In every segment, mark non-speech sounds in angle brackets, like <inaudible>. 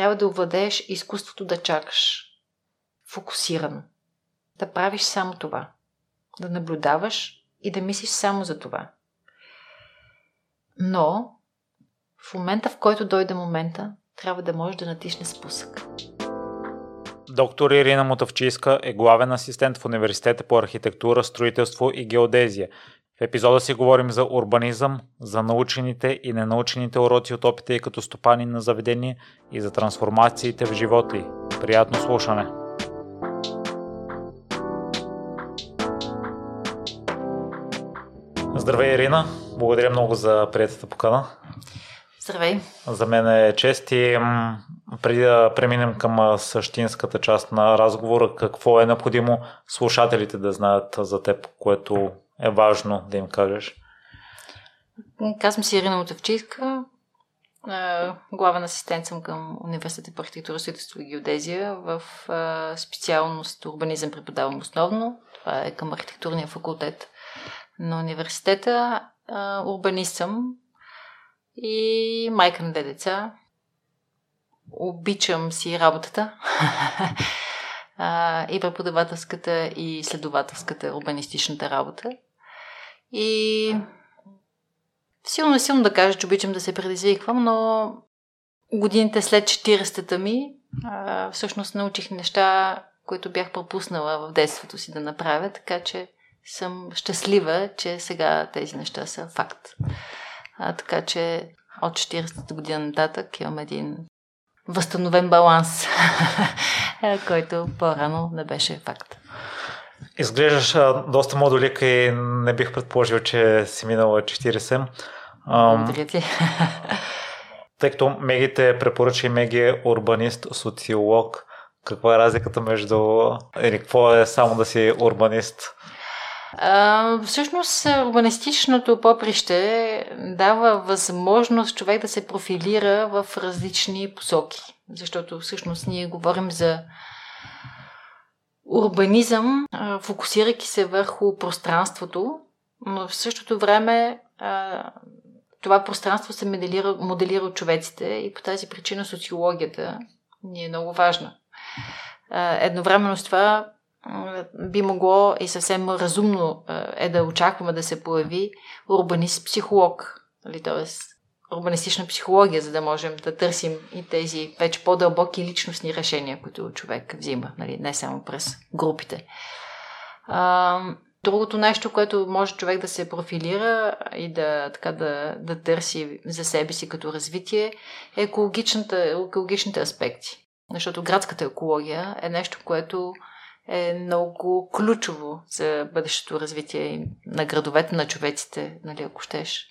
трябва да овладееш изкуството да чакаш. Фокусирано. Да правиш само това. Да наблюдаваш и да мислиш само за това. Но в момента, в който дойде момента, трябва да можеш да натисне спусък. Доктор Ирина Мотавчийска е главен асистент в Университета по архитектура, строителство и геодезия. В епизода си говорим за урбанизъм, за научените и ненаучените уроци от опита и като стопани на заведение и за трансформациите в живота й. Приятно слушане! Здравей, Ирина! Благодаря много за приятата покана. Здравей! За мен е чест и преди да преминем към същинската част на разговора, какво е необходимо слушателите да знаят за теб, което е важно да им кажеш? Казвам си Ирина Мотавчийска, главен асистент съм към Университета по архитектура, строителство и геодезия. В специалност урбанизъм преподавам основно. Това е към архитектурния факултет на университета. Урбанист съм и майка на две деца. Обичам си работата. <laughs> и преподавателската, и изследователската, урбанистичната работа. И силно е силно да кажа, че обичам да се предизвиквам, но годините след 40-та ми всъщност научих неща, които бях пропуснала в детството си да направя, така че съм щастлива, че сега тези неща са факт. А, така че от 40-та година нататък имам един възстановен баланс, <laughs> който по-рано не беше факт. Изглеждаш а, доста модулик и не бих предположил, че си минала 40. Благодаря ти. <laughs> Тъй като Меги те препоръча и Меги е урбанист, социолог. Каква е разликата между... Или какво е само да си урбанист? А, всъщност, урбанистичното поприще дава възможност човек да се профилира в различни посоки. Защото всъщност ние говорим за урбанизъм, фокусирайки се върху пространството, но в същото време това пространство се моделира, моделира от човеците и по тази причина социологията ни е много важна. Едновременно с това би могло и съвсем разумно е да очакваме да се появи урбанист-психолог, нали, т.е. урбанистична психология, за да можем да търсим и тези вече по-дълбоки личностни решения, които човек взима, нали, не само през групите. А, другото нещо, което може човек да се профилира и да, така, да, да търси за себе си като развитие, е екологичните аспекти. Защото градската екология е нещо, което е много ключово за бъдещето развитие на градовете, на човеците, нали, ако щеш.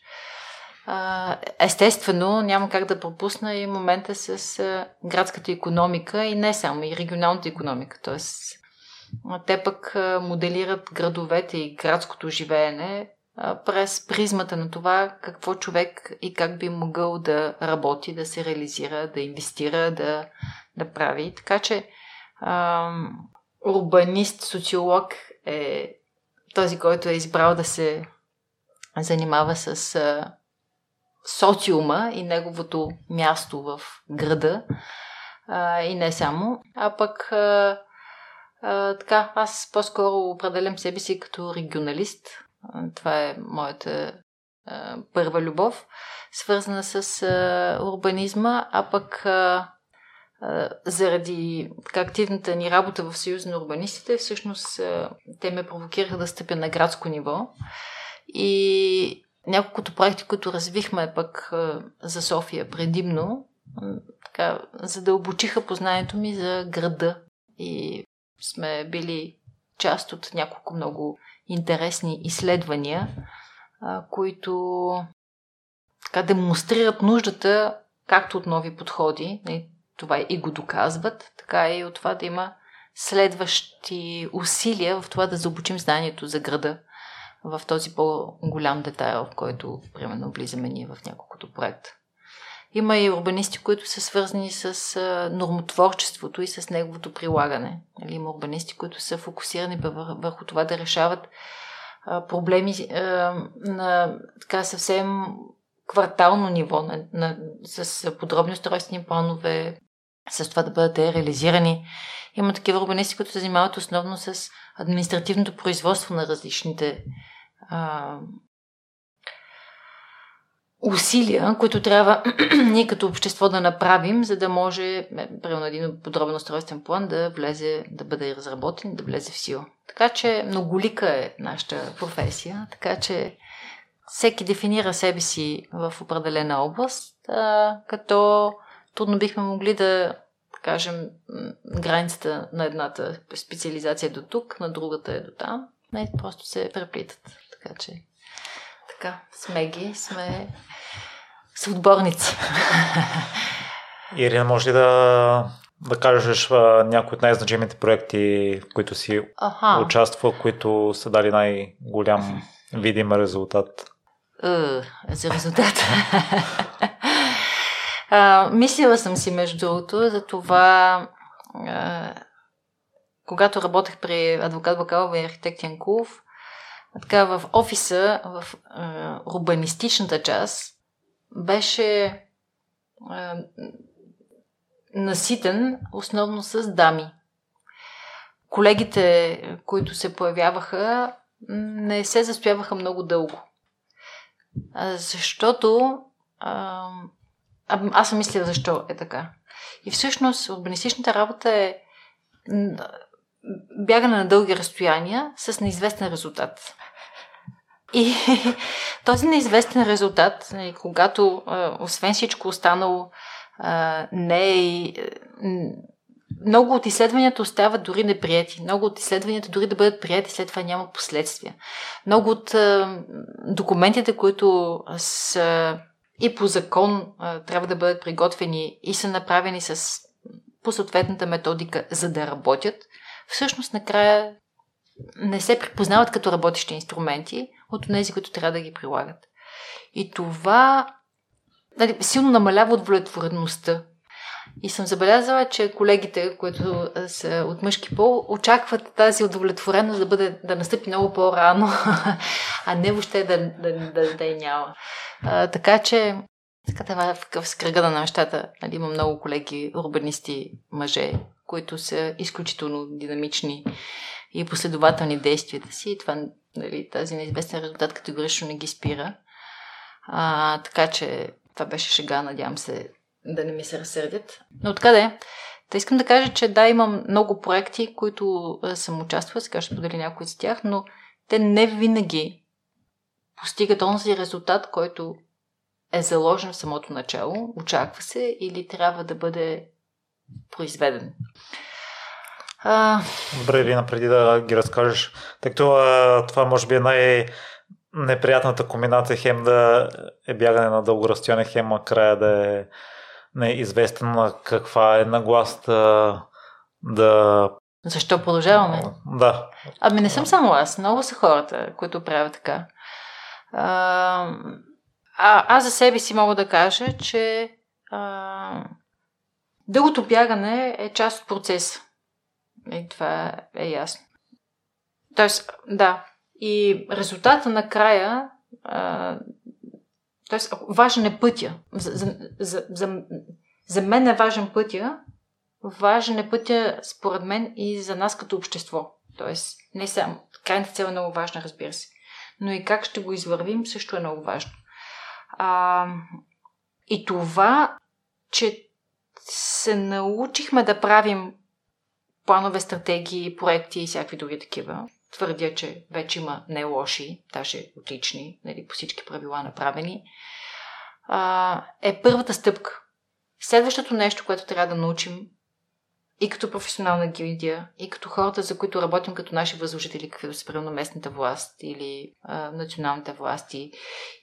Естествено, няма как да пропусна и момента с градската економика и не само, и регионалната економика. Тоест, те пък моделират градовете и градското живеене през призмата на това какво човек и как би могъл да работи, да се реализира, да инвестира, да, да прави. Така че урбанист, социолог е този, който е избрал да се занимава с социума и неговото място в града а, и не само. А пък а, а, така, аз по-скоро определям себе си като регионалист. Това е моята а, първа любов, свързана с а, урбанизма, а пък а, заради така, активната ни работа в Съюз на урбанистите, всъщност те ме провокираха да стъпя на градско ниво. И няколкото проекти, които развихме пък за София предимно, така, задълбочиха познанието ми за града. И сме били част от няколко много интересни изследвания, които така демонстрират нуждата както от нови подходи, това и го доказват, така и от това да има следващи усилия в това да заобучим знанието за града в този по-голям детайл, в който, примерно, влизаме ние в няколкото проекта. Има и урбанисти, които са свързани с нормотворчеството и с неговото прилагане. Нали, има урбанисти, които са фокусирани върху това да решават проблеми на така съвсем квартално ниво, на, на, с подробни устройствени планове, с това да бъдат реализирани. Има такива урбанисти, които се занимават основно с административното производство на различните а, усилия, които трябва <clears throat> ние като общество да направим, за да може, примерно един подробен устройствен план да влезе, да бъде разработен, да влезе в сила. Така че многолика е нашата професия, така че всеки дефинира себе си в определена област, а, като трудно бихме могли да кажем границата на едната специализация е до тук, на другата е до там. Не, просто се преплитат. Така че така, сме ги, сме съотборници. <laughs> Ирина, може ли да, да кажеш някои от най-значимите проекти, в които си Аха. участва, които са дали най-голям <laughs> видим резултат? Uh, за резултат. <laughs> uh, мислила съм си, между другото, за това, uh, когато работех при адвокат Бакалова и архитект Янкулов, така в офиса, в uh, урбанистичната част, беше uh, наситен основно с дами. Колегите, които се появяваха, не се застояваха много дълго. Защото а, аз съм мислила защо е така. И всъщност урбанистичната работа е бягане на дълги разстояния с неизвестен резултат. И <laughs> този неизвестен резултат, нали, когато освен всичко останало не е много от изследванията остават дори неприяти. Много от изследванията дори да бъдат прияти, след това няма последствия. Много от а, документите, които са и по закон трябва да бъдат приготвени и са направени с по съответната методика, за да работят, всъщност накрая не се припознават като работещи инструменти от тези, които трябва да ги прилагат. И това нали, силно намалява удовлетвореността и съм забелязала, че колегите, които са от мъжки пол, очакват тази удовлетвореност да, бъде, да настъпи много по-рано, <laughs> а не въобще да, да, да, да я няма. А, така че, така това е в, в кръга на нещата. Нали, има много колеги, урбанисти, мъже, които са изключително динамични и последователни действията си. И това, нали, тази неизвестен резултат категорично не ги спира. А, така че това беше шега, надявам се да не ми се разсърдят. Но откъде? Та искам да кажа, че да, имам много проекти, които съм участвала, сега ще споделя някои от тях, но те не винаги постигат онзи резултат, който е заложен в самото начало, очаква се или трябва да бъде произведен. А... Добре, Ирина, преди да ги разкажеш, тъй като а, това може би е най- неприятната комбинация хем да е бягане на дълго разстояние, хем края да е не е известен каква е нагласта да... Защо продължаваме? Да. Ами не съм само аз, много са хората, които правят така. А, а, аз за себе си мога да кажа, че а, дългото бягане е част от процеса. И това е ясно. Тоест, да. И резултата накрая а, Тоест, важен е пътя. За, за, за, за, мен е важен пътя. Важен е пътя, според мен, и за нас като общество. Тоест, не само. Крайната цел е много важна, разбира се. Но и как ще го извървим, също е много важно. А, и това, че се научихме да правим планове, стратегии, проекти и всякакви други такива. Твърдя, че вече има не лоши, даже отлични, нали, по всички правила направени, а, е първата стъпка. Следващото нещо, което трябва да научим и като професионална гилдия, и като хората, за които работим като наши възложители, каквито са примерно местната власт или а, националните власти,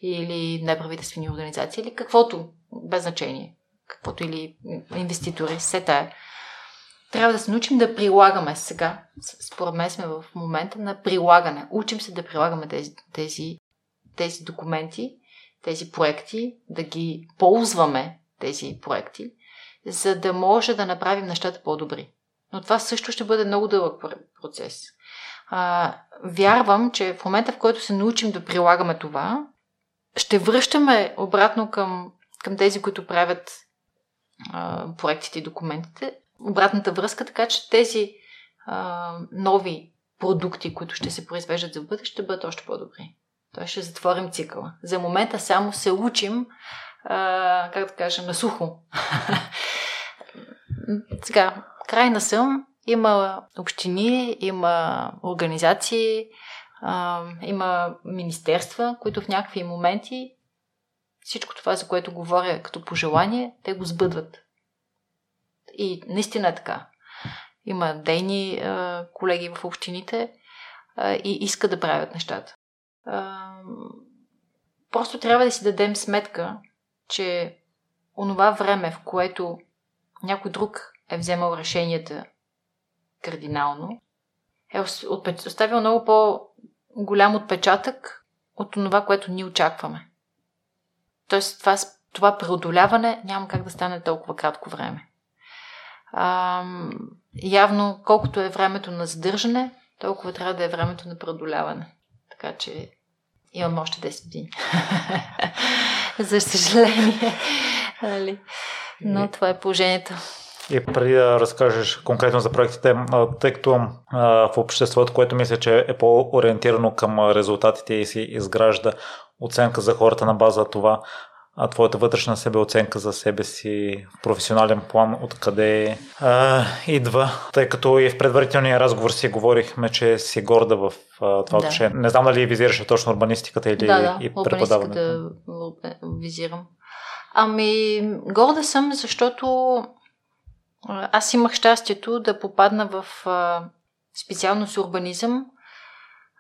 или неправителствени организации, или каквото, без значение, каквото или инвеститори, все тая трябва да се научим да прилагаме сега. Според мен сме в момента на прилагане. Учим се да прилагаме тези, тези, тези документи, тези проекти, да ги ползваме тези проекти, за да може да направим нещата по-добри. Но това също ще бъде много дълъг процес. А, вярвам, че в момента, в който се научим да прилагаме това, ще връщаме обратно към, към тези, които правят а, проектите и документите. Обратната връзка, така че тези а, нови продукти, които ще се произвеждат за бъдеще, ще бъдат още по-добри. Той ще затворим цикъла. За момента само се учим, а, как да кажа, на сухо. <laughs> Сега, крайна съм. Има общини, има организации, а, има министерства, които в някакви моменти всичко това, за което говоря като пожелание, те го сбъдват. И наистина е така. Има дейни а, колеги в общините а, и искат да правят нещата. А, просто трябва да си дадем сметка, че онова време, в което някой друг е вземал решенията кардинално, е оставил много по-голям отпечатък от това, което ние очакваме. Тоест, това, това преодоляване няма как да стане толкова кратко време. А, явно, колкото е времето на задържане, толкова трябва да е времето на преодоляване. Така че имам още 10 години. <laughs> За съжаление. Нали? Но това е положението. И преди да разкажеш конкретно за проектите, тъй като в обществото, което мисля, че е по-ориентирано към резултатите и си изгражда оценка за хората на база това, а твоята вътрешна себеоценка за себе си в професионален план, откъде а, идва, тъй като и в предварителния разговор си говорихме, че си горда в а, това да. отношение. Не знам дали визираше точно урбанистиката или да, да, и преподаването. Да, визирам. Ами, горда съм, защото аз имах щастието да попадна в а, специалност урбанизъм.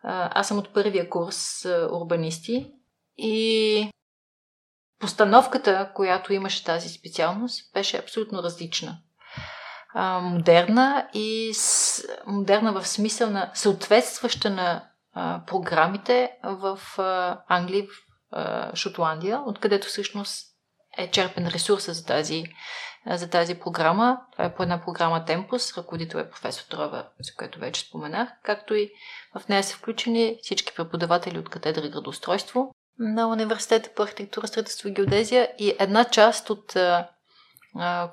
А, аз съм от първия курс а, урбанисти и постановката, която имаше тази специалност, беше абсолютно различна. А, модерна и с, модерна в смисъл на съответстваща на а, програмите в а, Англия, в а, Шотландия, откъдето всъщност е черпен ресурса за тази, за тази програма. Това е по една програма Темпус, ръководител е професор Трова, за което вече споменах, както и в нея са включени всички преподаватели от катедра градоустройство на университета по архитектура, строителство и геодезия и една част от а,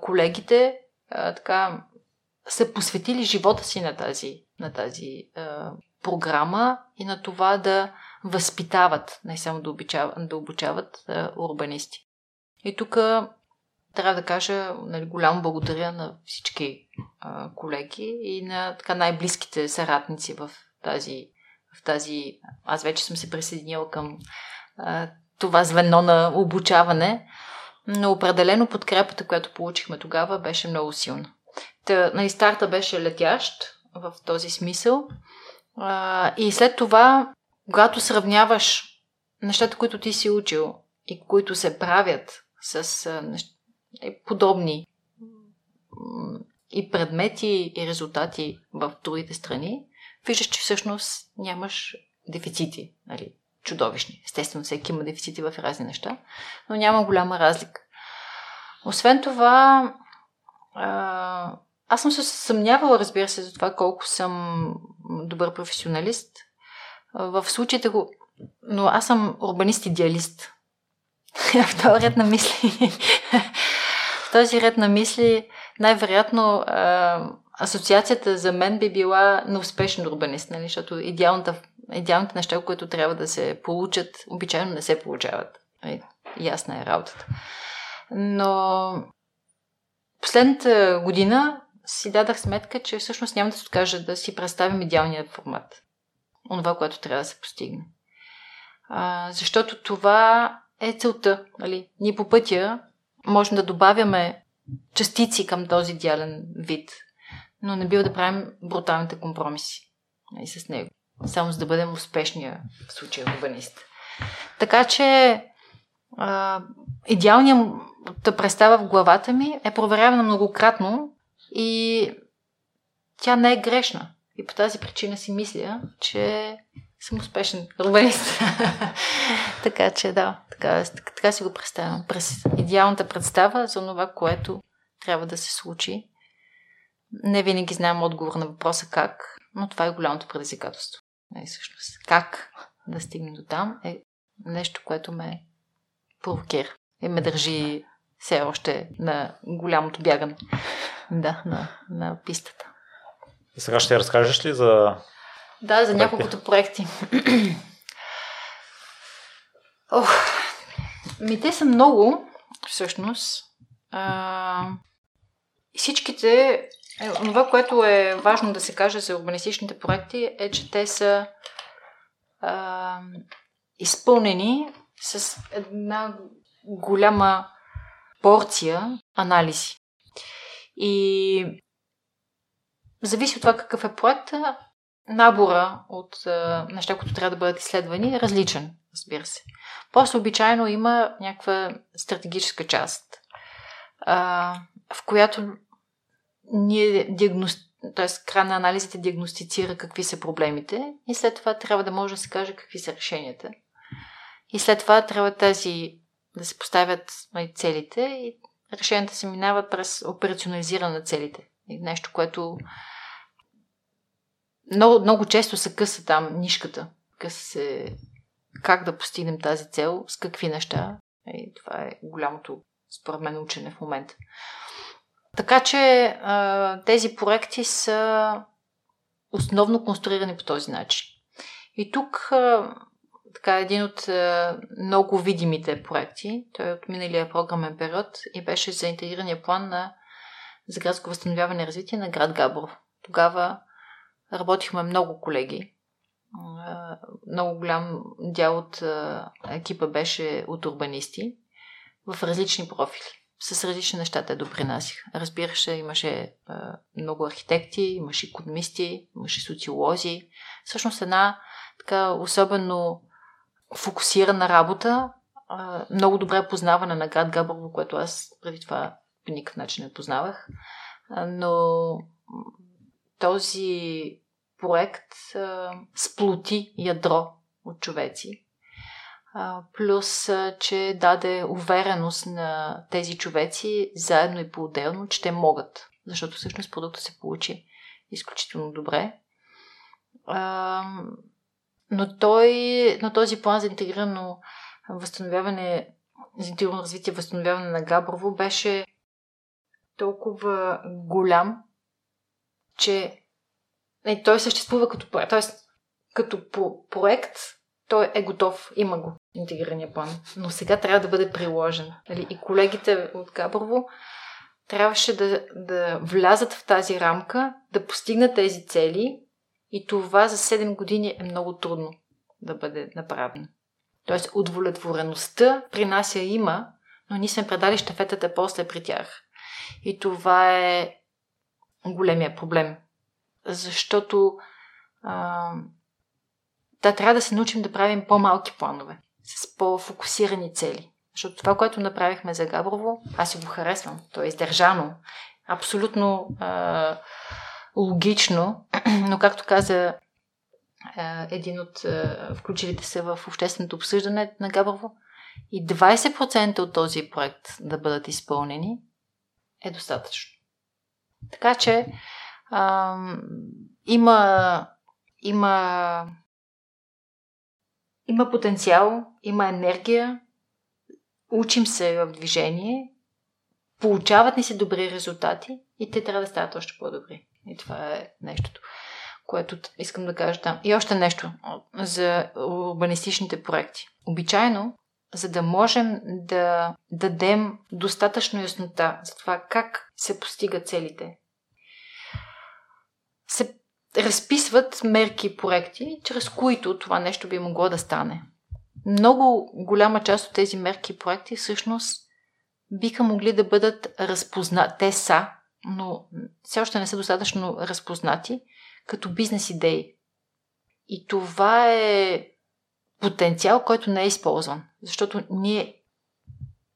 колегите а, така са посветили живота си на тази, на тази а, програма и на това да възпитават, не само да, обучават, да обучават а, урбанисти. И тук трябва да кажа нали, голямо благодаря на всички а, колеги и на така най-близките съратници в тази, в тази... Аз вече съм се присъединила към това звено на обучаване, но определено подкрепата, която получихме тогава, беше много силна. Та, нали, старта беше летящ в този смисъл. А, и след това, когато сравняваш нещата, които ти си учил и които се правят с а, подобни и предмети и резултати в другите страни, виждаш, че всъщност нямаш дефицити. Нали? Чудовищни. Естествено, всеки има дефицити в разни неща, но няма голяма разлика. Освен това, аз съм се съмнявала, разбира се, за това колко съм добър професионалист. В случаите го... Но аз съм урбанист-идеалист. <laughs> в този ред на мисли. в този ред на мисли, най-вероятно, асоциацията за мен би била на успешен урбанист, нали? защото идеалната, идеалните неща, които трябва да се получат, обичайно не се получават. Нали? Ясна е работата. Но последната година си дадах сметка, че всъщност няма да се откажа да си представим идеалния формат. Онова, което трябва да се постигне. А, защото това е целта. Нали? Ние по пътя можем да добавяме частици към този идеален вид, но не бива да правим бруталните компромиси нали, с него, само за да бъдем успешния в случая урбанист. Така че а, идеалната представа в главата ми е проверявана многократно и тя не е грешна. И по тази причина си мисля, че съм успешен урбанист. <laughs> така че да, така, така си го представям. През идеалната представа за това, което трябва да се случи. Не винаги знаем отговор на въпроса как, но това е голямото предизвикателство. Не, всъщност. Как да стигнем до там е нещо, което ме провокира и ме държи все още на голямото бягане. Да, на, на пистата. И сега ще разкажеш ли за... Да, за няколкото проекти. Ох, ми те са много, всъщност. А, всичките, е, това, което е важно да се каже за урбанистичните проекти, е, че те са а, изпълнени с една голяма порция анализи. И зависи от това какъв е проекта, набора от а, неща, които трябва да бъдат изследвани, е различен, разбира се. После обичайно има някаква стратегическа част, а, в която ние диагности... т.е. край на анализите диагностицира какви са проблемите и след това трябва да може да се каже какви са решенията. И след това трябва тези да се поставят нали, целите и решенията се минават през операционализиране на целите. Нещо, което много, много често се къса там нишката. Къса се как да постигнем тази цел, с какви неща. И това е голямото, според мен, учене в момента. Така че тези проекти са основно конструирани по този начин. И тук така, един от много видимите проекти, той е от миналия програмен период и беше за интегрирания план на, за градско възстановяване и развитие на град Габрово. Тогава работихме много колеги. Много голям дял от екипа беше от урбанисти в различни профили. С различни неща те допринасяха. Разбира имаше много архитекти, имаше економисти, имаше социолози. Всъщност една така особено фокусирана работа, много добре познаване на град Габрово, което аз преди това по никакъв начин не познавах. Но този проект сплоти ядро от човеци. Плюс, че даде увереност на тези човеци, заедно и по-отделно, че те могат. Защото всъщност продукта се получи изключително добре. Но той, на този план за интегрирано възстановяване, за интегрирано развитие, възстановяване на Габрово беше толкова голям, че не, той съществува като проект. Тоест, като проект, той е готов, има го интегрирания план. Но сега трябва да бъде приложен. Нали? И колегите от Габрово трябваше да, да влязат в тази рамка, да постигнат тези цели и това за 7 години е много трудно да бъде направено. Тоест, удовлетвореността при нас я има, но ние сме предали щафетата после при тях. И това е големия проблем. Защото а, да, трябва да се научим да правим по-малки планове, с по-фокусирани цели. Защото това, което направихме за Габрово, аз си го харесвам. То е издържано. Абсолютно а, логично, <clears throat> но както каза един от включилите се в общественото обсъждане на Габрово, и 20% от този проект да бъдат изпълнени е достатъчно. Така че а, има, има, има потенциал, има енергия, учим се в движение, получават ни се добри резултати и те трябва да стават още по-добри. И това е нещото, което искам да кажа там. И още нещо за урбанистичните проекти. Обичайно, за да можем да дадем достатъчно яснота за това как се постигат целите, се разписват мерки и проекти, чрез които това нещо би могло да стане. Много голяма част от тези мерки и проекти всъщност биха могли да бъдат разпознати. Те са но все още не са достатъчно разпознати като бизнес идеи. И това е потенциал, който не е използван, защото ние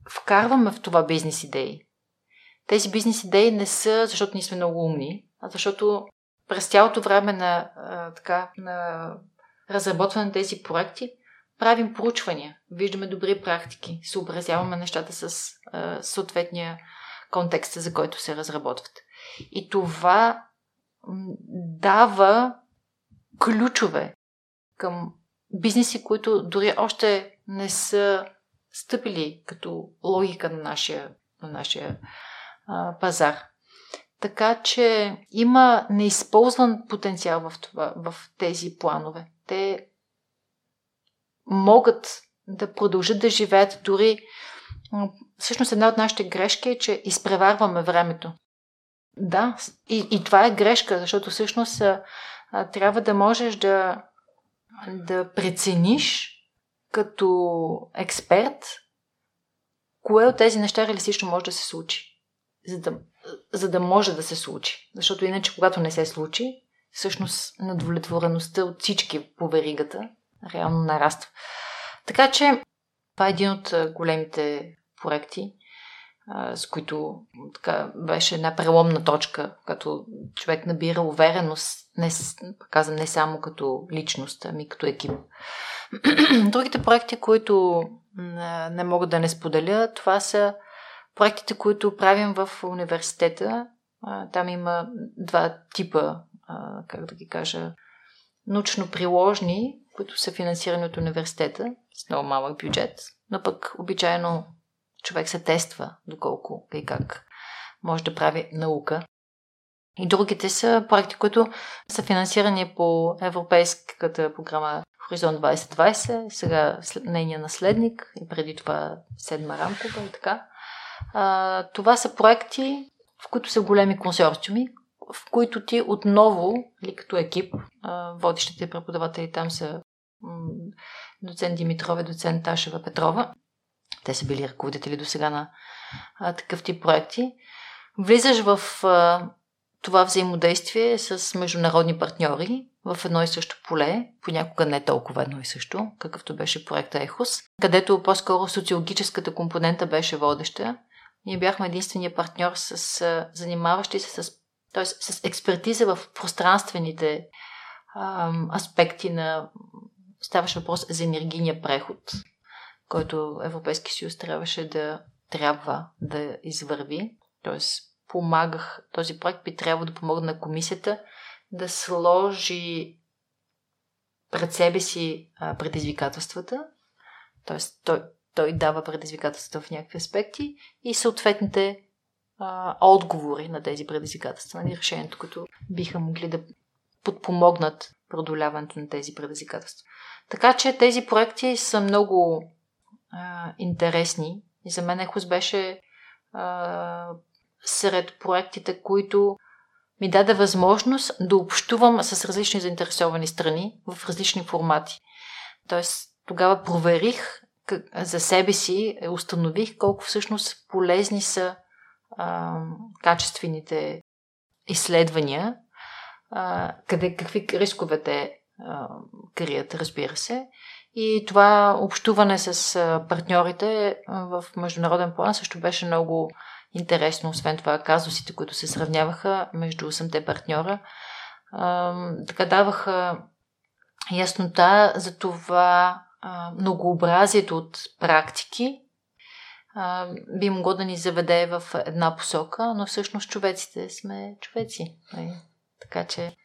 вкарваме в това бизнес идеи. Тези бизнес идеи не са защото ние сме много умни, а защото през цялото време на, а, така, на разработване на тези проекти правим проучвания, виждаме добри практики, съобразяваме нещата с а, съответния контекста, за който се разработват. И това дава ключове към бизнеси, които дори още не са стъпили като логика на нашия на нашия а, пазар. Така че има неизползван потенциал в, това, в тези планове. Те могат да продължат да живеят дори. Всъщност една от нашите грешки е, че изпреварваме времето. Да, и, и това е грешка, защото всъщност а, а, трябва да можеш да, да прецениш като експерт кое от тези неща реалистично може да се случи. За да, за да може да се случи. Защото иначе, когато не се случи, всъщност надовлетвореността от всички по веригата реално нараства. Така че това е един от големите проекти, с които така, беше една преломна точка, като човек набира увереност, не, казвам, не само като личност, ами като екип. <clears throat> Другите проекти, които не мога да не споделя, това са проектите, които правим в университета. Там има два типа, как да ги кажа, научно-приложни, които са финансирани от университета с много малък бюджет, но пък обичайно човек се тества доколко и как може да прави наука. И другите са проекти, които са финансирани по европейската програма Хоризонт 2020, сега нейния наследник и преди това седма рамкова и така. Това са проекти, в които са големи консорциуми, в които ти отново, или като екип, а, водещите преподаватели там са м- доцент Димитрова, доцент Ташева Петрова. Те са били ръководители до сега на а, такъв тип проекти. Влизаш в а, това взаимодействие с международни партньори в едно и също поле, понякога не толкова едно и също, какъвто беше проекта ЕХОС, където по-скоро социологическата компонента беше водеща. Ние бяхме единствения партньор с занимаващи се с, т.е. с експертиза в пространствените ам, аспекти на ставаше въпрос за енергийния преход, който Европейски съюз трябваше да трябва да извърви. Т.е. помагах, този проект би трябвало да помогне на комисията да сложи пред себе си а, предизвикателствата, т.е. Той, той дава предизвикателствата в някакви аспекти и съответните а, отговори на тези предизвикателства, на нали, решението, които биха могли да подпомогнат продоляването на тези предизвикателства. Така че тези проекти са много а, интересни и за мен Ехос беше а, сред проектите, които ми даде възможност да общувам с различни заинтересовани страни в различни формати. Тоест, тогава проверих за себе си, установих колко всъщност полезни са а, качествените изследвания, а, къде, какви рисковете а, крият, разбира се. И това общуване с партньорите в международен план също беше много интересно. Освен това, казусите, които се сравняваха между 8-те партньора, така даваха яснота за това многообразието от практики би могло да ни заведе в една посока, но всъщност човеците сме човеци. Нали? Така че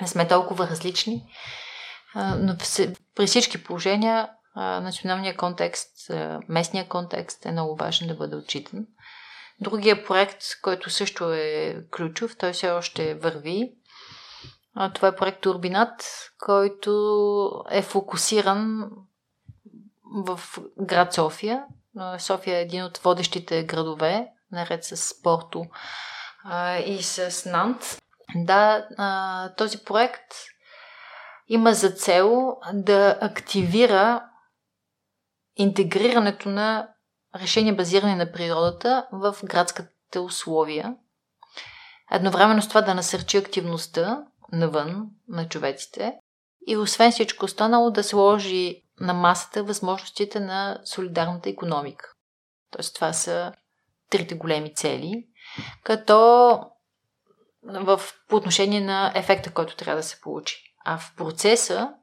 не сме толкова различни. Но при всички положения националния контекст, местния контекст е много важен да бъде отчитан. Другия проект, който също е ключов, той все още върви. Това е проект Турбинат, който е фокусиран в град София. София е един от водещите градове, наред с Порто и с Нант. Да, този проект има за цел да активира интегрирането на решения базирани на природата в градските условия. Едновременно с това да насърчи активността навън на човеците и освен всичко останало да сложи на масата възможностите на солидарната економика. Тоест това са трите големи цели, като в, по отношение на ефекта, който трябва да се получи. А в процеса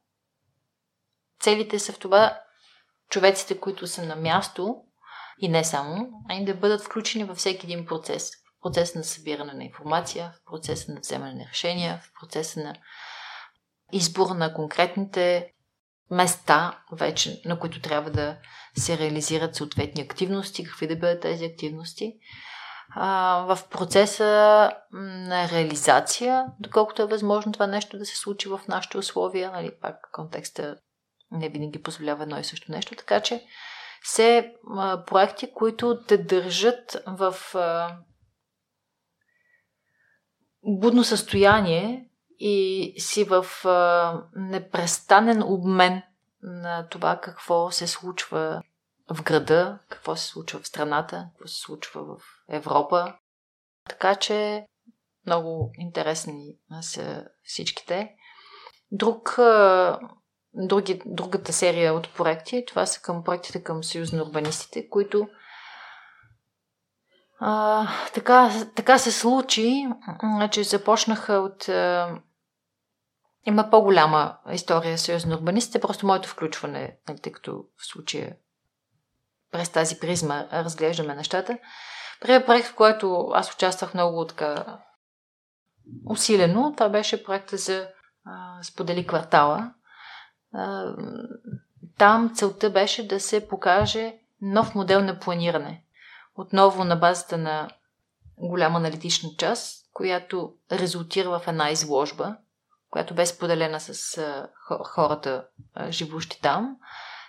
целите са в това човеците, които са на място, и не само, а и да бъдат включени във всеки един процес. В процеса на събиране на информация, в процеса на вземане на решения, в процеса на избор на конкретните места вече, на които трябва да се реализират съответни активности, какви да бъдат тези активности. А, в процеса на реализация, доколкото е възможно това нещо да се случи в нашите условия, нали, пак контекста не винаги позволява едно и също нещо, така че все а, проекти, които те държат в а, будно състояние и си в а, непрестанен обмен на това какво се случва в града, какво се случва в страната, какво се случва в Европа. Така че много интересни са всичките. Друг, други, другата серия от проекти, това са към проектите към Съюз на урбанистите, които а, така, така се случи, че започнаха от... А, има по-голяма история Съюз на урбанистите, просто моето включване, нали, тъй като в случая през тази призма разглеждаме нещата. Първият проект, в който аз участвах много така усилено, това беше проекта за а, Сподели квартала. А, там целта беше да се покаже нов модел на планиране. Отново на базата на голяма аналитична част, която резултира в една изложба, която бе споделена с хората, живущи там,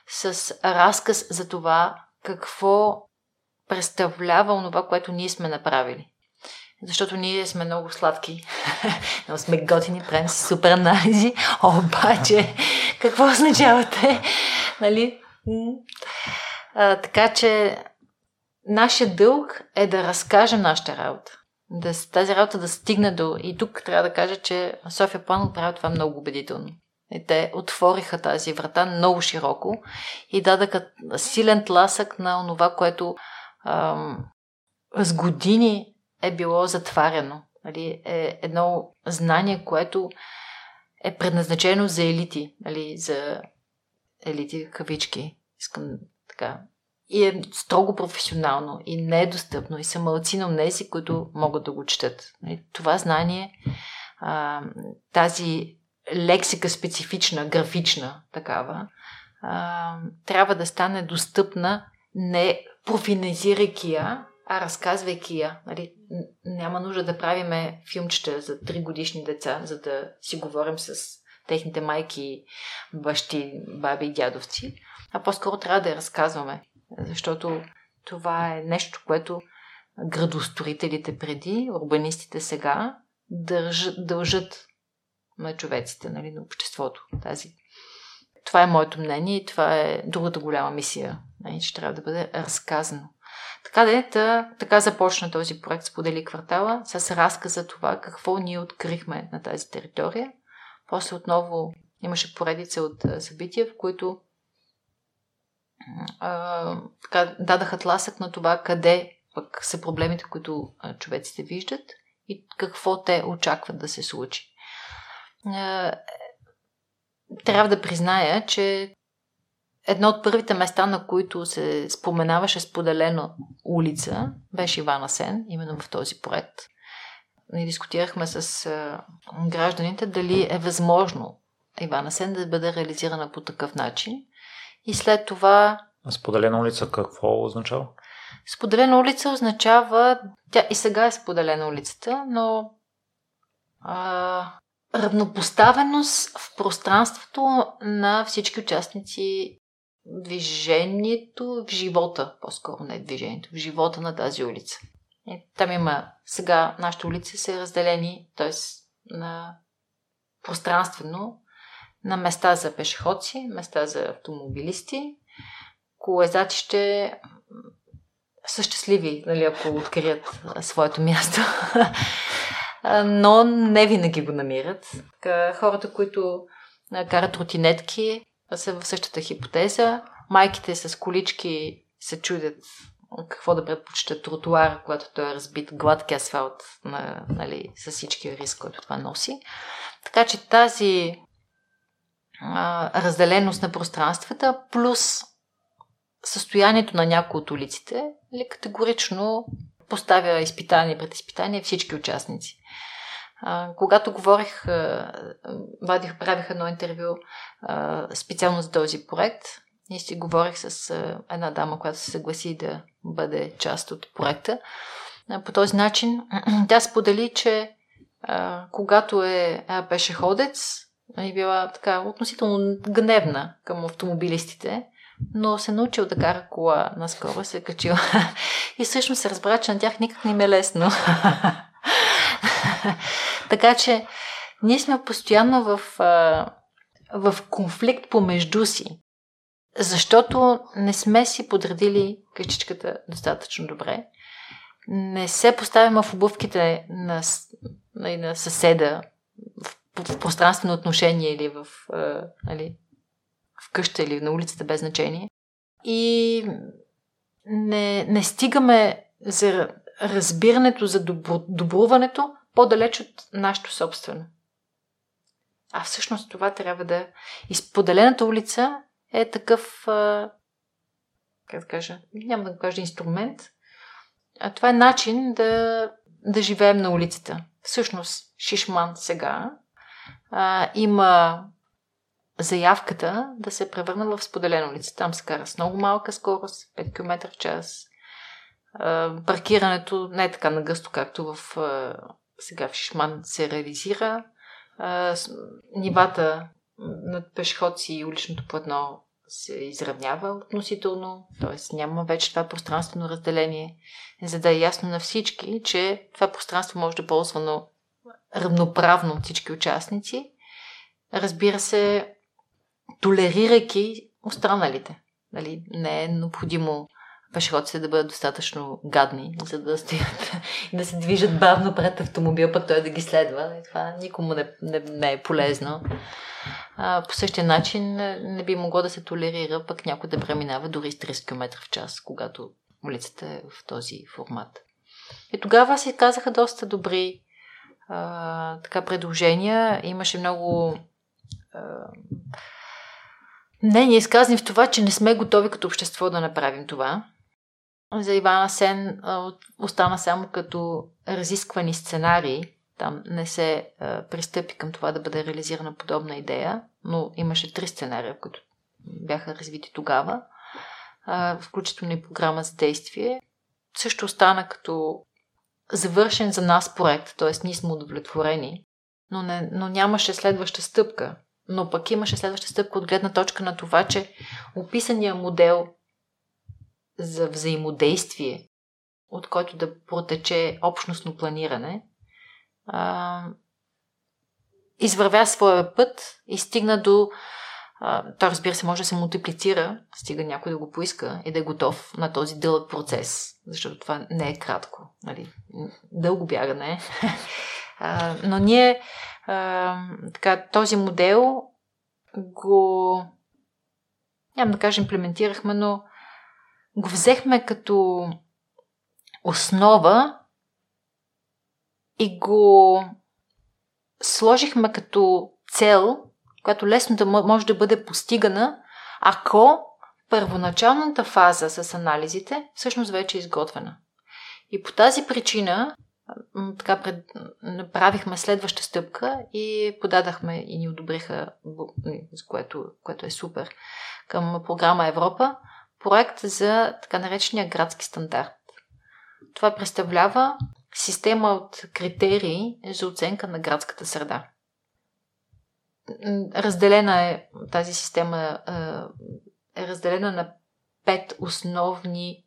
с разказ за това какво представлява онова, което ние сме направили. Защото ние сме много сладки, <laughs> много сме готини, правим супер анализи, <laughs> обаче какво означавате? <laughs> Нали? А, така че нашия дълг е да разкажем нашата работа. Да, тази работа да стигне до... И тук трябва да кажа, че София План прави това много убедително. И те отвориха тази врата много широко и дадаха силен тласък на това, което ам, с години е било затваряно. Нали? Е едно знание, което е предназначено за елити, нали? за елити кавички. Искам така. И е строго професионално и не е достъпно и са малци на унези, които могат да го четат. Нали? Това знание, тази лексика специфична, графична такава, трябва да стане достъпна не профинизирайки я, а разказвайки я. Нали, няма нужда да правиме филмчета за 3 годишни деца, за да си говорим с техните майки, бащи, баби и дядовци, а по-скоро трябва да я разказваме, защото това е нещо, което градостроителите преди, урбанистите сега дължат, дължат на човеците, нали, на обществото. Тази. Това е моето мнение и това е другата голяма мисия, нали, че трябва да бъде разказано. Така да е, така започна този проект Сподели квартала с разказ за това какво ние открихме на тази територия. После отново имаше поредица от събития, в които така, дадаха тласък на това къде пък са проблемите, които човеците виждат и какво те очакват да се случи трябва да призная, че едно от първите места, на които се споменаваше споделена улица, беше Ивана Сен, именно в този проект. Ние дискутирахме с гражданите дали е възможно Ивана Сен да бъде реализирана по такъв начин. И след това... Споделена улица какво означава? Споделена улица означава... Тя и сега е споделена улицата, но а, равнопоставеност в пространството на всички участници движението в живота, по-скоро не движението, в живота на тази улица. И там има, сега нашите улици са разделени, т.е. на пространствено, на места за пешеходци, места за автомобилисти, колезачи ще са щастливи, нали, ако открият своето място <laughs> но не винаги го намират. Хората, които карат ротинетки, са в същата хипотеза. Майките с колички се чудят какво да предпочитат тротуар, когато той е разбит, гладки асфалт, на, нали, с всички риск, който това носи. Така че тази разделеност на пространствата, плюс състоянието на някои от улиците, ли, категорично поставя изпитание пред изпитание всички участници. Когато говорих, вадих, правих едно интервю специално за този проект и си говорих с една дама, която се съгласи да бъде част от проекта. По този начин <clears throat> тя сподели, че когато е а, пешеходец, е била така относително гневна към автомобилистите, но се научил да кара кола наскоро, се е качил. <laughs> И всъщност се разбра, че на тях никак не им е лесно. <laughs> така че ние сме постоянно в, в конфликт помежду си, защото не сме си подредили качичката достатъчно добре. Не се поставяме в обувките на, на, на съседа в, в пространствено отношение или в, нали, в къща или на улицата без значение. И не, не стигаме за разбирането, за добро, добруването по-далеч от нашето собствено. А всъщност това трябва да... Изподелената улица е такъв, как да кажа, няма да кажа инструмент, а това е начин да, да живеем на улицата. Всъщност, Шишман сега а, има заявката да се превърна в споделена улица. Там се кара с много малка скорост, 5 км в час. А, паркирането не е така нагъсто, както в а, сега в Шишман се реализира. А, с, нивата над пешеходци и уличното платно се изравнява относително, т.е. няма вече това пространствено разделение, за да е ясно на всички, че това пространство може да е ползвано равноправно от всички участници. Разбира се, толерирайки останалите. Нали, не е необходимо пешеходците да бъдат достатъчно гадни, за да стоят <laughs> и да се движат бавно пред автомобил, пък той да ги следва. Това никому не, не, не е полезно. А, по същия начин не би могло да се толерира пък някой да преминава дори с 30 км в час, когато улицата е в този формат. И тогава си казаха доста добри така предложения. Имаше много а, изказани в това, че не сме готови като общество да направим това. За Ивана Сен а, остана само като разисквани сценарии. Там не се а, пристъпи към това да бъде реализирана подобна идея, но имаше три сценария, които бяха развити тогава, а, включително и програма за действие. Също остана като завършен за нас проект, т.е. ние сме удовлетворени, но, не, но нямаше следваща стъпка. Но пък имаше следваща стъпка от гледна точка на това, че описания модел за взаимодействие, от който да протече общностно планиране, а, извървя своя път и стигна до. А, той, разбира се, може да се мултиплицира, стига някой да го поиска и да е готов на този дълъг процес, защото това не е кратко. Нали? Дълго бягане <laughs> но ние а, така, този модел го няма да кажа имплементирахме, но го взехме като основа и го сложихме като цел, която лесно да може да бъде постигана, ако първоначалната фаза с анализите всъщност вече е изготвена. И по тази причина така пред, направихме следваща стъпка и подадахме и ни одобриха, което, което е супер, към програма Европа, проект за така наречения градски стандарт. Това представлява система от критерии за оценка на градската среда. Разделена е, тази система е разделена на пет основни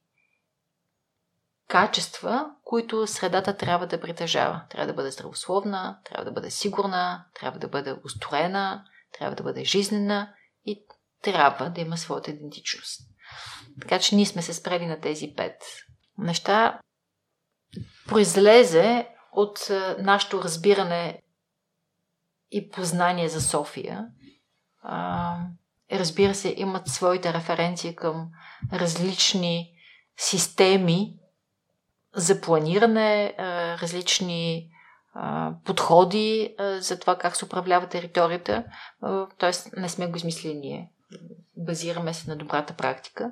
качества, които средата трябва да притежава. Трябва да бъде здравословна, трябва да бъде сигурна, трябва да бъде устроена, трябва да бъде жизнена и трябва да има своята идентичност. Така че ние сме се спрели на тези пет неща. Произлезе от нашето разбиране и познание за София. Разбира се, имат своите референции към различни системи за планиране, различни подходи за това как се управлява територията. Тоест, не сме го измислили ние. Базираме се на добрата практика,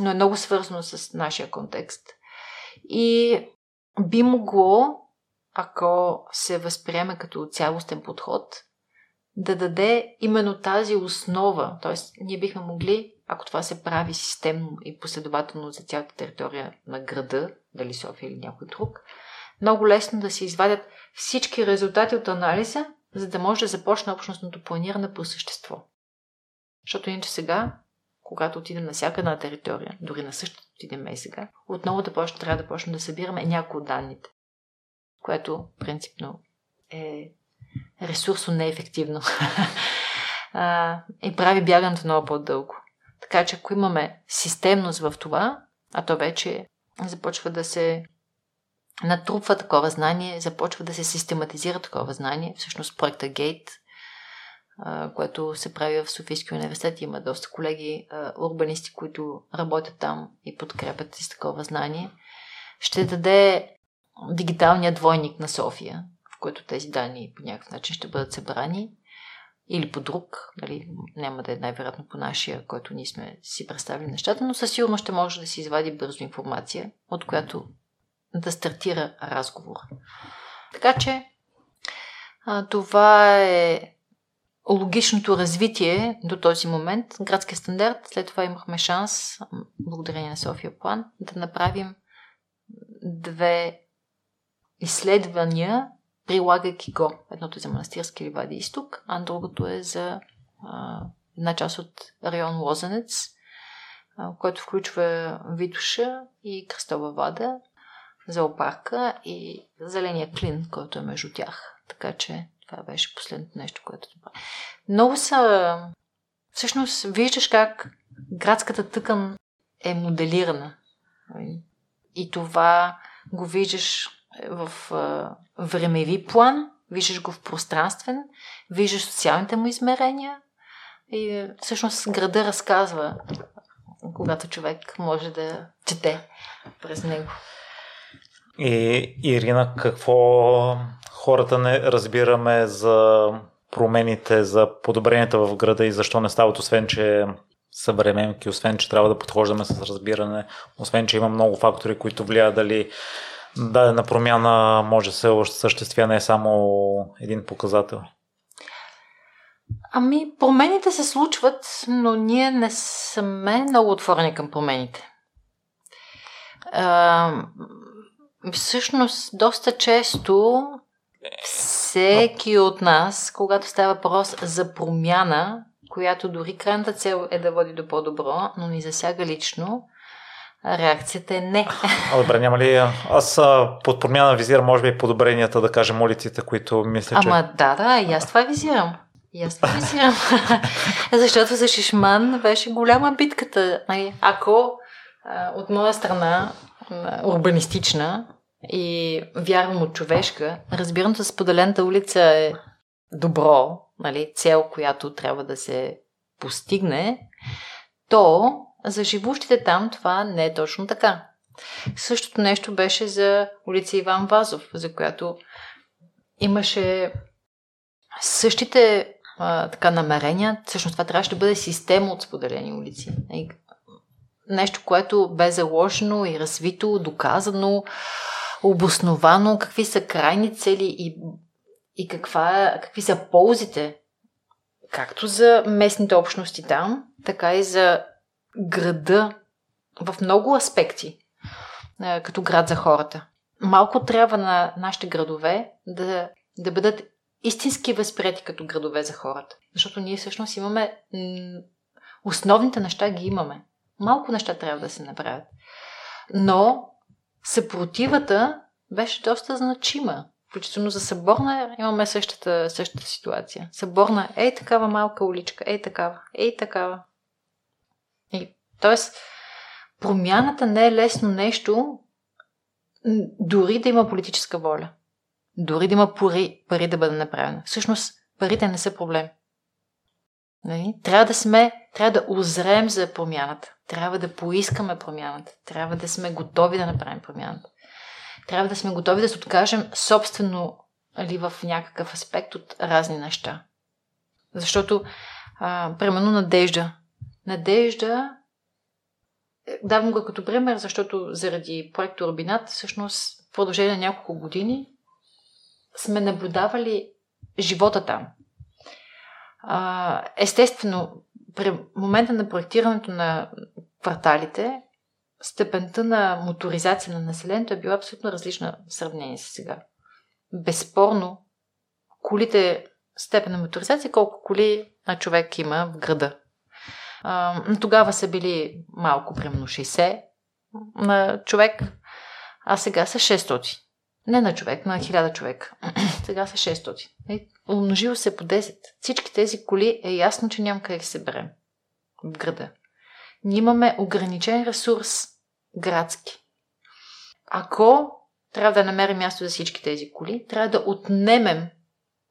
но е много свързано с нашия контекст. И би могло, ако се възприеме като цялостен подход, да даде именно тази основа. Т.е. ние бихме могли, ако това се прави системно и последователно за цялата територия на града, дали София или някой друг, много лесно да се извадят всички резултати от анализа, за да може да започне общностното планиране по същество. Защото иначе сега, когато отидем на всяка една територия, дори на същата отидем и сега, отново да почне, трябва да почнем да събираме някои от данните, което принципно е ресурсно неефективно <laughs> и прави бягането много по-дълго. Така че ако имаме системност в това, а то вече започва да се натрупва такова знание, започва да се систематизира такова знание. Всъщност проекта Gate, което се прави в Софийския университет, има доста колеги урбанисти, които работят там и подкрепят с такова знание, ще даде дигиталния двойник на София, в който тези данни по някакъв начин ще бъдат събрани или по друг, нали, няма да е най-вероятно по нашия, който ние сме си представили нещата, но със сигурност ще може да се извади бързо информация, от която да стартира разговор. Така че а, това е логичното развитие до този момент. Градския стандарт, след това имахме шанс, благодарение на София План, да направим две изследвания, прилагайки го. Едното е за манастирски ливади изток, а другото е за една част от район Лозенец, който включва Витуша и Кръстова вада зоопарка и зеления клин, който е между тях. Така че това беше последното нещо, което това. Много са... Всъщност, виждаш как градската тъкан е моделирана. И това го виждаш в времеви план, виждаш го в пространствен, виждаш социалните му измерения и всъщност града разказва, когато човек може да чете през него. И Ирина, какво хората не разбираме за промените, за подобренията в града и защо не стават, освен че съвременки, освен че трябва да подхождаме с разбиране, освен че има много фактори, които влияят дали дадена промяна може да се осъществя не е само един показател. Ами, промените се случват, но ние не сме много отворени към промените. А, Всъщност, доста често всеки от нас, когато става въпрос за промяна, която дори крайната цел е да води до по-добро, но ни засяга лично, реакцията е не. <laughs> А, добре, няма ли... Аз под промяна визирам, може би, подобренията, да кажем, улиците, които мисля, че... Ама да, да, и аз това визирам. И аз това визирам. <laughs> Защото за Шишман беше голяма битката. Нали, ако от моя страна урбанистична и вярвам от човешка, разбирането за споделената улица е добро, нали, цел, която трябва да се постигне, то за живущите там това не е точно така. Същото нещо беше за улица Иван Вазов, за която имаше същите а, така намерения. Всъщност това трябваше да бъде система от споделени улици нещо, което бе заложено и развито, доказано, обосновано, какви са крайни цели и, и каква, какви са ползите, както за местните общности там, така и за града в много аспекти, като град за хората. Малко трябва на нашите градове да, да бъдат истински възприяти като градове за хората. Защото ние всъщност имаме основните неща ги имаме. Малко неща трябва да се направят. Но съпротивата беше доста значима. Включително за Съборна имаме същата, същата ситуация. Съборна е такава малка уличка, е такава, е такава. И, тоест, промяната не е лесно нещо, дори да има политическа воля. Дори да има пари, пари да бъде направено. Всъщност, парите не са проблем. Нали? Трябва да сме, трябва да озрем за промяната. Трябва да поискаме промяната. Трябва да сме готови да направим промяната. Трябва да сме готови да се откажем собствено или в някакъв аспект от разни неща. Защото, а, примерно, надежда. Надежда, е, давам го като пример, защото заради проекта Орбинат, всъщност, в продължение на няколко години, сме наблюдавали живота там. Естествено, при момента на проектирането на кварталите, степента на моторизация на населението е била абсолютно различна в сравнение с сега. Безспорно, колите степен на моторизация, колко коли на човек има в града. А, тогава са били малко, примерно 60 на човек, а сега са 600. Не на човек, на 1000 човек. <clears throat> сега са 600. Е, умножило се по 10. Всички тези коли е ясно, че няма къде да се берем в града. Ние имаме ограничен ресурс градски. Ако трябва да намерим място за всички тези коли, трябва да отнемем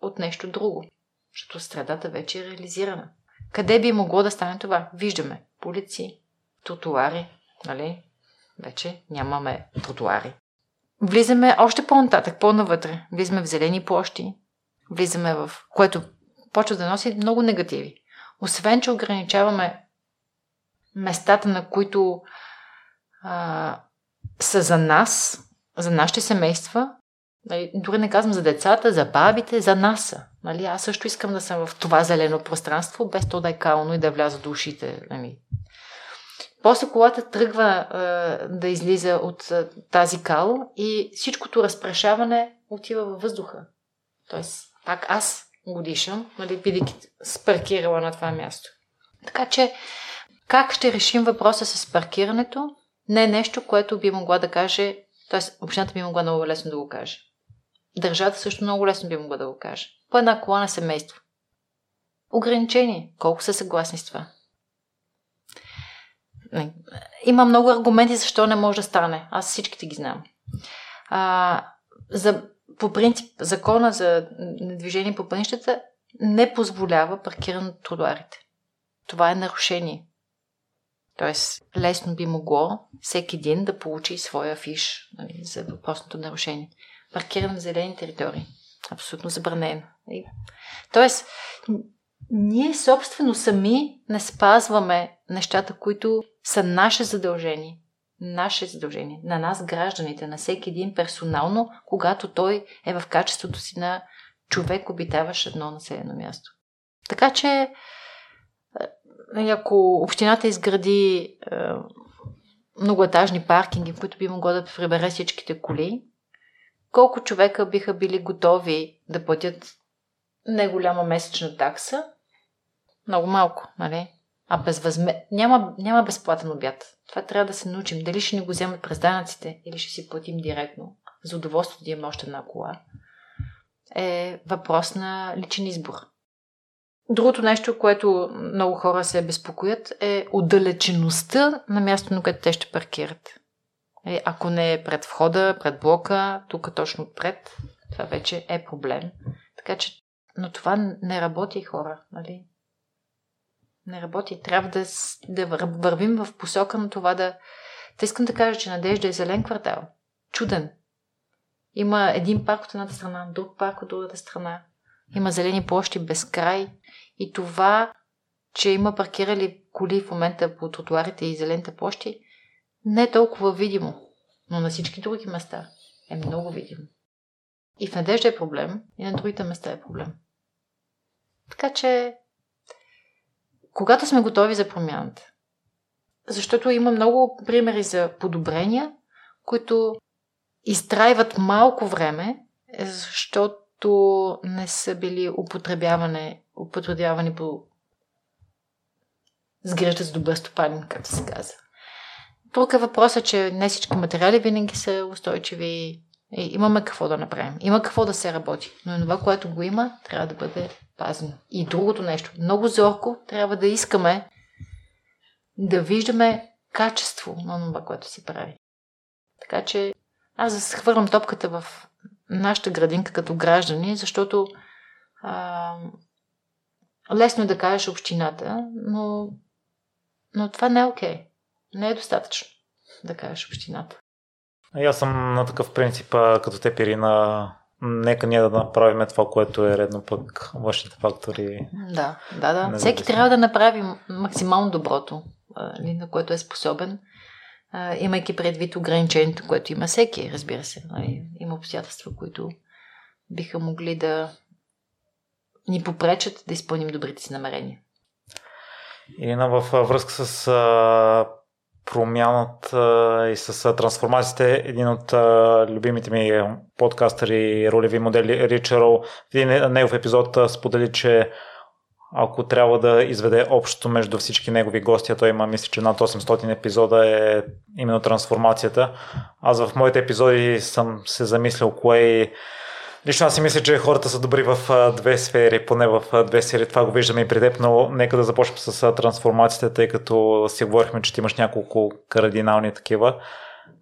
от нещо друго. Защото средата вече е реализирана. Къде би могло да стане това? Виждаме полици, тротуари, нали? Вече нямаме тротуари. Влизаме още по-нататък, по-навътре. Влизаме в зелени площи, влизаме в... което почва да носи много негативи. Освен, че ограничаваме местата, на които а, са за нас, за нашите семейства, нали, дори не казвам за децата, за бабите, за нас. Нали, аз също искам да съм в това зелено пространство, без то да е кално и да вляза до ушите. Нали. После колата тръгва а, да излиза от а, тази кал и всичкото разпрашаване отива във въздуха. Тоест, пак аз го дишам, нали, бидейки спаркирала на това място. Така че, как ще решим въпроса с паркирането? Не е нещо, което би могла да каже, т.е. общината би могла много лесно да го каже. Държавата също много лесно би могла да го каже. По една кола на семейство. Ограничение. Колко са съгласни с това? Има много аргументи защо не може да стане. Аз всичките ги знам. А, за, по принцип, закона за движение по пътищата не позволява паркиране на тротуарите. Това е нарушение. Тоест, лесно би могло всеки един да получи своя фиш нали, за въпросното нарушение. Паркиране на зелени територии. Абсолютно забранено. Тоест, ние собствено сами не спазваме нещата, които са наше задължение. Наше задължение. На нас, гражданите, на всеки един персонално, когато той е в качеството си на човек, обитаващ едно населено място. Така че, е, нали, ако общината изгради е, многоетажни паркинги, в които би могло да прибере всичките коли, колко човека биха били готови да платят неголяма месечна такса? Много малко, нали? А безвъзме... няма, няма безплатен обяд. Това трябва да се научим. Дали ще ни го вземат през данъците или ще си платим директно за удоволствие да имаме още една кола, е въпрос на личен избор. Другото нещо, което много хора се безпокоят, е отдалечеността на място, на което те ще паркират. Е, ако не е пред входа, пред блока, тук точно отпред, това вече е проблем. Така че, но това не работи хора, нали? Не работи. Трябва да, да вървим в посока на това да... Та искам да кажа, че Надежда е зелен квартал. Чуден. Има един парк от едната страна, друг парк от другата страна. Има зелени площи без край. И това, че има паркирали коли в момента по тротуарите и зелените площи, не е толкова видимо, но на всички други места е много видимо. И в Надежда е проблем, и на другите места е проблем. Така че, когато сме готови за промяната, защото има много примери за подобрения, които изтрайват малко време, защото не са били употребявани, употребявани по сгрежда с добър стопанин, както се казва. Тук е въпросът, че не всички материали винаги са устойчиви. И имаме какво да направим. Има какво да се работи. Но това, което го има, трябва да бъде пазено. И другото нещо. Много зорко трябва да искаме да виждаме качество на това, което се прави. Така че аз да хвърлям топката в нашата градинка като граждани, защото а, лесно е да кажеш общината, но, но това не е окей. Okay не е достатъчно да кажеш общината. И аз съм на такъв принцип, като те Ирина, нека ние да направим това, което е редно пък външните фактори. Да, да, да. Всеки трябва да направи максимално доброто, на което е способен, имайки предвид ограничението, което има всеки, разбира се. Има обстоятелства, които биха могли да ни попречат да изпълним добрите си намерения. Ирина, в връзка с промяната и с трансформациите, един от любимите ми подкастъри, ролеви модели, Ричарол, в един негов епизод сподели, че ако трябва да изведе общото между всички негови гости, а той има, мисля, че над 800 епизода е именно трансформацията. Аз в моите епизоди съм се замислил кое е Лично аз си мисля, че хората са добри в две сфери, поне в две сфери. Това го виждаме и при теб, но нека да започнем с трансформацията, тъй като си говорихме, че ти имаш няколко кардинални такива.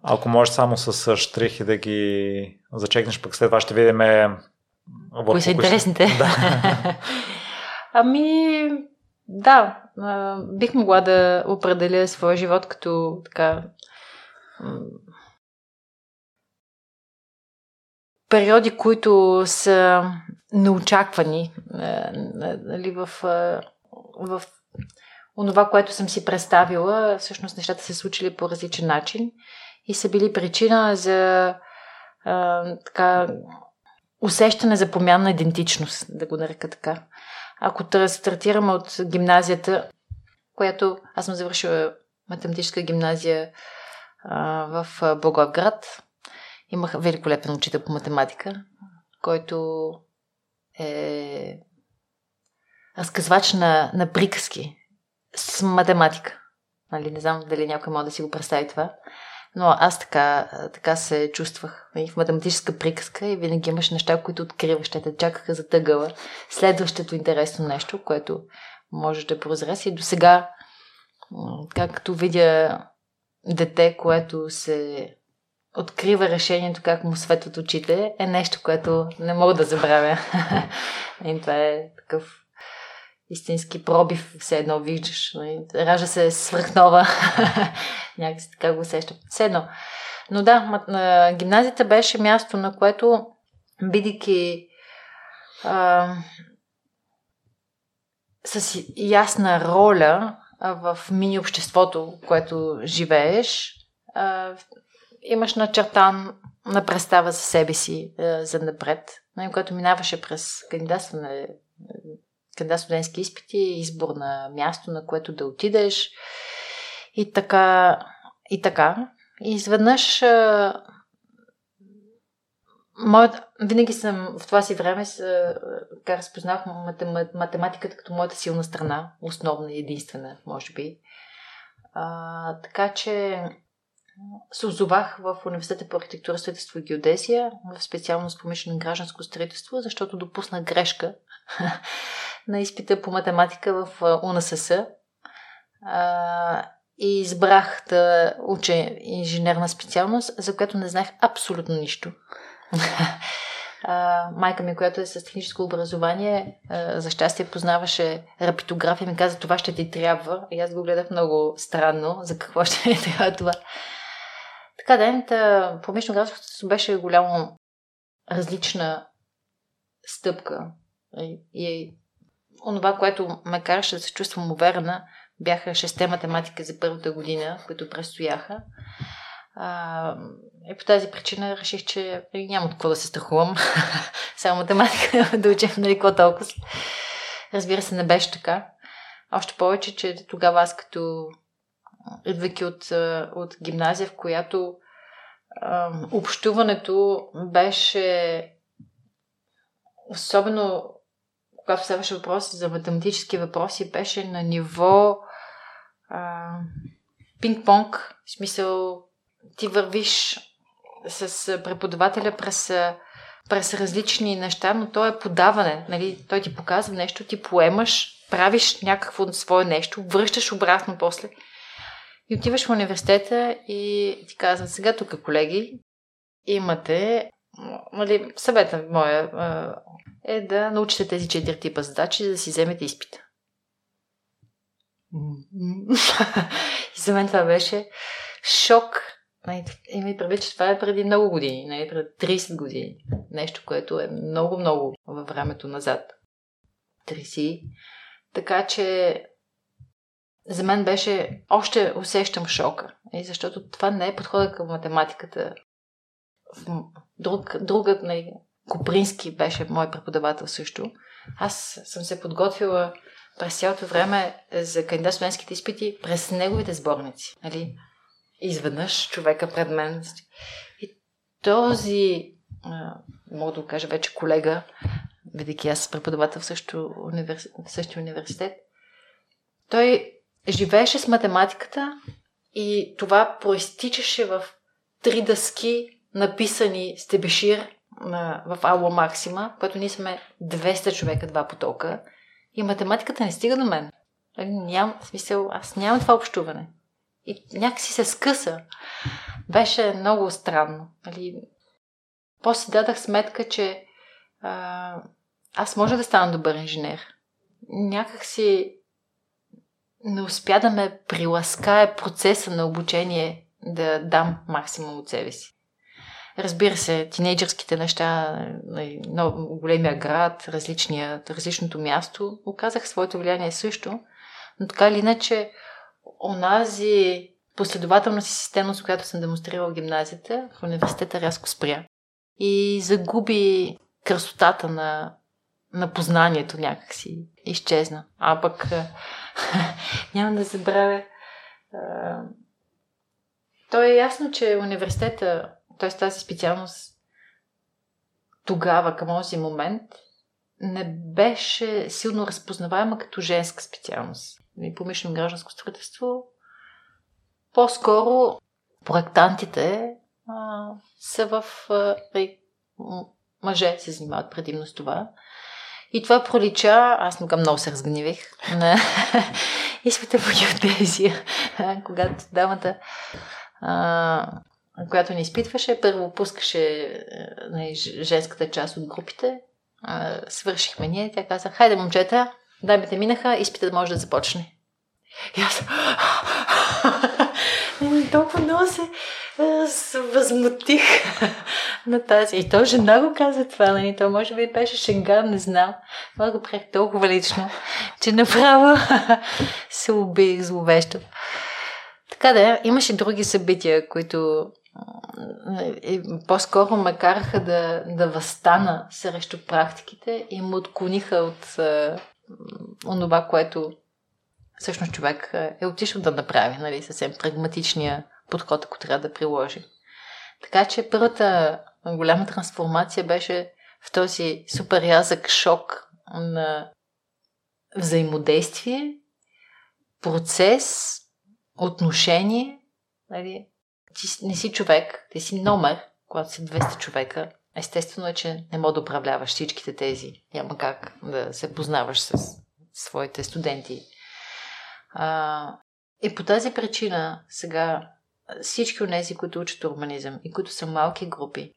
Ако можеш само с штрихи да ги зачекнеш, пък след това ще видим Кои са интересните? <laughs> Да. <laughs> ами, да, бих могла да определя своя живот като така периоди, които са неочаквани е, нали, в, е, в онова, което съм си представила, всъщност нещата се случили по различен начин и са били причина за а, е, така, усещане за промяна на идентичност, да го нарека така. Ако стартираме от гимназията, която аз съм завършила математическа гимназия а, в Благоевград, Имах великолепен учител по математика, който е разказвач на, на приказки с математика. Нали, не знам дали някой може да си го представи това. Но аз така, така се чувствах нали, в математическа приказка и винаги имаш неща, които откриваш. Те чакаха за тъгъла. Следващото интересно нещо, което можеш да прозрес. И до сега, както видя дете, което се открива решението как му светват очите, е нещо, което не мога да забравя. <laughs> и това е такъв истински пробив, все едно виждаш. Ража се свръхнова. <laughs> Някакси така го усещам. Все едно. Но да, гимназията беше място, на което, бидейки а, с ясна роля в мини обществото, което живееш, а, имаш начертан на представа за себе си е, за напред, нали, което минаваше през кандидатстване, кандидат студентски изпити, избор на място, на което да отидеш и така. И така. И изведнъж е, моят, винаги съм в това си време така разпознах математиката като моята силна страна, основна и единствена, може би. А, така че се озовах в Университета по архитектура, строителство и геодезия, в специалност помишлено гражданско строителство, защото допусна грешка <laughs> на изпита по математика в УНСС и избрах да уча инженерна специалност, за която не знаех абсолютно нищо. <laughs> майка ми, която е с техническо образование, за щастие познаваше рапитография и ми каза, това ще ти трябва. И аз го гледах много странно, за какво ще ми трябва това. Така, да, промишлено градското беше голямо различна стъпка. И, и онова, което ме караше да се чувствам уверена, бяха шесте математика за първата година, които предстояха. А, и по тази причина реших, че няма какво да се страхувам. <laughs> Само математика <laughs> да учим, нали, какво толкова. Разбира се, не беше така. Още повече, че тогава аз като идвайки от, от гимназия, в която общуването беше особено когато ставаше въпроси за математически въпроси, беше на ниво а, пинг-понг, в смисъл ти вървиш с преподавателя през, през различни неща, но то е подаване. Нали? Той ти показва нещо, ти поемаш, правиш някакво свое нещо, връщаш обратно после. И отиваш в университета и ти казват, сега тук, колеги, имате, нали, съвета моя е да научите тези четири типа задачи, за да си вземете изпита. и за мен това беше шок. И ми прави, че това е преди много години, не преди 30 години. Нещо, което е много-много във времето назад. 30. Така че за мен беше, още усещам шока, и защото това не е подхода към математиката. Друг, друга, не, Копрински беше мой преподавател също. Аз съм се подготвила през цялото време за кандидат студентските изпити през неговите сборници. Нали? Изведнъж човека пред мен. И този, мога да го кажа вече колега, бидейки аз преподавател в, в същия университет, той живееше с математиката и това проистичаше в три дъски, написани с тебешир в Аула Максима, което ние сме 200 човека, два потока. И математиката не стига до мен. Нали, ням, смисъл, аз нямам това общуване. И някакси се скъса. Беше много странно. Нали? После дадах сметка, че а, аз може да стана добър инженер. Някак си не успя да ме приласкае процеса на обучение да дам максимум от себе си. Разбира се, тинейджърските неща, нали, много големия град, различното място, оказах своето влияние също, но така или иначе, онази последователност и системност, която съм демонстрирала в гимназията, в университета рязко спря. И загуби красотата на, на познанието някакси. Изчезна. А пък <laughs> няма да забравя. То е ясно, че университета т.е. тази специалност тогава, към този момент, не беше силно разпознаваема като женска специалност. И помишлено гражданско строителство. По-скоро проектантите а, са в... А, мъже се занимават предимно с това. И това пролича, аз много, много се разгневих на <laughs> изпита по геодезия, <laughs> когато дамата а, която ни изпитваше. Първо пускаше е, нали, женската част от групите. свършихме ние. Тя каза, хайде момчета, даймите минаха, изпитът може да започне. И аз <laughs> толкова много се, се възмутих на тази. И то жена го каза това, нали? То може би беше шенган, не знам. Това го приех толкова лично, че направо <laughs> се убих зловещо. Така да, имаше други събития, които и по-скоро ме караха да, да възстана срещу практиките и му отклониха от е, онова, което всъщност човек е отишъл да направи, нали, съвсем прагматичния подход, ако трябва да приложи. Така че първата голяма трансформация беше в този супер язък шок на взаимодействие, процес, отношение, нали, ти не си човек, ти си номер, когато си 200 човека. Естествено е, че не мога да управляваш всичките тези. Няма как да се познаваш с своите студенти. А, и по тази причина сега всички от тези, които учат урбанизъм и които са малки групи,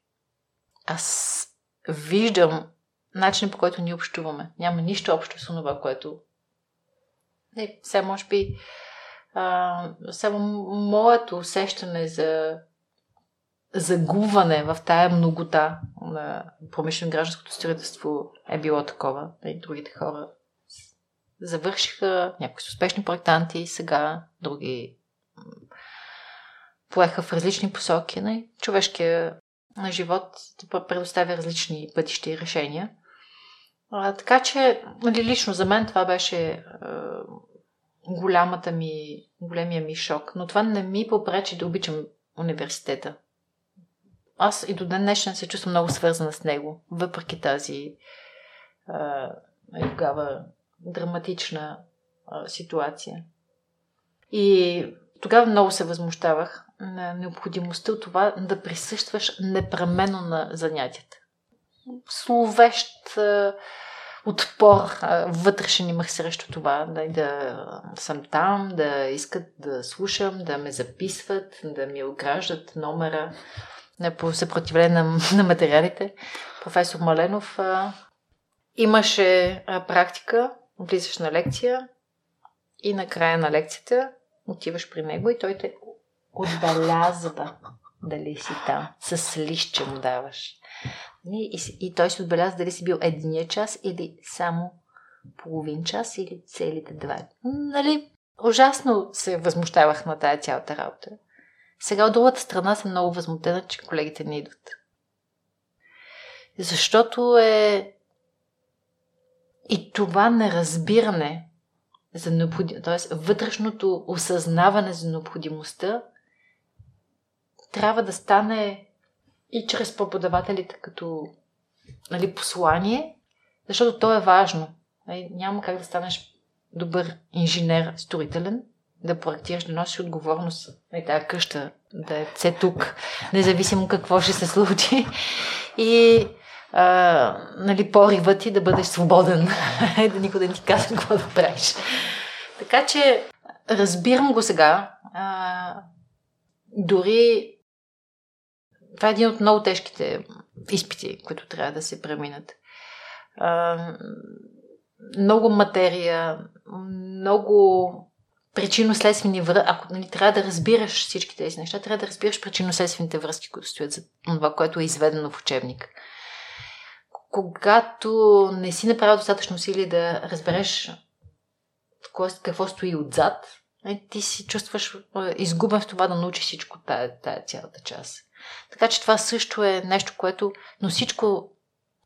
аз виждам начинът по който ни общуваме. Няма нищо общо с това, което... Не, сега може би само моето усещане за загубване в тая многота на промишлено гражданското строителство е било такова. И другите хора завършиха, някои са успешни проектанти, сега други поеха в различни посоки. Не? Човешкия живот предоставя различни пътища и решения. А, така че, нали, лично за мен това беше голямата ми, големия ми шок. Но това не ми попречи да обичам университета. Аз и до ден днешен се чувствам много свързана с него, въпреки тази а, тогава драматична а, ситуация. И тогава много се възмущавах на необходимостта от това да присъстваш непременно на занятията. Словещ, отпор вътрешен имах срещу това, да, да съм там, да искат да слушам, да ме записват, да ми ограждат номера на по съпротивление на, на материалите. Професор Маленов а, имаше а, практика, влизаш на лекция и на края на лекцията отиваш при него и той те отбелязва дали си там. С лище му даваш. И, и той се отбеляза дали си бил единия час или само половин час или целите два. Нали, ужасно се възмущавах на тая цялата работа. Сега от другата страна съм много възмутена, че колегите не идват. Защото е и това неразбиране за необходим... т.е. вътрешното осъзнаване за необходимостта трябва да стане и чрез преподавателите като нали, послание, защото то е важно. Нали, няма как да станеш добър инженер, строителен, да проектираш, да носиш отговорност на тази къща, да е все тук, независимо какво ще се случи. И нали, порива ти да бъдеш свободен, <laughs> да никой да ти казва какво да правиш. Така че разбирам го сега. А, дори това е един от много тежките изпити, които трябва да се преминат. А, много материя, много причинно-следствени връзки. Ако нали, трябва да разбираш всички тези неща, трябва да разбираш причинно-следствените връзки, които стоят за това, което е изведено в учебник. Когато не си направил достатъчно усилие да разбереш какво стои отзад, нали, ти си чувстваш изгубен в това да научиш всичко тая, тая цялата част. Така че това също е нещо, което, но всичко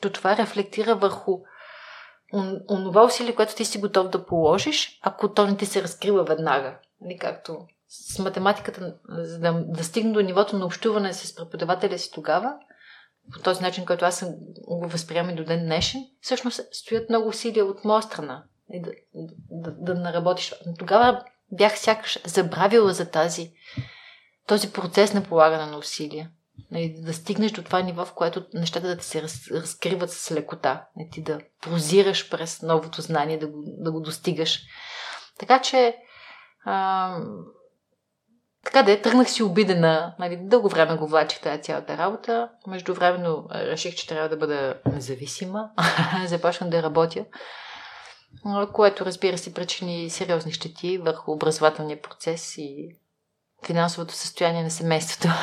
до това рефлектира върху онова усилие, което ти си готов да положиш, ако то не ти се разкрива веднага. Нали, както с математиката, за да, да стигна до нивото на общуване с преподавателя си тогава, по този начин, който аз го възприемам и до ден днешен, всъщност стоят много усилия от моя страна и да, да, да, наработиш. Но тогава бях сякаш забравила за тази, този процес на полагане на усилия. Нали, да стигнеш до това ниво, в което нещата да ти се раз, разкриват с лекота. Нали, ти да прозираш през новото знание, да го, да го достигаш. Така че, а, така да тръгнах си обидена. Нали, дълго време го влачих тази цялата работа. Междувременно реших, че трябва да бъда независима. <laughs> Започнах да работя. Което, разбира се, причини сериозни щети върху образователния процес и финансовото състояние на семейството. <laughs>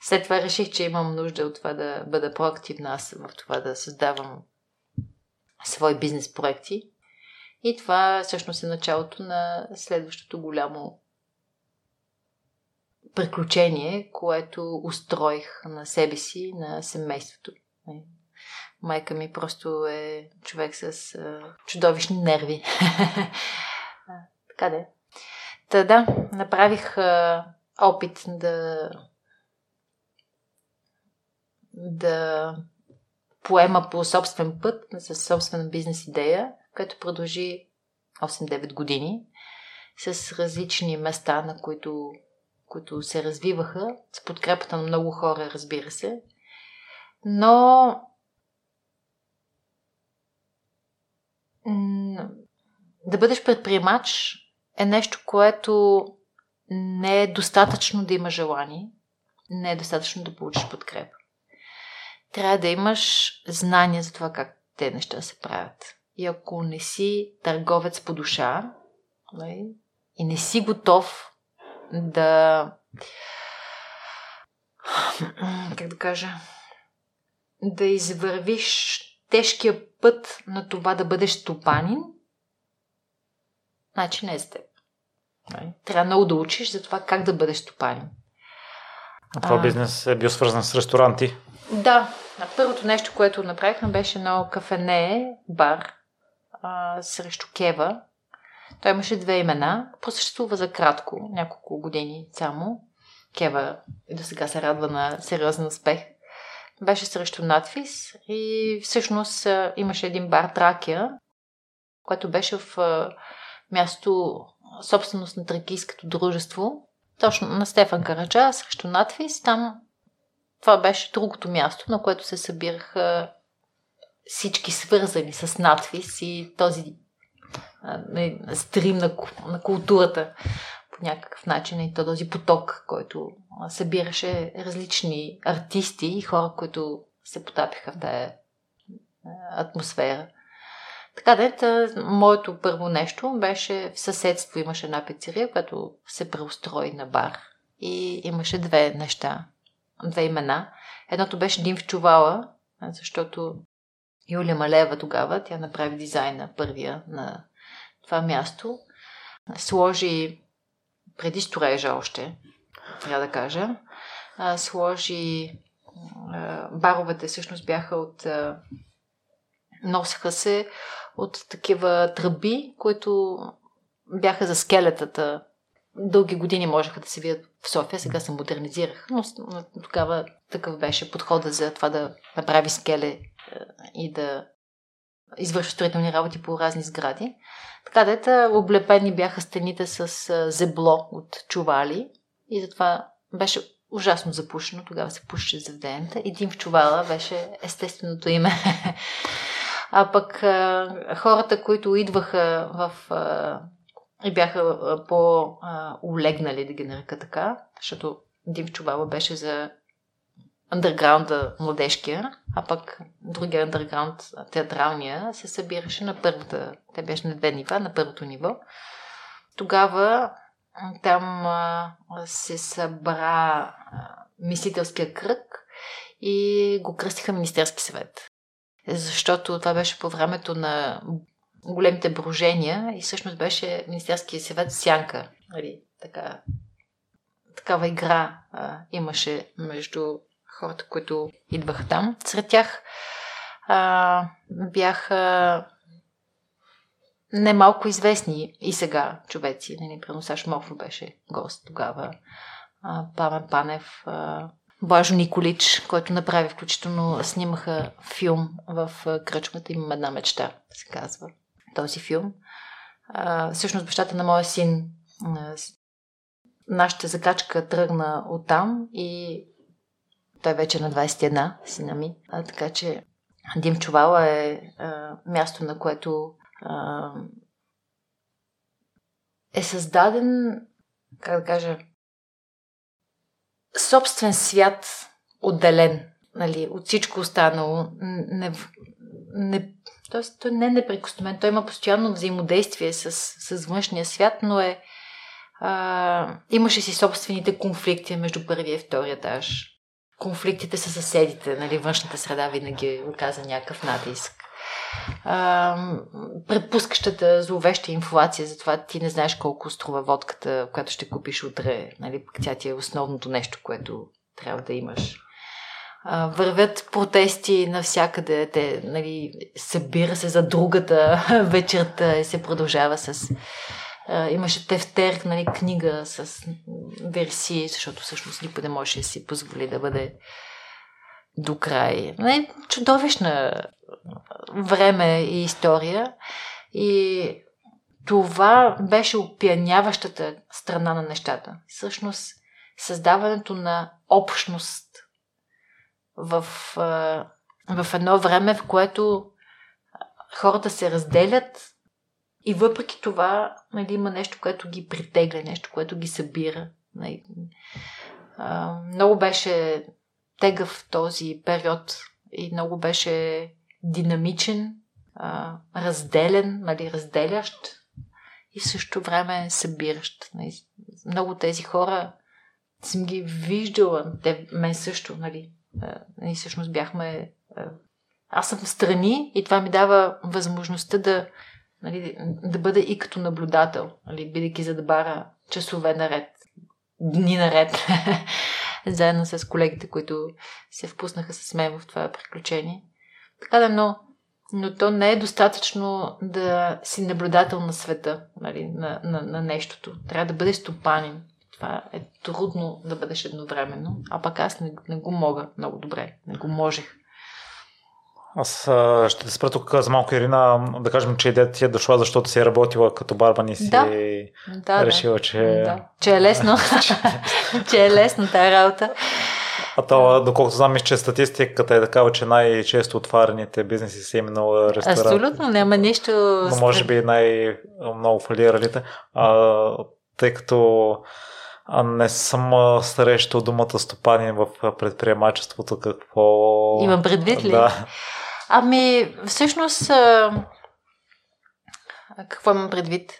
След това реших, че имам нужда от това да бъда проактивна аз в това да създавам свои бизнес проекти. И това всъщност е началото на следващото голямо приключение, което устроих на себе си, на семейството. Майка ми просто е човек с чудовищни нерви. <laughs> така да е. Та да, направих а, опит да да поема по собствен път, с собствена бизнес идея, която продължи 8-9 години, с различни места, на които, които се развиваха, с подкрепата на много хора, разбира се. Но да бъдеш предприемач е нещо, което не е достатъчно да има желание, не е достатъчно да получиш подкрепа. Трябва да имаш знания за това как те неща се правят. И ако не си търговец по душа нали, и не си готов да как да кажа да извървиш тежкия път на това да бъдеш стопанин, значи не е за теб. Нали? Трябва много да учиш за това как да бъдеш стопанин. А това а, бизнес е бил свързан с ресторанти? Да. Първото нещо, което направихме, беше едно кафене, бар а, срещу Кева. Той имаше две имена. Просъществува за кратко, няколко години само. Кева и до сега се радва на сериозен успех. Беше срещу надфис и всъщност имаше един бар Тракия, който беше в място собственост на тракийското дружество, точно на Стефан Караджа, срещу надфис. Там това беше другото място, на което се събираха всички свързани с надфис и този не, стрим на, на културата по някакъв начин и то този поток, който събираше различни артисти и хора, които се потапиха в тази атмосфера. Така да, моето първо нещо беше в съседство имаше една пицерия, която се преустрои на бар. И имаше две неща, две имена. Едното беше Дим в чувала, защото Юлия Малева тогава, тя направи дизайна първия на това място. Сложи преди сторежа още, трябва да кажа, сложи баровете всъщност бяха от носеха се от такива тръби, които бяха за скелетата. Дълги години можеха да се видят в София, сега се модернизираха, но тогава такъв беше подхода за това да направи скеле и да извършва строителни работи по разни сгради. Така дета облепени бяха стените с зебло от чували и затова беше ужасно запушено. Тогава се пушеше заведенията. И Дим в чувала беше естественото име. <laughs> А пък хората, които идваха в и бяха по-улегнали, да ги нарека така, защото Дим чувала беше за андерграунда младежкия, а пък другия андерграунд, театралния, се събираше на първата, те беше на две нива, на първото ниво. Тогава там а, се събра а, мислителския кръг и го кръстиха Министерски съвет. Защото това беше по времето на големите брожения и всъщност беше Министерския съвет сянка. Нали, така, такава игра а, имаше между хората, които идваха там. Сред тях а, бяха немалко известни и сега човеци. Нали, Преносаш Мофо беше гост тогава. А, Памен Панев, а, Блажо Николич, който направи включително, снимаха филм в кръчмата Имам една мечта, се казва този филм. А, всъщност бащата на моя син нашата закачка тръгна оттам и той вече е на 21, сина ми. А, така че Дим Чувала е а, място, на което а, е създаден, как да кажа, собствен свят отделен нали, от всичко останало. Не, не, тоест, той не е неприкосновен. Той има постоянно взаимодействие с, с външния свят, но е а, имаше си собствените конфликти между първия и втория етаж конфликтите с съседите, нали, външната среда винаги оказа някакъв натиск. А, предпускащата зловеща инфлация, затова ти не знаеш колко струва водката, която ще купиш утре, нали, тя ти е основното нещо, което трябва да имаш. А, вървят протести навсякъде, те, нали, събира се за другата <laughs> вечерта и се продължава с имаше тефтер, нали, книга с версии, защото всъщност никой не може да си позволи да бъде до край. Нали, чудовищна време и история. И това беше опияняващата страна на нещата. Всъщност, създаването на общност в, в едно време, в което хората се разделят и въпреки това, нали, има нещо, което ги притегля, нещо, което ги събира. Нали. Много беше тегъв този период и много беше динамичен, разделен, нали, разделящ и в същото време събиращ. Нали. Много тези хора съм ги виждала, те мен също, нали. Ние всъщност бяхме... Аз съм в страни и това ми дава възможността да нали, да бъде и като наблюдател, нали, бидейки за да бара часове наред, дни наред, <laughs> заедно с колегите, които се впуснаха с мен в това приключение. Така да, но, но то не е достатъчно да си наблюдател на света, нали, на, на, на нещото. Трябва да бъде стопанин. Това е трудно да бъдеш едновременно, а пък аз не, не го мога много добре, не го можех. Аз а, ще спра тук за малко, Ирина, да кажем, че идеята ти е дошла, защото си е работила като барбан и си да. Да, решила, че... Да. <laughs> Че е лесно. че е лесно тази работа. А това, доколкото знам, че статистиката е такава, че най-често отварените бизнеси са именно ресторант. Абсолютно, няма нищо... Но може би най-много фалиралите. А, тъй като а не съм срещал думата стопанин в предприемачеството. Какво... Имам предвид ли? Да. Ами, всъщност, какво имам предвид?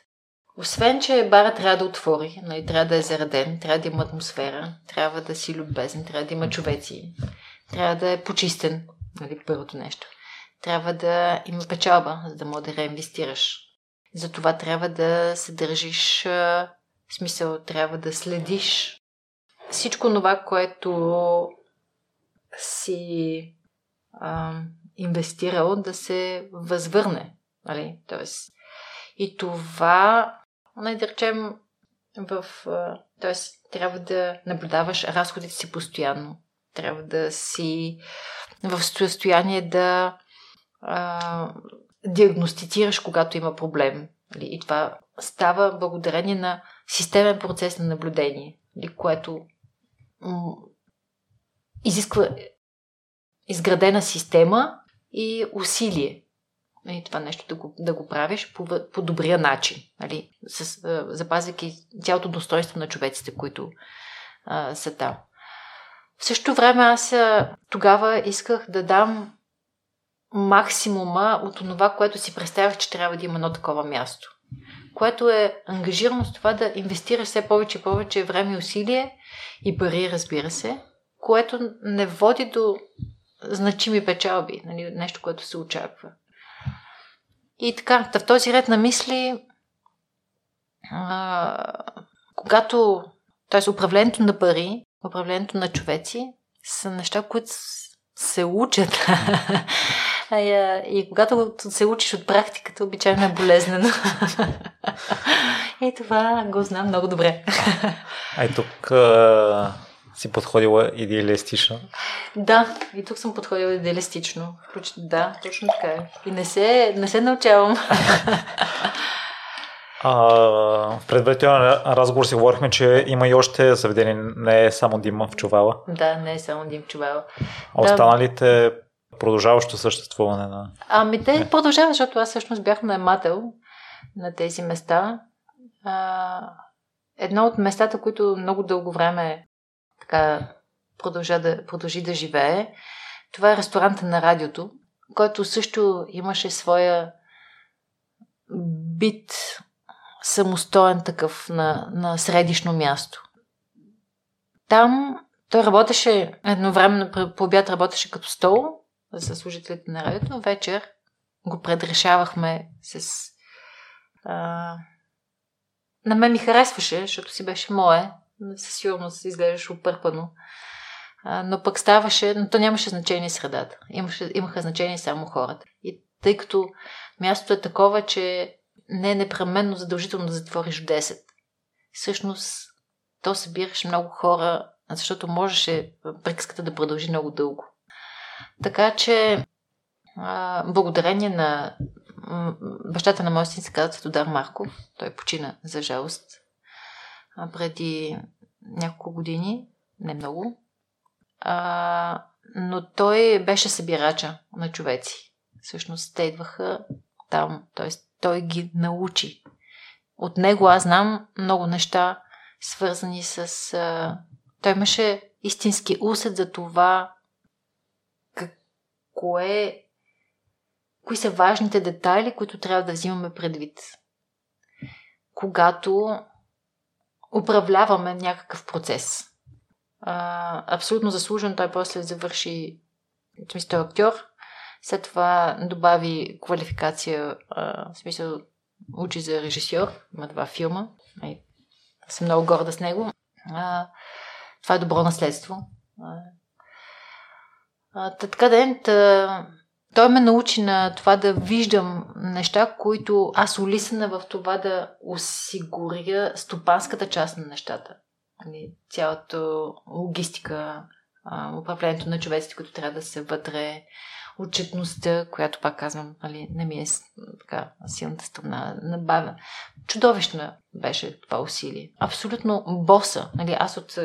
Освен, че бара трябва да отвори, нали, трябва да е зареден, трябва да има атмосфера, трябва да си любезен, трябва да има човеци, трябва да е почистен, нали, първото нещо. Трябва да има печалба, за да може да реинвестираш. Затова трябва да се държиш, в смисъл, трябва да следиш всичко това, което си а, инвестирал да се възвърне. Нали? Тоест, и това, не да речем, в, т.е. трябва да наблюдаваш разходите си постоянно. Трябва да си в състояние да а, диагностицираш, когато има проблем. Нали? И това става благодарение на системен процес на наблюдение, нали? което изисква изградена система и усилие. И това нещо да го, да го правиш по, по добрия начин, нали? С, а, запазвайки цялото достоинство на човеците, които а, са там. В същото време аз а, тогава исках да дам максимума от това, което си представях, че трябва да има едно такова място. Което е ангажирано с това да инвестираш все повече и повече време и усилие и пари, разбира се, което не води до значими печалби, нали, нещо, което се очаква. И така, в този ред на мисли, а, когато, т.е. управлението на пари, управлението на човеци са неща, които се учат. <laughs> и когато се учиш от практиката, обичайно е болезнено. <laughs> и това го знам много добре. Ай тук си подходила идеалистично. Да, и тук съм подходила идеалистично. Да, точно така е. И не се, не се научавам. <laughs> А, в предварителен разговор си говорихме, че има и още заведения, не е само Дима в Чувала. Да, не е само Дим в Чувала. А останалите продължаващо съществуване на... Ами те не. продължават, защото аз всъщност бях наемател на тези места. А, едно от местата, които много дълго време така продължа да, продължи да живее, това е ресторанта на радиото, който също имаше своя бит самостоен такъв на, на средишно място. Там той работеше, едновременно по обяд работеше като стол за служителите на радиото, но вечер го предрешавахме с... А... На мен ми харесваше, защото си беше мое. Със сигурност изглеждаше опърпано. А, но пък ставаше, но то нямаше значение средата. Имаше, имаха значение само хората. И тъй като мястото е такова, че не е непременно задължително да затвориш в 10. Всъщност, то събираш много хора, защото можеше приказката да продължи много дълго. Така че, а, благодарение на бащата на моя син се казва Тодор Марков, той почина за жалост преди няколко години, не много, а, но той беше събирача на човеци. Всъщност те идваха там, т.е той ги научи. От него аз знам много неща, свързани с... А... Той имаше истински усет за това как... кое... кои са важните детайли, които трябва да взимаме предвид. Когато управляваме някакъв процес. А, абсолютно заслужен той после завърши, в смисъл е актьор, след това добави квалификация, а, в смисъл учи за режисьор, има два филма. И съм много горда с него. А, това е добро наследство. А, така да та, той ме научи на това да виждам неща, които аз улисана в това да осигуря стопанската част на нещата. Нали, цялата логистика, управлението на човеците, които трябва да са вътре, отчетността, която пак казвам, нали, не ми е така силната страна, набавя. Чудовищна беше това усилие. Абсолютно боса. Нали, аз от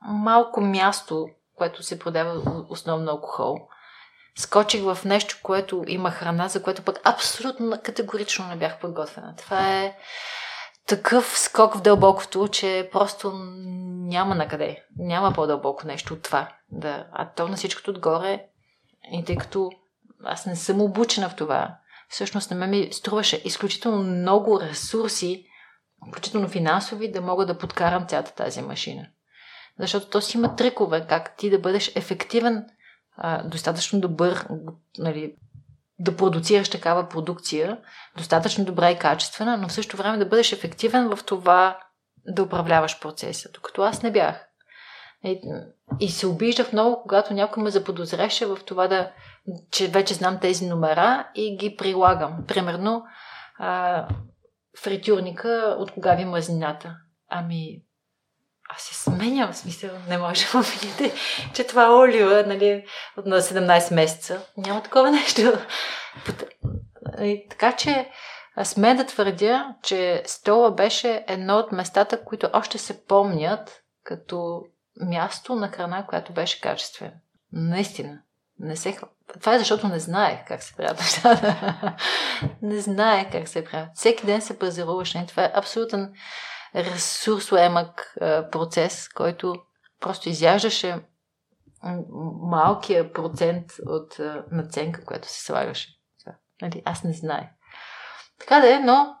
малко място, което се продава основно алкохол, скочих в нещо, което има храна, за което пък абсолютно категорично не бях подготвена. Това е такъв скок в дълбокото, че просто няма на къде. Няма по-дълбоко нещо от това. Да. А то на всичкото отгоре, и тъй като аз не съм обучена в това, всъщност на мен ми струваше изключително много ресурси, включително финансови, да мога да подкарам цялата тази машина. Защото то си има трикове, как ти да бъдеш ефективен, достатъчно добър, нали, да продуцираш такава продукция, достатъчно добра и качествена, но в същото време да бъдеш ефективен в това да управляваш процеса, докато аз не бях. И, и се обиждах много, когато някой ме заподозреше в това да, че вече знам тези номера и ги прилагам. Примерно, а, фритюрника, от кога ви мазнината? Ами, аз се сменям, в смисъл, не може да видите, че това е олива, нали, на 17 месеца. Няма такова нещо. И, така че, сме да твърдя, че стола беше едно от местата, които още се помнят като място на храна, която беше качествена. Наистина. Не се... Това е защото не знаех как се правят нещата. <laughs> не знаех как се правят. Всеки ден се пазаруваш. Не? Това е абсолютен ресурсоемък процес, който просто изяждаше малкия процент от наценка, която се слагаше. Нали? Аз не знаех. Така да е, но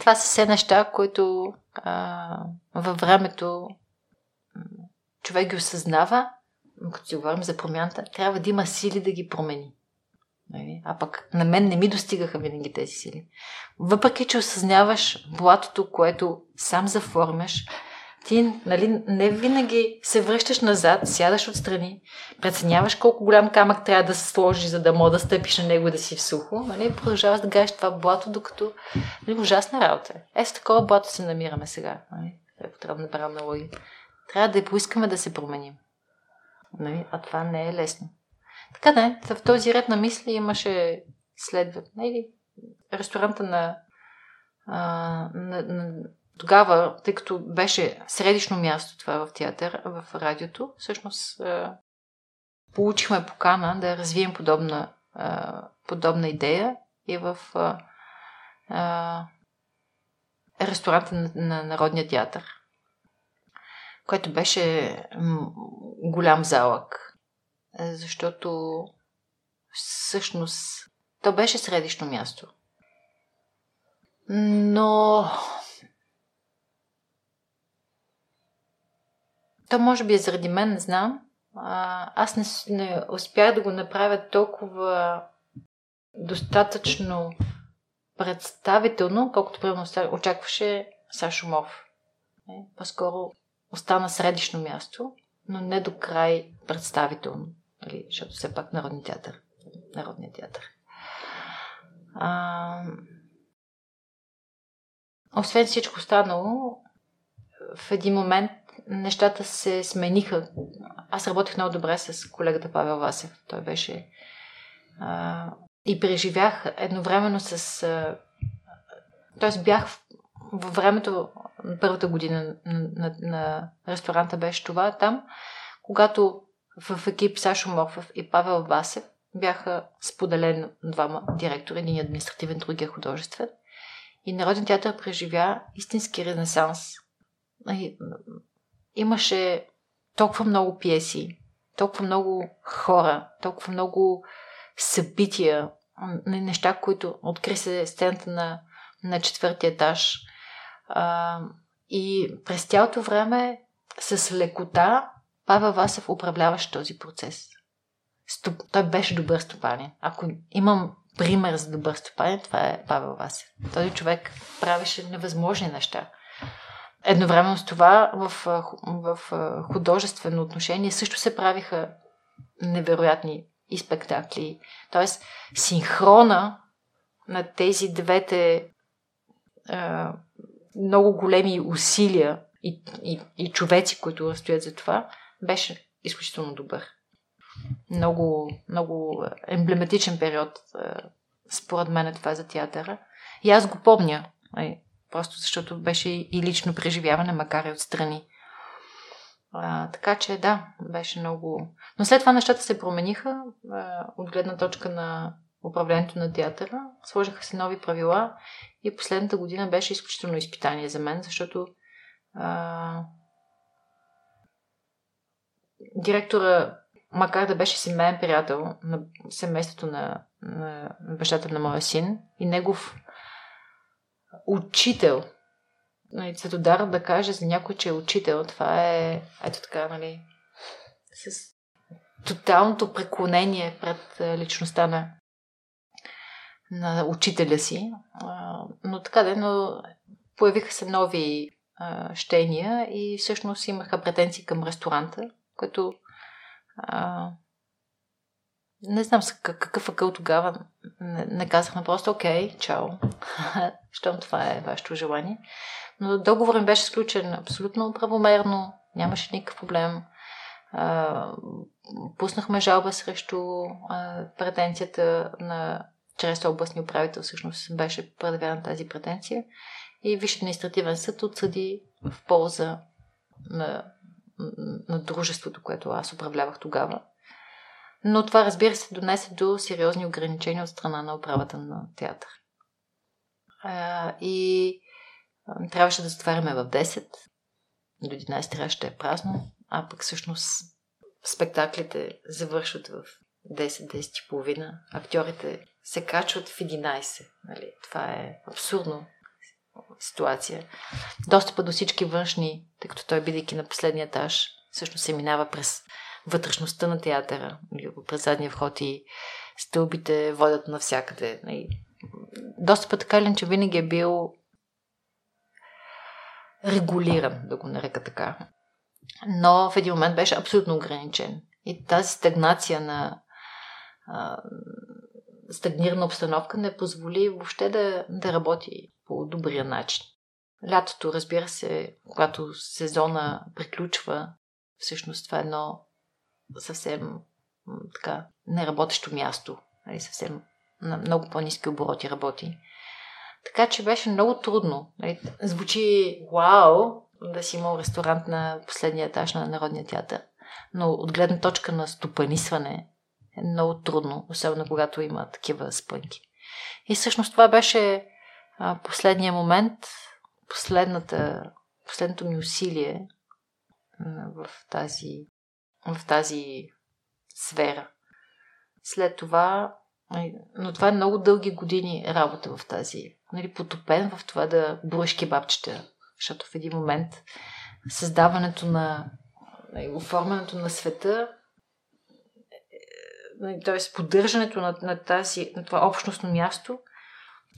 това са все неща, които а, във времето човек ги осъзнава, като си говорим за промяната, трябва да има сили да ги промени. Нали? А пък на мен не ми достигаха винаги тези сили. Въпреки, че осъзнаваш блатото, което сам заформяш, ти нали, не винаги се връщаш назад, сядаш отстрани, преценяваш колко голям камък трябва да се сложи, за да мога да стъпиш на него и да си в сухо, нали, продължаваш да гаеш това блато, докато нали, ужасна работа е. С такова блато се намираме сега. Нали, трябва да направим аналогия. Трябва да поискаме да се променим. Нали, а това не е лесно. Така да, в този ред на мисли имаше следват. Нали, ресторанта на, а, на, на тогава, тъй като беше средишно място това в театър, в радиото, всъщност получихме покана да развием подобна, подобна идея и в ресторанта на, на Народния театър, който беше голям залък, защото всъщност то беше средишно място. Но То може би е заради мен, не знам. Аз не, не успях да го направя толкова достатъчно представително, колкото примерно очакваше Сашо Мов. Е, по-скоро остана средишно място, но не до край представително, нали, защото все пак Народни театър. Народният театър. А, освен всичко останало, в един момент нещата се смениха. Аз работих много добре с колегата Павел Васев. Той беше. А, и преживях едновременно с. А, тоест бях във времето, първата година на, на, на ресторанта беше това там, когато в екип Сашо Морфов и Павел Васев бяха споделени двама директори, един административен, другия художествен. И Народен театър преживя истински ренесанс имаше толкова много пиеси, толкова много хора, толкова много събития, неща, които откри се сцената на, на четвъртия етаж. А, и през цялото време с лекота Павел Васев управляваше този процес. Стоп, той беше добър стопанин. Ако имам пример за добър стопанин, това е Павел Васев. Този човек правеше невъзможни неща. Едновременно с това в, в художествено отношение също се правиха невероятни и спектакли. Тоест, синхрона на тези двете е, много големи усилия и, и, и човеци, които стоят за това, беше изключително добър. Много, много емблематичен период, според мен, е това за театъра. И аз го помня. Просто защото беше и лично преживяване, макар и отстрани. А, така че да, беше много. Но след това нещата се промениха а, от гледна точка на управлението на театъра. Сложиха се нови правила и последната година беше изключително изпитание за мен, защото директора, макар да беше семейен приятел на семейството на, на бащата на моя син и негов учител. Нали, Цветодар да каже за някой, че е учител, това е ето така, нали, с тоталното преклонение пред личността на, на учителя си. Но така да, но появиха се нови щения и всъщност имаха претенции към ресторанта, което а, не знам какъв акъл тогава. Не, не казахме просто окей, чао, <laughs> щом това е вашето желание. Но договорът беше сключен абсолютно правомерно, нямаше никакъв проблем. А, пуснахме жалба срещу а, претенцията на чрез областни управител всъщност беше предявена тази претенция и Висше административен съд отсъди в полза на, на дружеството, което аз управлявах тогава. Но това, разбира се, донесе до сериозни ограничения от страна на управата на театър. И трябваше да затваряме в 10. До 11 трябваше да е празно, а пък всъщност спектаклите завършват в 10-10 и половина. Актьорите се качват в 11. Нали? Това е абсурдно ситуация. Достъпа до всички външни, тъй като той, бидейки на последния етаж, всъщност се минава през вътрешността на театъра, нали, през задния вход и стълбите водят навсякъде. Нали? Достъпът така ли, че винаги е бил регулиран, да го нарека така. Но в един момент беше абсолютно ограничен. И тази стагнация на стагнирана обстановка не позволи въобще да, да работи по добрия начин. Лятото, разбира се, когато сезона приключва, всъщност това е едно съвсем така неработещо място. Нали, съвсем на много по-низки обороти работи. Така че беше много трудно. Нали, звучи вау да си имал ресторант на последния етаж на Народния театър. Но от гледна точка на стопанисване е много трудно, особено когато има такива спънки. И всъщност това беше а, последния момент, последната, последното ми усилие в тази, в тази сфера. След това, но това е много дълги години работа в тази, нали, потопен в това да броиш кебабчета, защото в един момент създаването на, оформянето на света т.е. поддържането на, на, тази, на това общностно място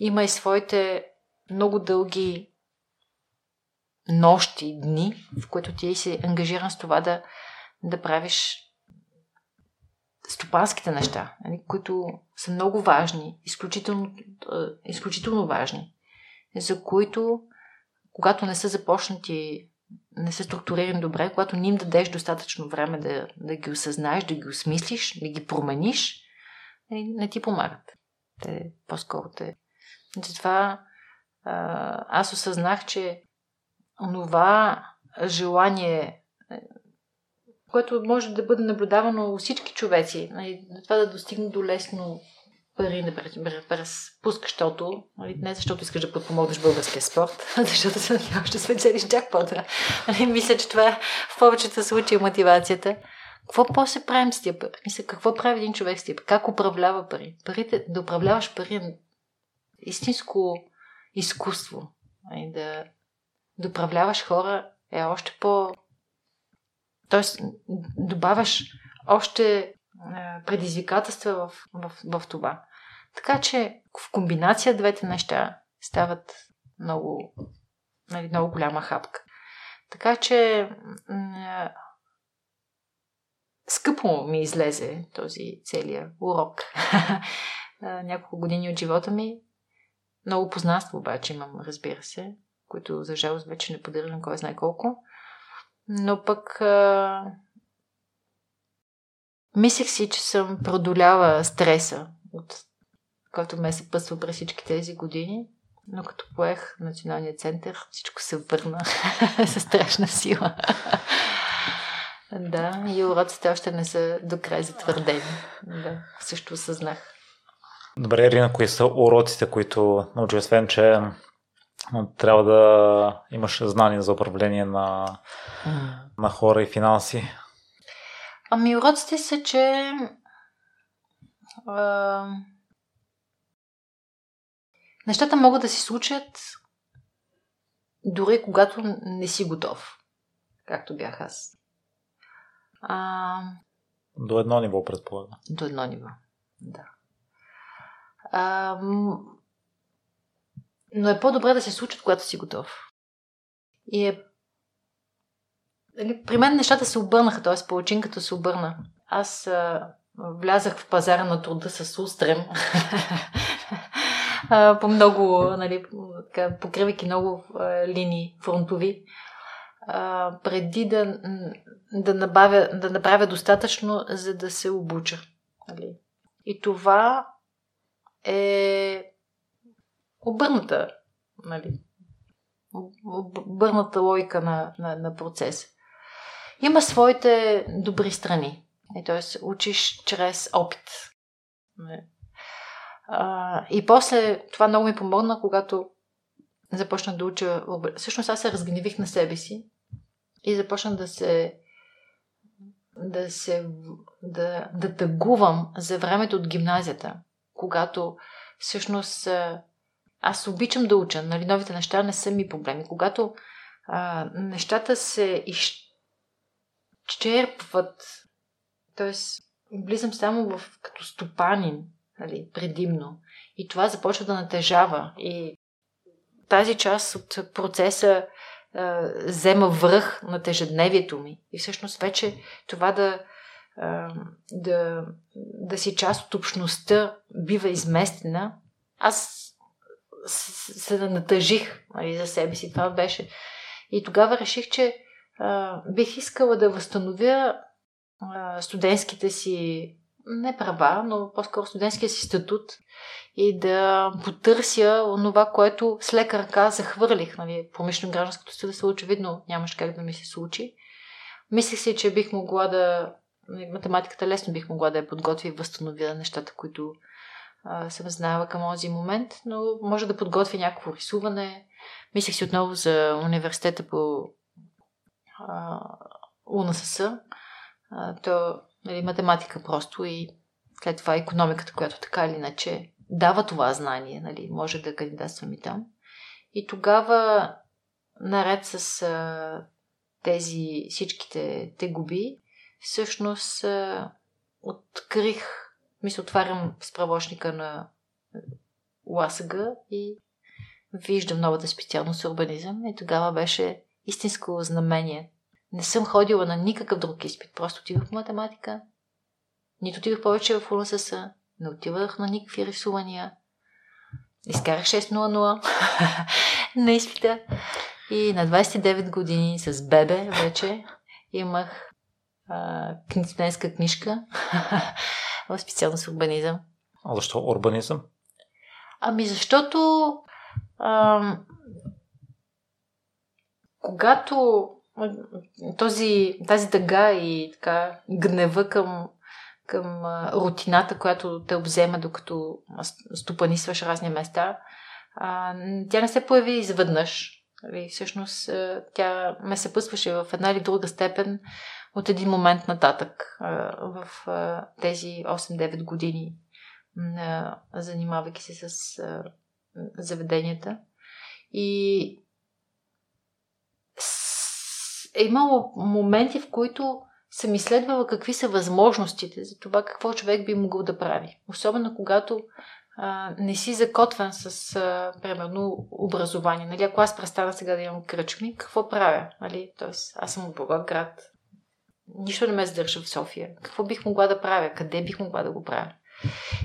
има и своите много дълги нощи, дни, в които ти си ангажиран с това да, да правиш стопанските неща, нали, които са много важни, изключително, изключително важни, за които, когато не са започнати не са структурирани добре, когато не им дадеш достатъчно време да, да ги осъзнаеш, да ги осмислиш, да ги промениш, не, нали, не ти помагат. Те по-скоро те. Затова аз осъзнах, че онова желание, е, което може да бъде наблюдавано у всички човеци, нали, това да достигне до лесно пари да разпускаш тото, нали, не защото искаш да подпомогнеш българския спорт, <laughs> а защото се надяваш да спечелиш джакпота. Нали, мисля, че това е в повечето случаи мотивацията. Какво после правим с тия пари? Мисля, какво прави един човек с тия пари? Как управлява пари? Парите, да управляваш пари е истинско изкуство. Нали, да, да управляваш хора е още по... Тоест, добавяш още предизвикателства в, в, в това. Така че в комбинация двете неща стават много, нали, много голяма хапка. Така че м- скъпо ми излезе този целият урок. <laughs> Няколко години от живота ми. Много познанство обаче имам, разбира се, които за жалост вече не поддържам кой знае колко. Но пък Мислех си, че съм продолява стреса, от който ме е съпътства през всички тези години, но като поех националния център, всичко се върна <laughs> със страшна сила. да, и уроците още не са до край затвърдени. Да, също осъзнах. Добре, Ирина, кои са уроците, които научи, освен, че трябва да имаш знания за управление на, на хора и финанси? Ами уроците са, че а, нещата могат да се случат дори когато не си готов, както бях аз. А, до едно ниво, предполагам. До едно ниво, да. А, но е по-добре да се случат, когато си готов. И е при мен нещата се обърнаха, т.е. палачинката се обърна. Аз а, влязах в пазара на труда с устрем. <laughs> по много, нали, така, покривайки много а, линии фронтови, а, преди да, да, набавя, да направя достатъчно, за да се обуча. Нали. И това е обърната, нали, обърната логика на, на, на процеса. Има своите добри страни. Т.е. учиш чрез опит. И после това много ми помогна, когато започнах да уча. Всъщност аз се разгневих на себе си и започнах да се да се да, да тъгувам за времето от гимназията, когато всъщност аз обичам да уча, нали, новите неща не са ми проблеми. Когато а, нещата се изчерпват, т.е. влизам само в, като стопанин, нали, предимно. И това започва да натежава. И тази част от процеса а, взема връх на тежедневието ми. И всъщност вече това да, а, да, да си част от общността бива изместена. Аз се натъжих нали, за себе си. Това беше. И тогава реших, че бих искала да възстановя студентските си не права, но по-скоро студентския си статут и да потърся онова, което с лека ръка захвърлих. Нали, промишлено гражданското студия очевидно нямаше как да ми се случи. Мислех си, че бих могла да... Нали, математиката лесно бих могла да я подготвя и възстановя нещата, които а, съм знаела към този момент, но може да подготвя някакво рисуване. Мислех си отново за университета по УНСС. То нали, математика просто и след това економиката, която така или иначе дава това знание, нали, може да кандидатствам и там. И тогава, наред с а, тези всичките те губи, всъщност а, открих, мисля, отварям справочника на УАСГ и виждам новата специалност урбанизъм и тогава беше истинско знамение не съм ходила на никакъв друг изпит. Просто отидох в математика. Нито отидох повече в УНСС. Не отивах на никакви рисувания. Изкарах 6.00 <laughs> на изпита. И на 29 години с бебе вече имах студентска книжка <laughs> в специалност урбанизъм. А защо урбанизъм? Ами защото а, когато този, тази тъга и така гнева към, към рутината, която те обзема, докато стопанисваш разни места, а, тя не се появи изведнъж. Нали, всъщност тя ме съпъсваше в една или друга степен от един момент нататък в тези 8-9 години, занимавайки се с заведенията. И е имало моменти, в които съм изследвала какви са възможностите за това какво човек би могъл да прави. Особено когато а, не си закотван с, а, примерно, образование. Нали, ако аз престана сега да имам кръчми, какво правя? Нали? Тоест, аз съм от град. Нищо не ме задържа в София. Какво бих могла да правя? Къде бих могла да го правя?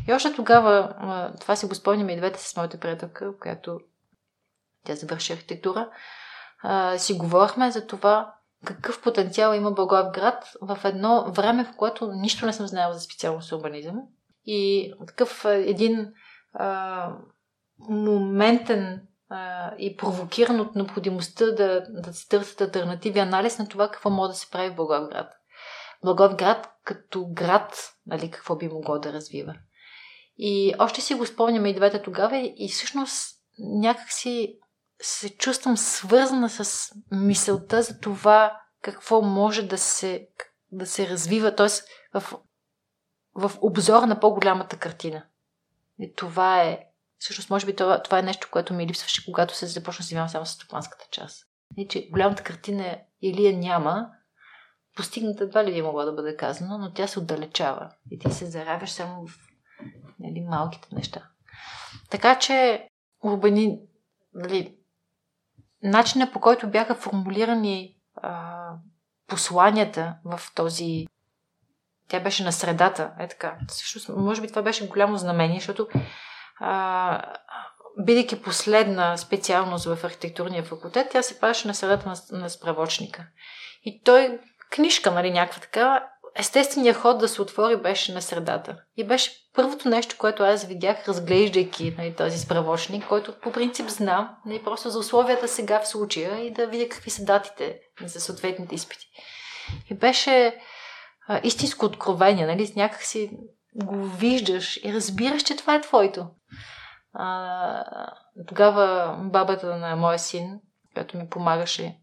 И още тогава, а, това си го спомням и двете с моята приятелка, която тя завърши архитектура, а, си говорихме за това какъв потенциал има Благоевград в едно време, в което нищо не съм знаела за специалност урбанизъм. И такъв един а, моментен а, и провокиран от необходимостта да, да се търсят альтернативи анализ на това какво може да се прави в Благоевград. Благоевград като град, нали, какво би могло да развива. И още си го спомняме и двете тогава и всъщност някакси се чувствам свързана с мисълта за това какво може да се, да се развива, т.е. В, в обзор на по-голямата картина. И това е, всъщност, може би това, това е нещо, което ми липсваше, когато се започна да занимавам само с стопанската част. И, че голямата картина или я няма, постигната едва ли би могла да бъде казано, но тя се отдалечава и ти се заравяш само в нали, малките неща. Така че урбани, нали, начина по който бяха формулирани а, посланията в този. Тя беше на средата, е така. Също, може би това беше голямо знамение, защото а, бидейки последна специалност в архитектурния факултет, тя се паше на средата на, на справочника. И той, книжка, нали, някаква така, естественият ход да се отвори беше на средата. И беше първото нещо, което аз видях, разглеждайки нали, този справочник, който по принцип знам, нали, просто за условията сега в случая и да видя какви са датите за съответните изпити. И беше а, истинско откровение, нали, някак си го виждаш и разбираш, че това е твоето. А, тогава бабата на моя син, която ми помагаше,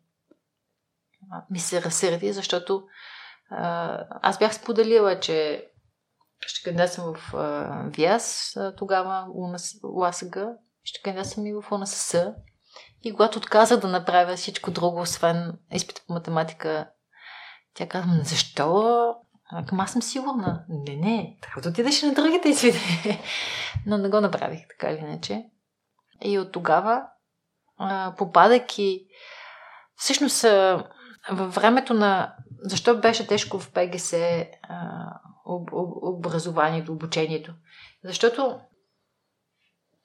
ми се разсърди, защото аз бях споделила, че ще кандидатствам в ВИАС тогава, УАСГ, ще кандидатствам и в УНСС. И когато отказах да направя всичко друго, освен изпита по математика, тя каза, защо? Към аз съм сигурна. Не, не, трябва да отидеш на другите изпити. <laughs> Но не го направих, така или иначе. И от тогава, попадайки, всъщност във времето на защо беше тежко в ПГС а, об, об, образованието, обучението? Защото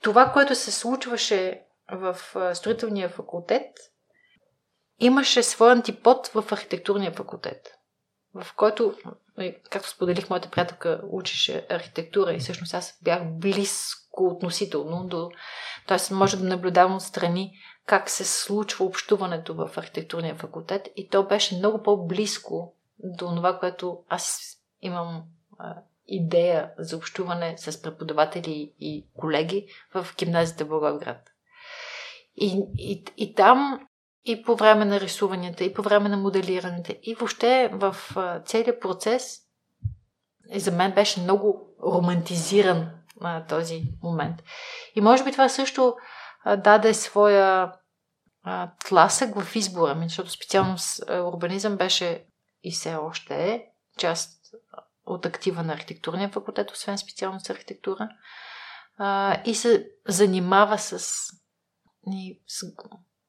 това, което се случваше в строителния факултет, имаше своя антипод в архитектурния факултет, в който, както споделих, моята приятелка учеше архитектура и всъщност аз бях близко относително до... Тоест, може да наблюдавам отстрани как се случва общуването в архитектурния факултет и то беше много по-близко до това, което аз имам идея за общуване с преподаватели и колеги в гимназията Благоевград. И, и, и там, и по време на рисуванията, и по време на моделирането, и въобще в а, целият процес, за мен беше много романтизиран този момент. И може би това също даде своя а, тласък в избора ми, защото специално с урбанизъм беше и все още е част от актива на архитектурния факултет, освен специалност архитектура. А, и се занимава с, с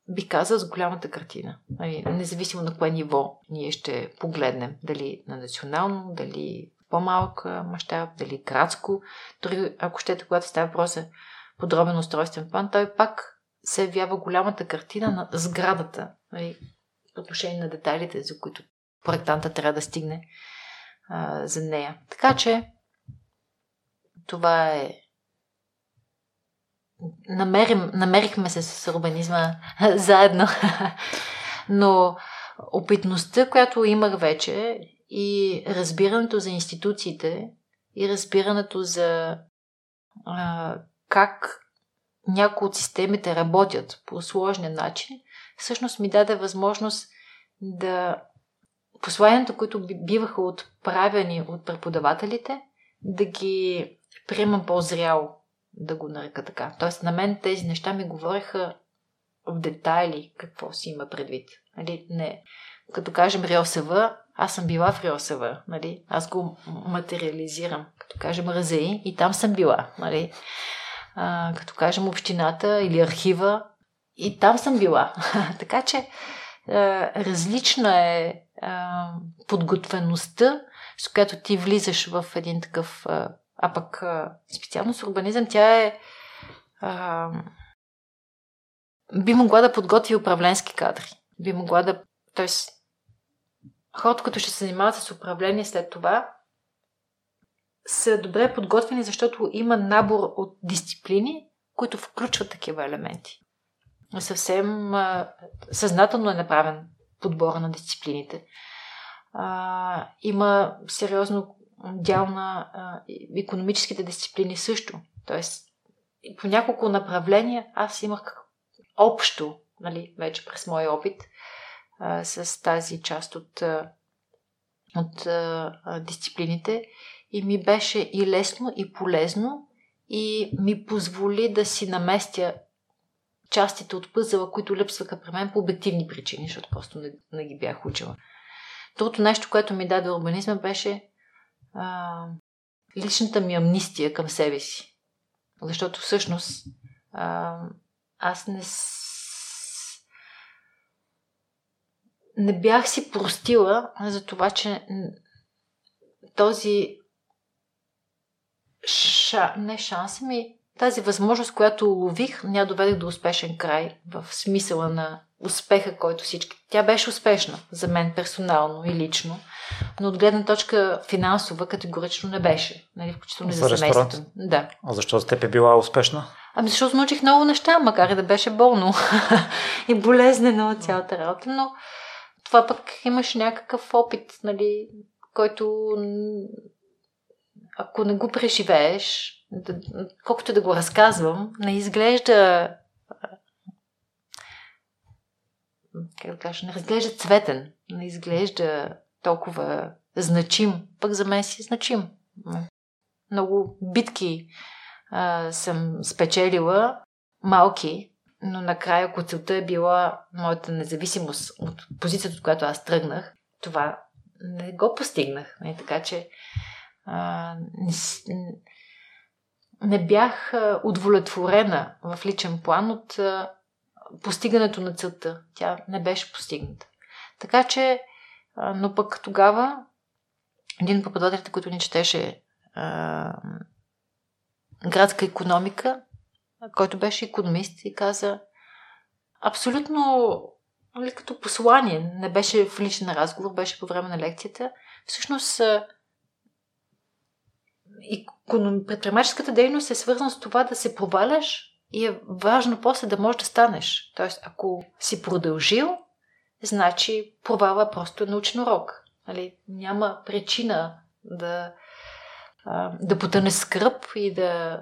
би казал, с голямата картина. Нали, независимо на кое ниво ние ще погледнем. Дали на национално, дали по-малък мащаб, дали градско. Дори ако щете, когато става въпрос за подробен устройствен план, той пак се явява голямата картина на сградата, нали, отношение на детайлите, за които проектанта трябва да стигне а, за нея. Така че това е. Намерим, намерихме се с урбанизма <laughs> заедно. <laughs> Но опитността, която имах вече и разбирането за институциите и разбирането за а, как някои от системите работят по сложен начин, всъщност ми даде възможност да посланията, които биваха отправени от преподавателите, да ги приемам по-зряло, да го нарека така. Тоест на мен тези неща ми говореха в детайли какво си има предвид. Нали? Не. Като кажем РИОСВ, аз съм била в РИОСВ. Нали? Аз го материализирам. Като кажем РЗИ, и там съм била. Нали? А, като кажем общината или архива, и там съм била. <laughs> така че а, различна е а, подготвеността, с която ти влизаш в един такъв. А, а пък а, специално с урбанизъм, тя е. А, би могла да подготви управленски кадри. Би могла да. Тоест, хората, които ще се занимават с управление след това, са добре подготвени, защото има набор от дисциплини, които включват такива елементи. Съвсем а, съзнателно е направен подбора на дисциплините. А, има сериозно дял на а, економическите дисциплини също. Тоест, по няколко направления аз имах общо, нали, вече през моя опит, а, с тази част от, от а, дисциплините и ми беше и лесно, и полезно, и ми позволи да си наместя частите от пъзела, които липсваха при мен по обективни причини, защото просто не, не ги бях учила. Другото нещо, което ми даде урбанизма, беше а, личната ми амнистия към себе си. Защото всъщност а, аз не. С... не бях си простила за това, че този ша, не шанс, ми тази възможност, която лових, ня доведе до успешен край в смисъла на успеха, който всички. Тя беше успешна за мен персонално и лично, но от гледна точка финансова категорично не беше. Нали, включително за, за семейството. Да. А защо за теб е била успешна? Ами защото научих много неща, макар и да беше болно <laughs> и болезнено от цялата работа, но това пък имаш някакъв опит, нали, който ако не го преживееш, да, колкото да го разказвам, не изглежда как да кажа, не разглежда цветен, не изглежда толкова значим, пък за мен си е значим. Много битки а, съм спечелила, малки, но накрая, ако целта е била моята независимост от позицията, от която аз тръгнах, това не го постигнах. Не? Така че не, не бях удовлетворена в личен план от постигането на целта. Тя не беше постигната. Така че, но пък тогава един от преподавателите, който ни четеше а, градска економика, който беше економист и каза абсолютно нали, като послание, не беше в личен разговор, беше по време на лекцията. Всъщност предприемаческата дейност е свързана с това да се проваляш и е важно после да можеш да станеш. Тоест, ако си продължил, значи провала просто е научен урок. Нали? Няма причина да, да потъне скръп и да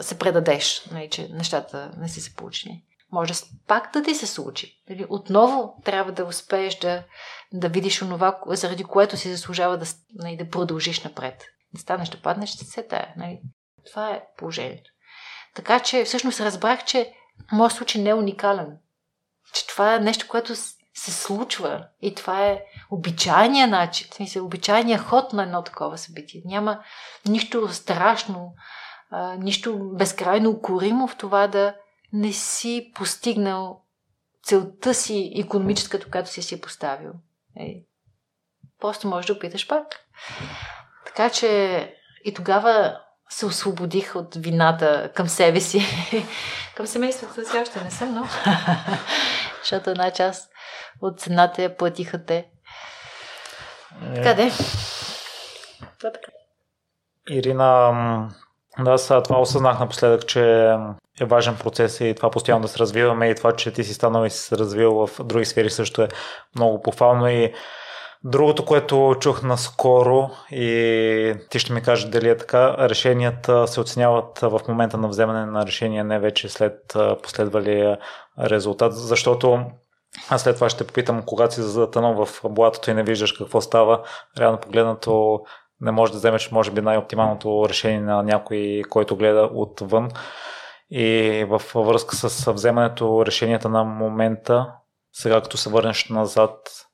се предадеш, нали, че нещата не си се получили. Може пак да ти се случи. Нали? Отново трябва да успееш да, да видиш онова, заради което си заслужава да, нали, да продължиш напред. Да станеш, да паднеш, ще се тая. Нали? Това е положението. Така че всъщност разбрах, че моят случай не е уникален. Че това е нещо, което се случва и това е обичайния начин, смисъл, обичайния ход на едно такова събитие. Няма нищо страшно, а, нищо безкрайно укоримо в това да не си постигнал целта си економическата, която си си поставил. Е, просто можеш да опиташ пак. Така че и тогава се освободих от вината към себе си. <laughs> към семейството си още не съм, но... <laughs> Защото една част от цената я платиха те. Е... Това така. Ирина, да, аз това осъзнах напоследък, че е важен процес и това постоянно да се развиваме и това, че ти си станал и си се развил в други сфери също е много похвално и Другото, което чух наскоро и ти ще ми кажеш дали е така, решенията се оценяват в момента на вземане на решение, не вече след последвалия резултат, защото аз след това ще попитам, когато си затънал в блатото и не виждаш какво става, реално погледнато не можеш да вземеш, може би, най-оптималното решение на някой, който гледа отвън. И в връзка с вземането решенията на момента, сега като се върнеш назад,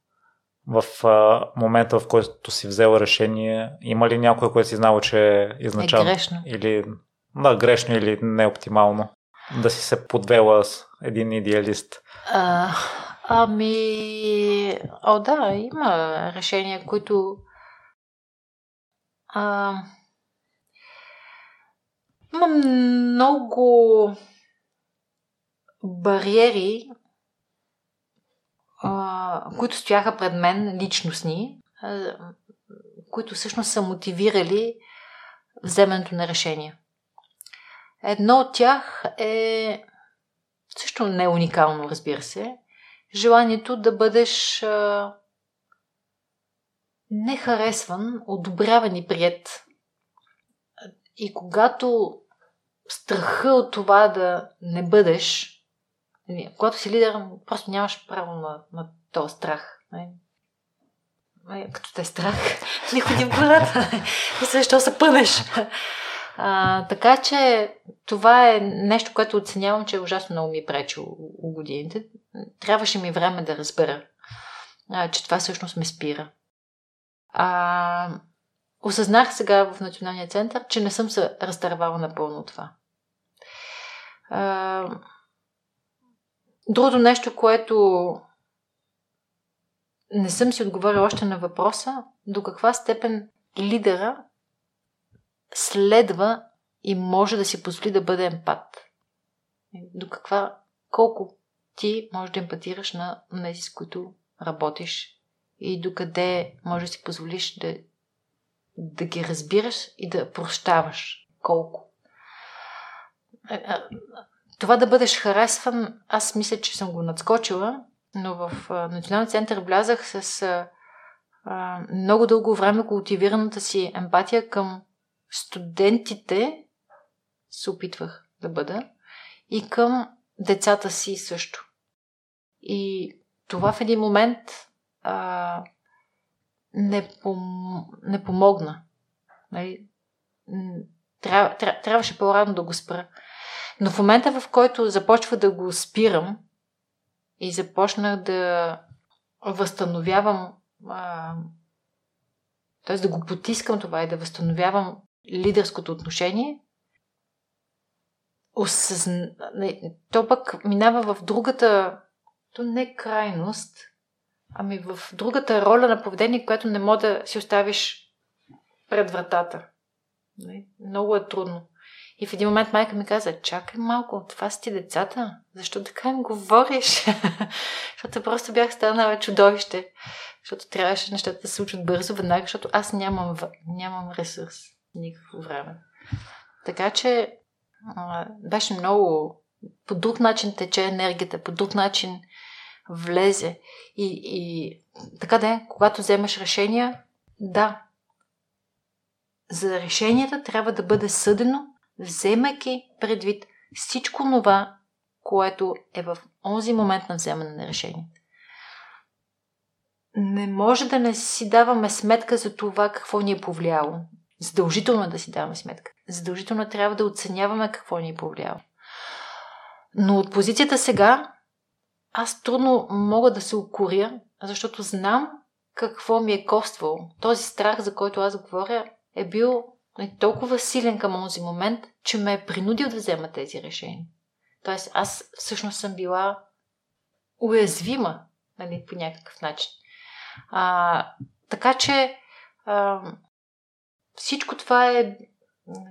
в а, момента, в който си взел решение, има ли някой, който си знал, че е изначално? Е грешно. Или, да, грешно или неоптимално. Да си се подвела с един идеалист. А, ами, о да, има решения, които а, има много бариери, които стояха пред мен, личностни, които всъщност са мотивирали вземането на решения. Едно от тях е също не уникално, разбира се, желанието да бъдеш а, нехаресван, одобряван и прият. И когато страха от това да не бъдеш когато си лидер, просто нямаш право на, на този страх. Нали, като те е страх, <laughs> не ходи в гората. Мисля, защо се пънеш. А, така че това е нещо, което оценявам, че е ужасно много ми е пречило у годините. Трябваше ми време да разбера, а, че това всъщност ме спира. А, осъзнах сега в Националния център, че не съм се разтървала напълно това. А, Другото нещо, което не съм си отговорила още на въпроса до каква степен лидера следва и може да си позволи да бъде емпат. До каква, колко ти можеш да емпатираш на тези, с които работиш и докъде може да си позволиш да, да ги разбираш и да прощаваш. Колко. Това да бъдеш харесван, аз мисля, че съм го надскочила, но в Националния център влязах с а, много дълго време култивираната си емпатия към студентите, се опитвах да бъда, и към децата си също. И това в един момент а, не, пом... не помогна. Нали? Тря... Тря... Трябваше по-рано да го спра. Но в момента, в който започва да го спирам и започнах да възстановявам, т.е. да го потискам това и да възстановявам лидерското отношение, осъзна... то пък минава в другата, то не крайност, ами в другата роля на поведение, която не може да си оставиш пред вратата. Много е трудно. И в един момент майка ми каза, чакай малко, това са ти децата. Защо така им говориш? <laughs> защото просто бях станала чудовище. Защото трябваше нещата да се случат бързо, веднага, защото аз нямам, нямам ресурс. Никакво време. Така че а, беше много... По друг начин тече енергията, по друг начин влезе. И, и така да е, когато вземеш решения, да, за решенията трябва да бъде съдено вземайки предвид всичко това, което е в онзи момент на вземане на решение. Не може да не си даваме сметка за това какво ни е повлияло. Задължително е да си даваме сметка. Задължително трябва да оценяваме какво ни е повлияло. Но от позицията сега аз трудно мога да се укоря, защото знам какво ми е коствало. Този страх, за който аз говоря, е бил е толкова силен към този момент, че ме е принудил да взема тези решения. Тоест, аз всъщност съм била уязвима нали, по някакъв начин. А, така че а, всичко това е,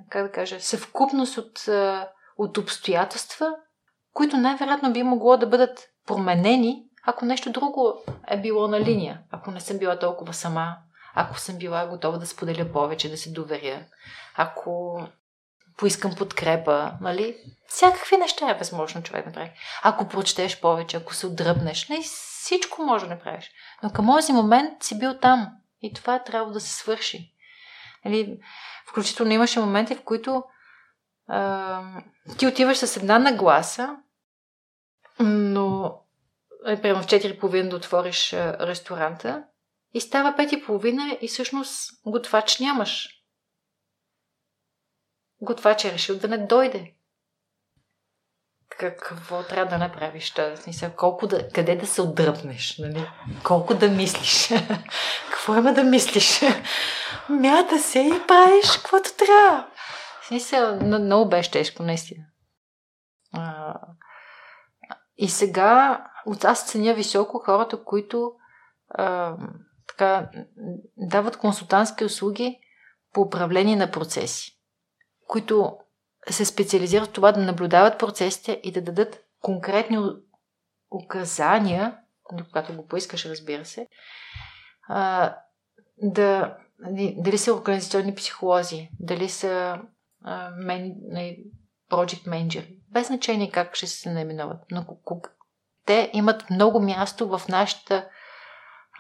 как да кажа, съвкупност от, от обстоятелства, които най-вероятно би могло да бъдат променени, ако нещо друго е било на линия, ако не съм била толкова сама, ако съм била готова да споделя повече, да се доверя, ако поискам подкрепа, нали? Всякакви неща е възможно човек да направи. Ако прочетеш повече, ако се отдръпнеш, нали? всичко може да направиш. Но към този момент си бил там и това трябва да се свърши. Нали? Включително имаше моменти, в които а, ти отиваш с една нагласа, но е, примерно в 4.30 да отвориш ресторанта и става пет и половина и всъщност готвач нямаш. Готвач е решил да не дойде. Какво трябва да направиш? Смисъл, колко да, къде да се отдръпнеш? Нали? Колко да мислиш? <laughs> Какво има да мислиш? <laughs> Мята се и правиш каквото трябва. Смисъл, много беше тежко, наистина. И сега аз ценя високо хората, които а, така, дават консултантски услуги по управление на процеси, които се специализират в това да наблюдават процесите и да дадат конкретни указания, когато го поискаш, разбира се, да, нали, дали са организационни психолози, дали са мен, нали, project manager, без значение как ще се наименуват, но те имат много място в нашата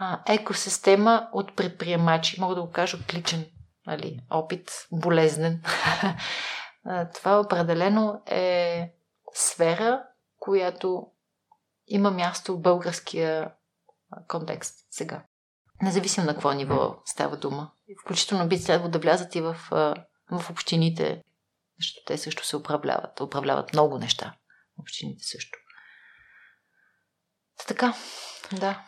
а, екосистема от предприемачи. Мога да го кажа от личен нали, опит, болезнен. <laughs> Това определено е сфера, която има място в българския контекст сега. Независимо на какво ниво става дума. Включително би следвало да влязат и в, в общините, защото те също се управляват. Управляват много неща. Общините също. Така, да.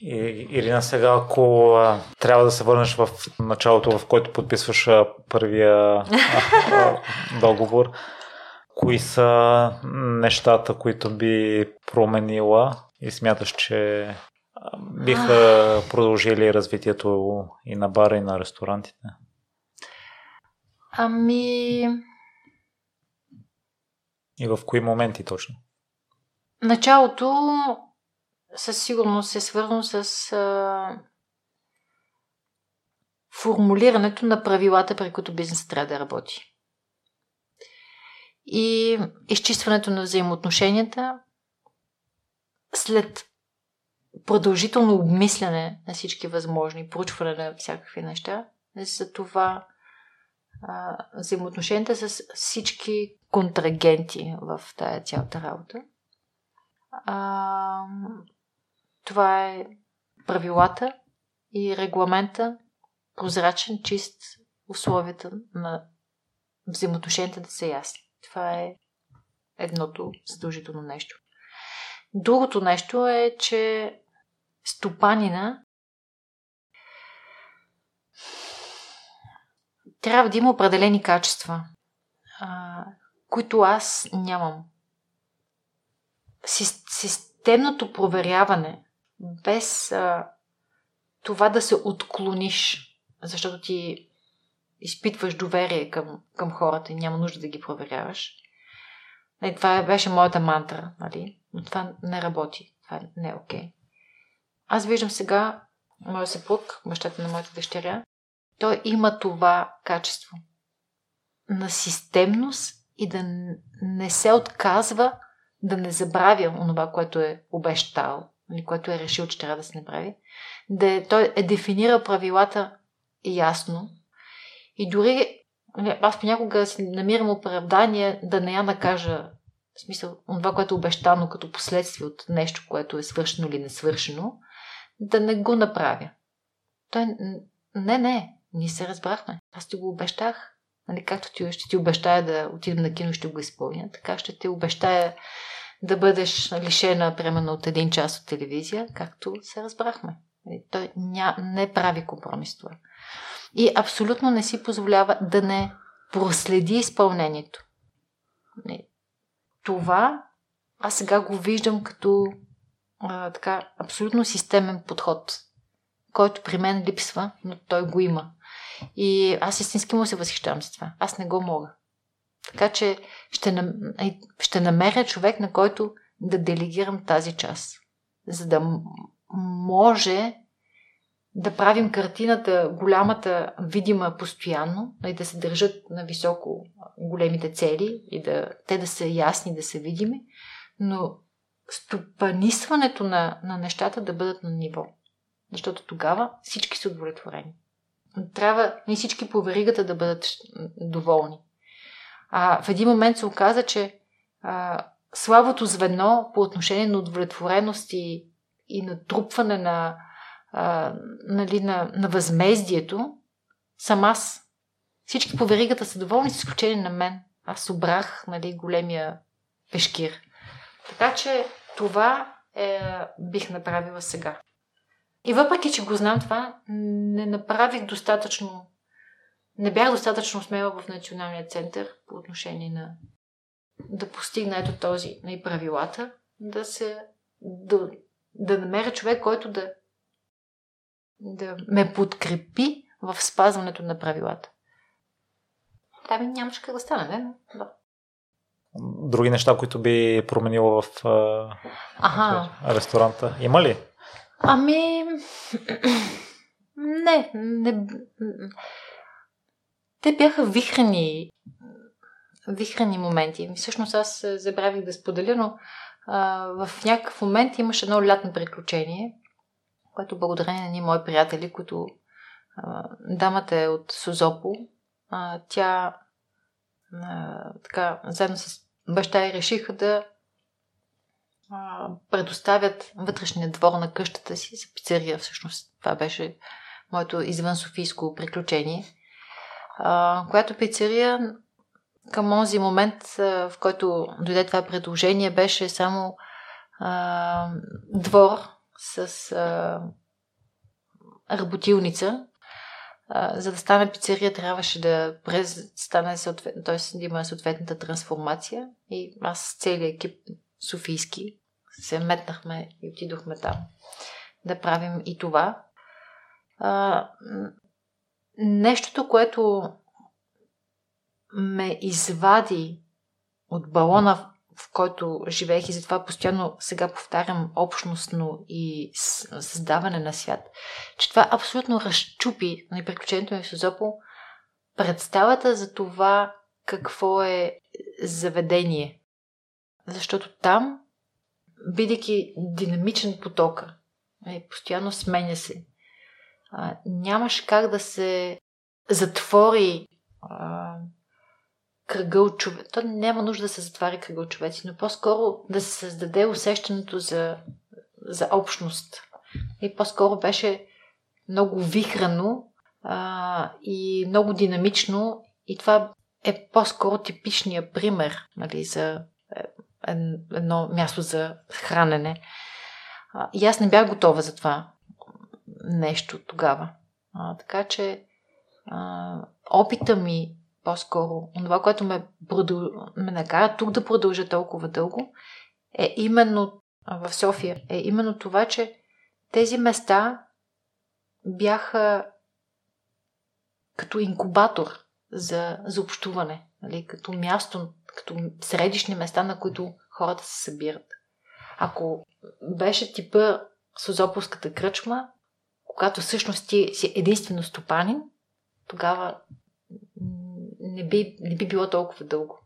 И, Ирина, сега ако а, трябва да се върнеш в началото, в което подписваш а, първия а, а, договор, кои са нещата, които би променила и смяташ, че биха продължили развитието и на бара, и на ресторантите? Ами... И в кои моменти точно? Началото със сигурност е свързано с а, формулирането на правилата, при които бизнесът трябва да работи. И изчистването на взаимоотношенията след продължително обмисляне на всички възможни, проучване на всякакви неща, за това а, взаимоотношенията с всички контрагенти в тая цялата работа. А, това е правилата и регламента, прозрачен, чист, условията на взаимоотношенията да са ясни. Това е едното задължително нещо. Другото нещо е, че стопанина трябва да има определени качества, а, които аз нямам. Системното проверяване, без а, това да се отклониш, защото ти изпитваш доверие към, към хората и няма нужда да ги проверяваш. И това беше моята мантра, нали? но това не работи. Това не е окей. Okay. Аз виждам сега моя съпруг, бащата на моята дъщеря, той има това качество на системност и да не се отказва да не забравя онова, което е обещал или което е решил, че трябва да се направи. Да е, той е дефинирал правилата ясно и дори нали, аз понякога си намирам оправдание да не я накажа в смисъл, това, което е обещано като последствие от нещо, което е свършено или несвършено, да не го направя. Той, не, не, ние се разбрахме. Аз ти го обещах. Нали, както ти ще ти обещая да отидем на кино, ще го изпълня, така ще ти обещая да бъдеш лишена, примерно, от един час от телевизия, както се разбрахме. Той ня, не прави компромис това. И абсолютно не си позволява да не проследи изпълнението. Това аз сега го виждам като а, така абсолютно системен подход, който при мен липсва, но той го има. И аз истински му се възхищавам с това. Аз не го мога. Така че ще, ще намеря човек, на който да делегирам тази част. За да може да правим картината, голямата, видима постоянно, и да се държат на високо големите цели и да, те да са ясни, да са видими, но стопанисването на, на нещата да бъдат на ниво. Защото тогава всички са удовлетворени. Трябва не всички по веригата да бъдат доволни. А в един момент се оказа, че а, слабото звено по отношение на удовлетвореност и, и натрупване на, а, нали, на, на възмездието съм аз. Всички по веригата са доволни, с изключение на мен. Аз обрах нали, големия пешкир. Така че това е, бих направила сега. И въпреки, че го знам това, не направих достатъчно, не бях достатъчно смела в Националния център по отношение на да постигна ето този на и правилата, да се да, да намеря човек, който да да ме подкрепи в спазването на правилата. Да, ми нямаше как да стане, не? Да. Други неща, които би променила в, ага. в ресторанта, има ли? Ами, <clears throat> не, не. Те бяха вихрени, вихрени моменти. Всъщност аз забравих да споделя, но а, в някакъв момент имаше едно лятно приключение, което благодарение на ни мои приятели, които а, дамата е от Сузопо, а, тя а, така, заедно с баща и решиха да а, предоставят вътрешния двор на къщата си за пицерия. Всъщност това беше моето извън Софийско приключение, която пицерия към този момент, в който дойде това предложение, беше само двор с работилница. За да стане пицерия, трябваше да стане съответ, т.е. да има съответната трансформация. И аз с целият екип Софийски се метнахме и отидохме там да правим и това. Нещото, което ме извади от балона, в който живеех и затова постоянно сега повтарям общностно и създаване на свят, че това абсолютно разчупи на приключението ми в Созопол представата за това какво е заведение. Защото там, бидейки динамичен поток, е, постоянно сменя се, а, нямаш как да се затвори а, кръга от човеци. То няма нужда да се затваря кръга от човеци, но по-скоро да се създаде усещането за, за общност. И по-скоро беше много вихрано а, и много динамично. И това е по-скоро типичния пример нали, за е, едно място за хранене. И аз не бях готова за това нещо тогава. А, така че а, опита ми по-скоро, това, което ме, продъл... ме накара тук да продължа толкова дълго, е именно в София, е именно това, че тези места бяха като инкубатор за, за общуване, нали? като място, като средишни места, на които хората се събират. Ако беше типа Созополската кръчма, когато всъщност ти си единствено стопанин, тогава не би, не би било толкова дълго.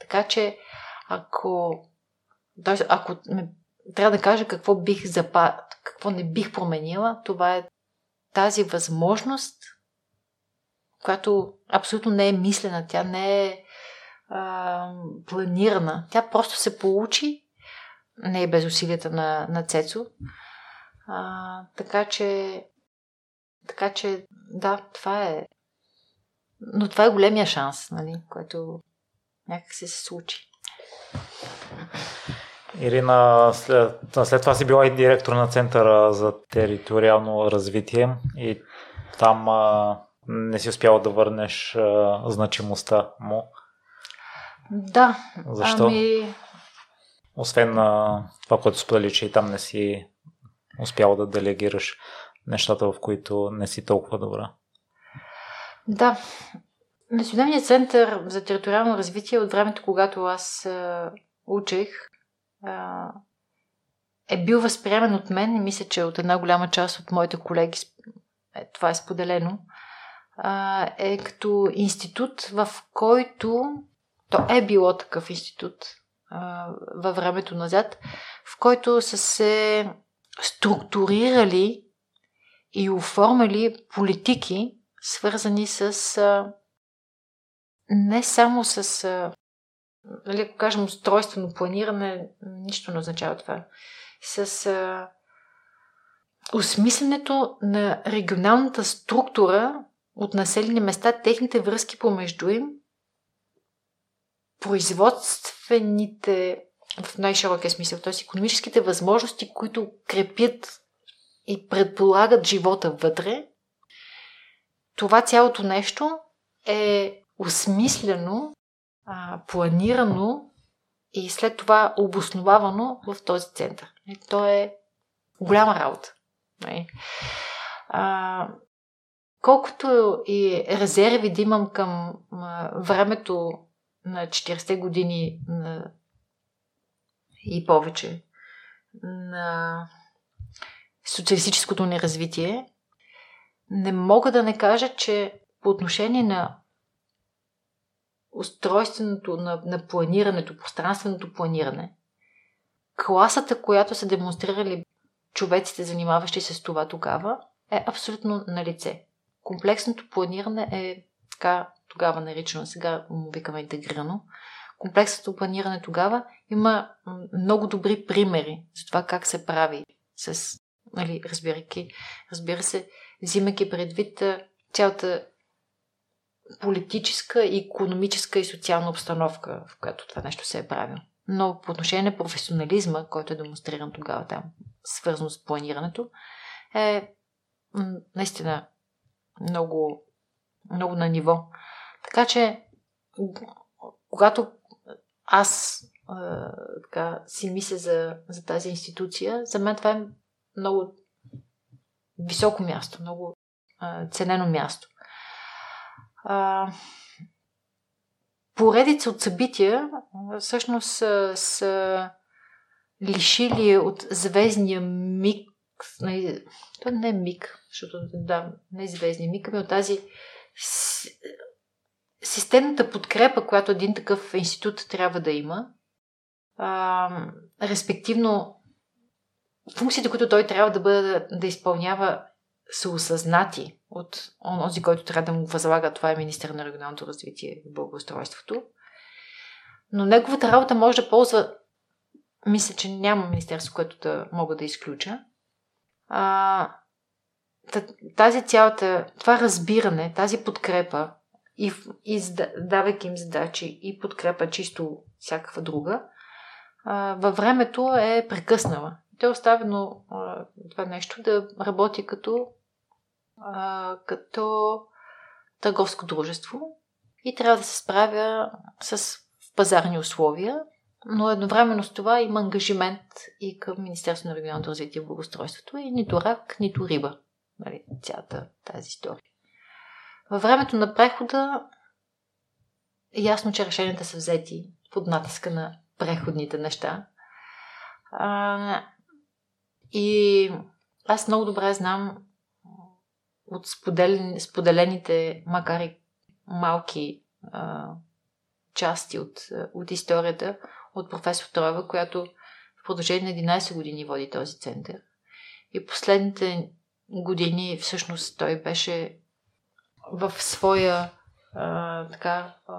Така че, ако, ако ме, трябва да кажа какво бих запа, какво не бих променила, това е тази възможност, която абсолютно не е мислена, тя не е а, планирана. Тя просто се получи, не е без усилията на, на Цецо. А, така че, така че, да, това е но това е големия шанс, нали, който някак се случи. Ирина, след, след това си била и директор на Центъра за териториално развитие и там а, не си успяла да върнеш а, значимостта му. Да. Защо? Ами... Освен на това, което сподели, че и там не си успяла да делегираш нещата, в които не си толкова добра. Да. Националният център за териториално развитие от времето, когато аз а, учех, а, е бил възприемен от мен и мисля, че от една голяма част от моите колеги е, това е споделено, а, е като институт, в който то е било такъв институт а, във времето назад, в който са се структурирали и оформили политики, свързани с а, не само с, а, нали, ако кажем устройствено планиране, нищо не означава това, с а, осмисленето на регионалната структура от населени места, техните връзки помежду им, производствените, в най-широкия смисъл, т.е. економическите възможности, които крепят и предполагат живота вътре, това цялото нещо е осмислено, планирано и след това обосновавано в този център. То е голяма работа. А, колкото и резерви да имам към времето на 40-те години на, и повече на социалистическото неразвитие, не мога да не кажа, че по отношение на устройственото, на, на планирането, пространственото планиране, класата, която са демонстрирали човеците, занимаващи се с това тогава, е абсолютно на лице. Комплексното планиране е така тогава наричано, сега му викаме интегрирано. Комплексното планиране тогава има много добри примери за това как се прави с, нали, разбирайки, разбира се, взимайки предвид цялата политическа, економическа и социална обстановка, в която това нещо се е правило. Но по отношение на професионализма, който е демонстриран тогава там, свързано с планирането, е наистина много, много на ниво. Така че, когато аз а, така, си мисля за, за тази институция, за мен това е много високо място, много а, ценено място. А, поредица от събития всъщност са, са лишили от звездния миг, не, не е миг, защото да, не е звездния миг, ами от тази системната подкрепа, която един такъв институт трябва да има, а, респективно функциите, които той трябва да бъде да изпълнява, са осъзнати от онзи, който трябва да му възлага. Това е министър на регионалното развитие и благоустройството. Но неговата работа може да ползва мисля, че няма министерство, което да мога да изключа. А, тази цялата, това разбиране, тази подкрепа и, и давайки им задачи и подкрепа чисто всякаква друга, във времето е прекъснала. Те е оставено това нещо да работи като, като търговско дружество и трябва да се справя с пазарни условия, но едновременно с това има ангажимент и към Министерството на регионалното развитие и благоустройството и нито рак, нито риба. Нали, цялата тази история. Във времето на прехода е ясно, че решенията са взети под натиска на преходните неща. А, и аз много добре знам от споделен, споделените, макар и малки а, части от, от историята, от професор Троева, която в продължение на 11 години води този център. И последните години всъщност той беше в своя а, така а,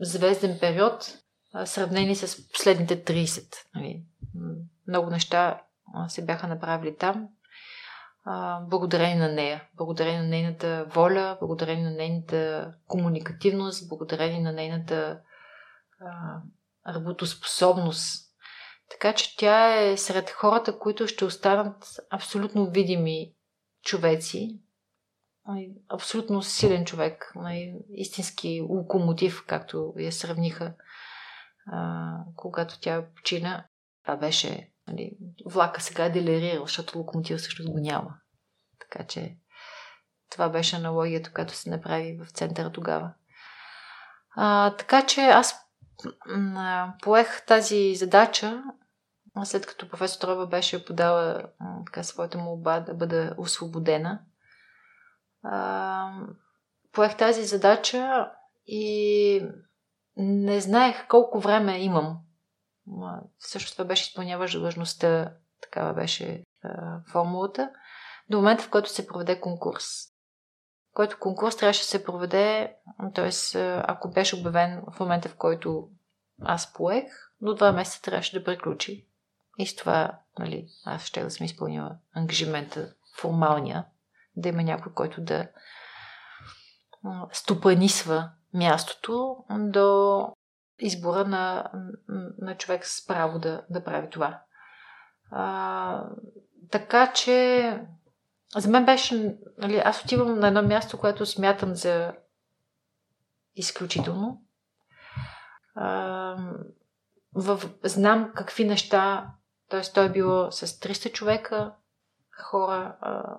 звезден период, а, сравнени с последните 30. Нали. Много неща се бяха направили там. А, благодарение на нея, благодарение на нейната воля, благодарение на нейната комуникативност, благодарение на нейната а, работоспособност. Така че тя е сред хората, които ще останат абсолютно видими човеци, абсолютно силен човек, истински локомотив, както я сравниха, а, когато тя почина. Това беше, нали, влака сега е делерирал, защото локомотив също го няма. Така че това беше аналогията, която се направи в центъра тогава. А, така че аз поех тази задача, след като професор Троба беше подала така, своята молба да бъда освободена. Поех тази задача и не знаех колко време имам. Също това беше изпълняваш длъжността, такава беше формулата, до момента, в който се проведе конкурс. Който конкурс трябваше да се проведе, т.е. ако беше обявен в момента, в който аз поех, до два месеца трябваше да приключи. И с това, нали, аз ще да съм изпълнила ангажимента формалния, да има някой, който да стопанисва мястото до избора на, на човек с право да, да прави това. А, така че за мен беше, нали, аз отивам на едно място, което смятам за изключително. А, в, знам какви неща, т.е. той е било с 300 човека, хора а,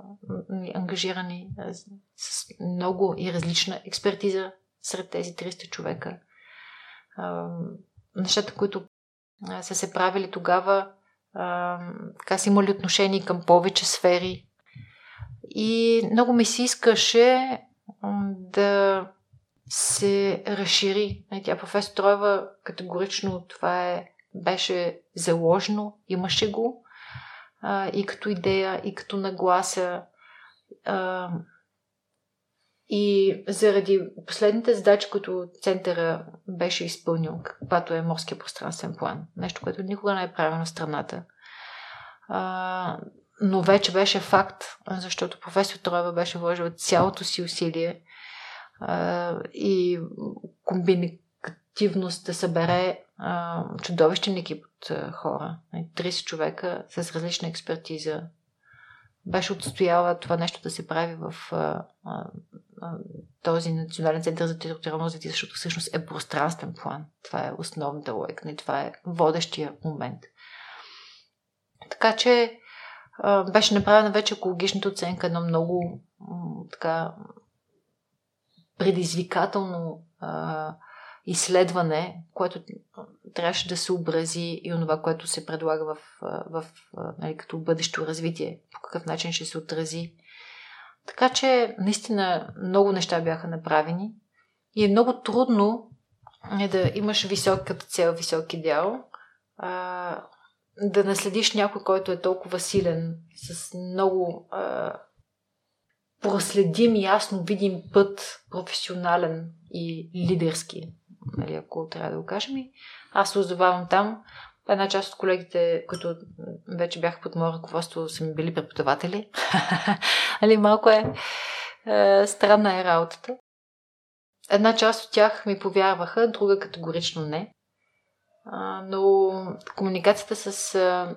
ангажирани а, с много и различна експертиза сред тези 300 човека. А, нещата, които са се правили тогава, а, така са имали отношение към повече сфери. И много ми се искаше да се разшири. Тя професор Троева категорично това е, беше заложено, имаше го а, и като идея, и като нагласа. А, и заради последните задачи, които центъра беше изпълнил, каквато е морския пространствен план, нещо, което никога не е правено в страната, а, но вече беше факт, защото професор Троева беше вложил цялото си усилие а, и комбинативност да събере а, чудовищен екип от а, хора. 30 човека с различна експертиза. Беше отстояла това нещо да се прави в а, а, този национален център за териториално развитие, защото всъщност е пространствен план. Това е основната логика и това е водещия момент. Така че беше направена вече екологичната оценка, едно много така предизвикателно а, изследване, което трябваше да се образи и онова, което се предлага в, в, нали, като бъдещо развитие, по какъв начин ще се отрази. Така че, наистина, много неща бяха направени и е много трудно е да имаш високата цел, висок идеал, а, да наследиш някой, който е толкова силен, с много а, проследим, ясно видим път, професионален и лидерски, нали, ако трябва да го кажем. И аз се озовавам там. Една част от колегите, които вече бяха под мое ръководство, са ми били преподаватели. <laughs> Али малко е, е странна е работата. Една част от тях ми повярваха, друга категорично не. А, но комуникацията с а,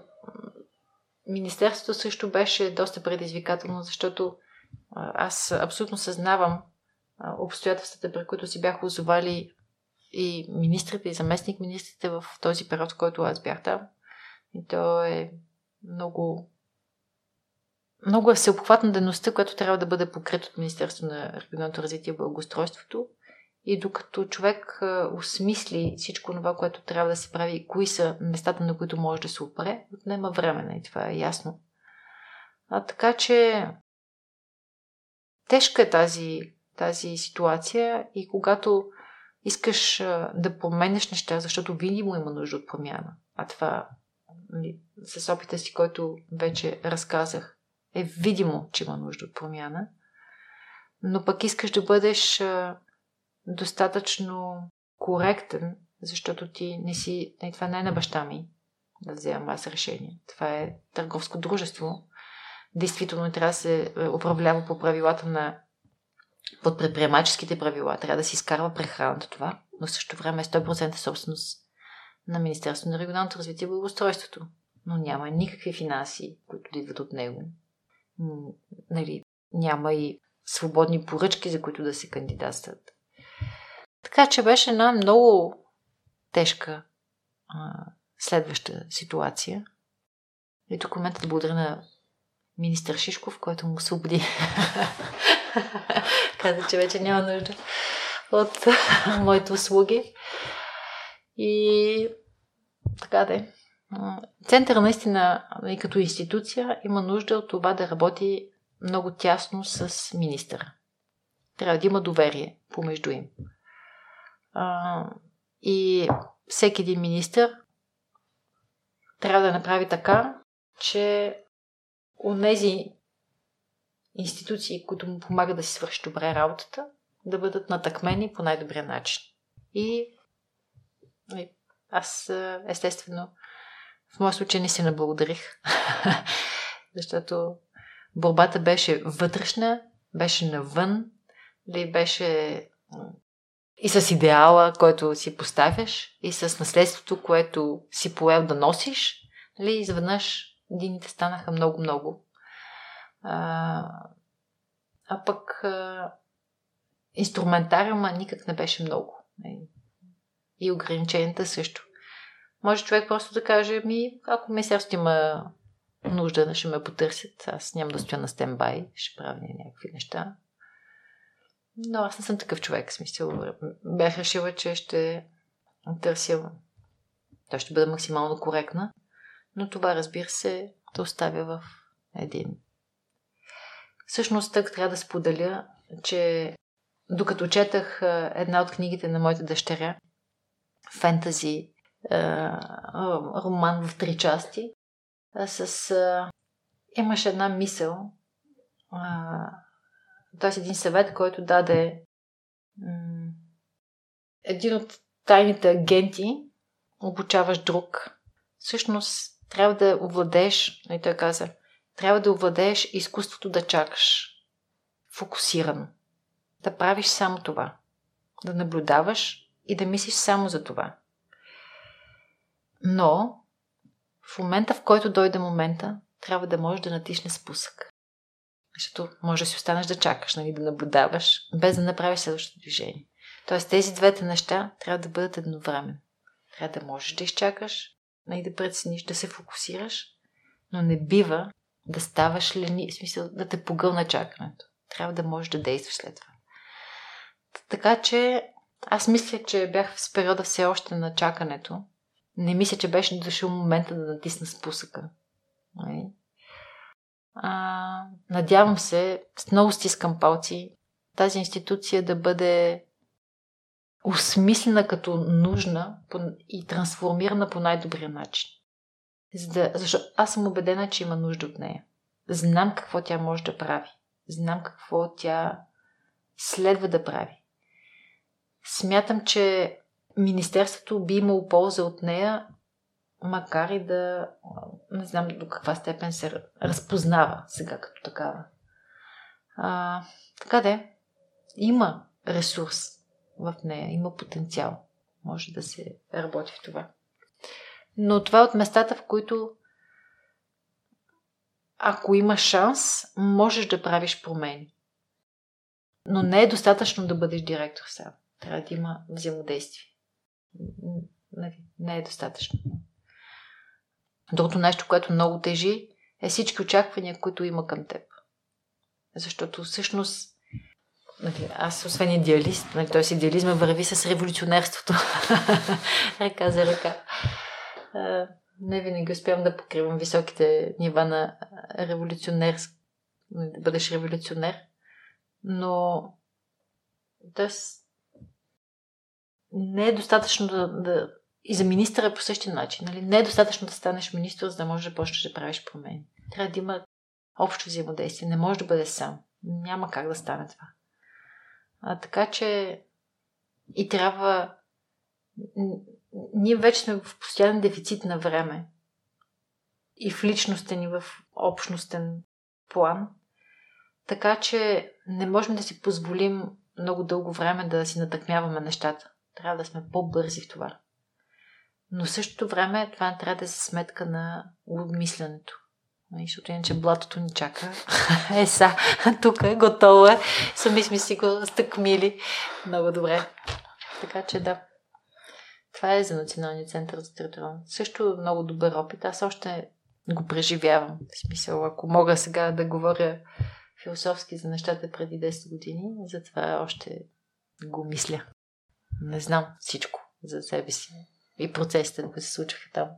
Министерството също беше доста предизвикателно, защото аз абсолютно съзнавам обстоятелствата, при които си бяха озовали и министрите, и заместник министрите в този период, в който аз бях там. И то е много много е всеобхватна дейността, която трябва да бъде покрита от Министерството на регионалното развитие и благоустройството. И докато човек осмисли всичко това, което трябва да се прави и кои са местата, на които може да се опре, отнема време, и нали, това е ясно. А, така че тежка е тази, тази ситуация и когато искаш да променеш неща, защото видимо има нужда от промяна, а това с опита си, който вече разказах, е видимо, че има нужда от промяна, но пък искаш да бъдеш достатъчно коректен, защото ти не си, не, това не е на баща ми да вземам аз решение. Това е търговско дружество. Действително трябва да се е, управлява по правилата на под предприемаческите правила. Трябва да си изкарва прехраната това, но в същото време е 100% собственост на Министерството на регионалното развитие и благоустройството. Но няма никакви финанси, които да идват от него. Нали, няма и свободни поръчки, за които да се кандидатстват. Така че беше една много тежка а, следваща ситуация. И момента да благодаря на министър Шишков, който му освободи. <laughs> Каза, че вече няма нужда от <laughs> моите услуги. И така да е. Центъра наистина и като институция има нужда от това да работи много тясно с министъра. Трябва да има доверие помежду им. И всеки един министр трябва да направи така, че онези институции, които му помагат да си свърши добре работата, да бъдат натъкмени по най-добрия начин. И аз естествено в моя случай не се наблагодарих, <laughs> защото борбата беше вътрешна, беше навън, ли беше и с идеала, който си поставяш, и с наследството, което си поел да носиш, нали, изведнъж годините станаха много-много. А, а пък а, инструментариума никак не беше много. И ограниченията също. Може човек просто да каже, ми, ако министерството има нужда, ще ме потърсят, аз няма да стоя на стендбай, ще правя някакви неща. Но аз не съм такъв човек, смисъл. Бях решила, че ще търся. Той ще бъде максимално коректна, но това, разбира се, да оставя в един. Всъщност, тък трябва да споделя, че докато четах една от книгите на моята дъщеря, фентази, роман в три части, с, имаше една мисъл, т.е. един съвет, който даде един от тайните агенти, обучаваш друг. Всъщност, трябва да овладееш, и той каза, трябва да овладееш изкуството да чакаш. Фокусирано. Да правиш само това. Да наблюдаваш и да мислиш само за това. Но, в момента, в който дойде момента, трябва да можеш да натисне спусък. Защото може да си останеш да чакаш, нали, да наблюдаваш, без да направиш следващото движение. Тоест тези двете неща трябва да бъдат едновременно. Трябва да можеш да изчакаш, нали, да прецениш, да се фокусираш, но не бива да ставаш лени, в смисъл да те погълна чакането. Трябва да можеш да действаш след това. Така че аз мисля, че бях в периода все още на чакането. Не мисля, че беше дошъл момента да натисна спусъка. Нали? А, надявам се, с много стискам палци, тази институция да бъде осмислена като нужна и трансформирана по най-добрия начин. За да, защото аз съм убедена, че има нужда от нея. Знам какво тя може да прави. Знам какво тя следва да прави. Смятам, че Министерството би имало полза от нея, макар и да не знам до каква степен се разпознава сега като такава. А, така де, има ресурс в нея, има потенциал. Може да се работи в това. Но това е от местата, в които ако има шанс, можеш да правиш промени. Но не е достатъчно да бъдеш директор сам. Трябва да има взаимодействие. Нали, не е достатъчно. Другото нещо, което много тежи, е всички очаквания, които има към теб. Защото всъщност нали, аз освен идеалист, нали, т.е. идеализма върви с революционерството. <laughs> ръка за ръка. Не винаги успявам да покривам високите нива на революционер, нали, да бъдеш революционер. Но т.е. не е достатъчно да, да и за министъра е по същия начин. Нали? Не е достатъчно да станеш министър, за да можеш да почнеш да правиш промени. Трябва да има общо взаимодействие. Не може да бъде сам. Няма как да стане това. А, така че и трябва. Ние вече сме в постоянен дефицит на време. И в личностен, и в общностен план. Така че не можем да си позволим много дълго време да си натъкмяваме нещата. Трябва да сме по-бързи в това. Но същото време това не трябва да е за сметка на обмисленето. Нали, защото иначе блатото ни чака. <laughs> Е, са, тук е, готово е. Сами сме си го стъкмили. Много добре. Така че да. Това е за Националния център за териториално. Също много добър опит. Аз още го преживявам. В смисъл, ако мога сега да говоря философски за нещата преди 10 години, затова още го мисля. Не знам всичко за себе си и процесите, които се случваха там.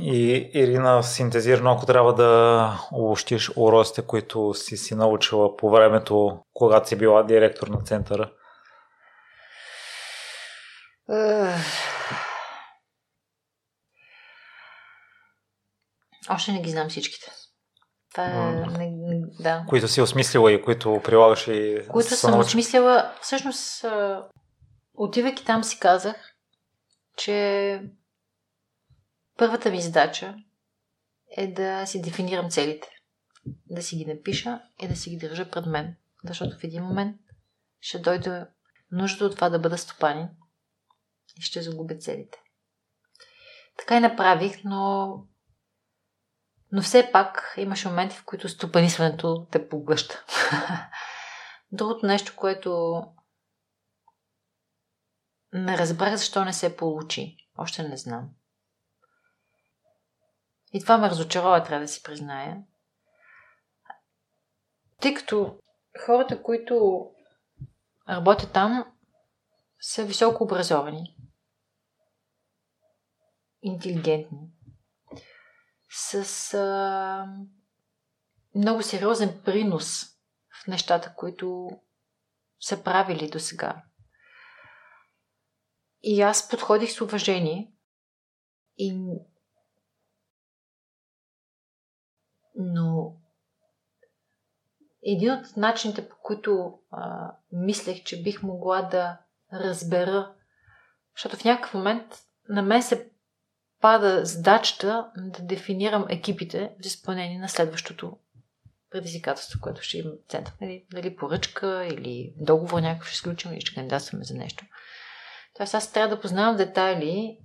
И Ирина, синтезирано, ако трябва да обобщиш уроците, които си си научила по времето, когато си била директор на центъра? Още не ги знам всичките. Това е, не, да. Които си осмислила и които прилагаш и... Които съм осмислила. Всъщност, отивайки там си казах, че първата ми задача е да си дефинирам целите. Да си ги напиша и да си ги държа пред мен. Защото в един момент ще дойде нужда от това да бъда стопанин и ще загубя целите. Така и направих, но но все пак имаше моменти, в които стопанисването те поглъща. <laughs> Другото нещо, което не разбрах защо не се получи. Още не знам. И това ме разочарова, трябва да си призная. Тъй като хората, които работят там, са високо образовани, интелигентни, с а, много сериозен принос в нещата, които са правили до сега. И аз подходих с уважение и но един от начините, по които а, мислех, че бих могла да разбера, защото в някакъв момент на мен се пада задачата да дефинирам екипите в изпълнение на следващото предизвикателство, което ще има център. Нали, дали поръчка или договор някакъв ще изключим или ще кандидатстваме за нещо. Тоест аз трябва да познавам детайли,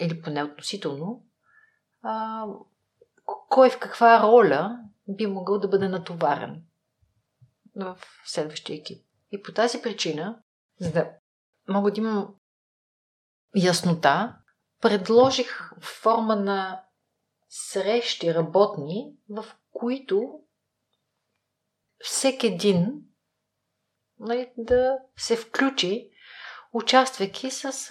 или поне относително, а, кой в каква роля би могъл да бъде натоварен в следващия екип. И по тази причина, за да мога да имам яснота, предложих форма на срещи работни, в които всеки един нали, да се включи, участвайки с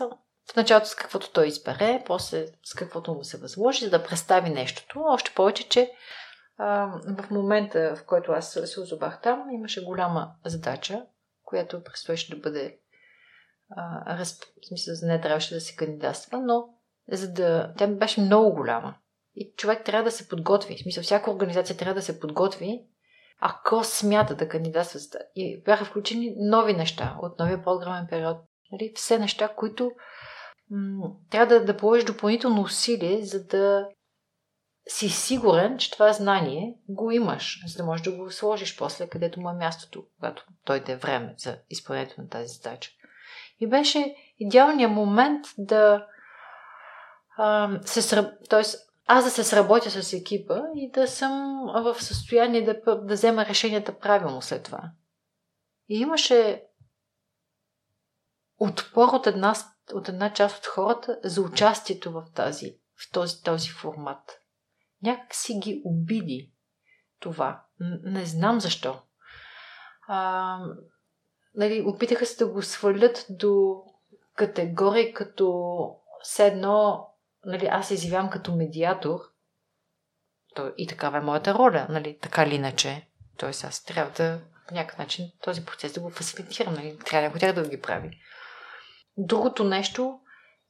в началото с каквото той избере, после с каквото му се възложи, за да представи нещото. Още повече, че а, в момента, в който аз се озовах там, имаше голяма задача, която предстоеше да бъде а, раз... в смисъл, не трябваше да се кандидатства, но за да... тя беше много голяма. И човек трябва да се подготви. В смисъл, всяка организация трябва да се подготви, ако смята да кандидатства. И бяха включени нови неща от новия програмен период. Нали? Все неща, които трябва да, да положиш допълнително усилие, за да си сигурен, че това знание го имаш, за да можеш да го сложиш после, където му е мястото, когато дойде време за изпълнението на тази задача. И беше идеалният момент да а, се сръб... Тоест, аз да се сработя с екипа и да съм в състояние да, да взема решенията правилно след това. И имаше отпор от една, от една част от хората за участието в, тази, в този, този формат. Някак си ги обиди това. Не знам защо. А, нали, опитаха се да го свалят до категории като все едно нали, аз изявявам като медиатор, то и такава е моята роля, нали, така или иначе. Тоест аз трябва да по някакъв начин този процес да го фасилитирам, нали, трябва някой тях да ги прави. Другото нещо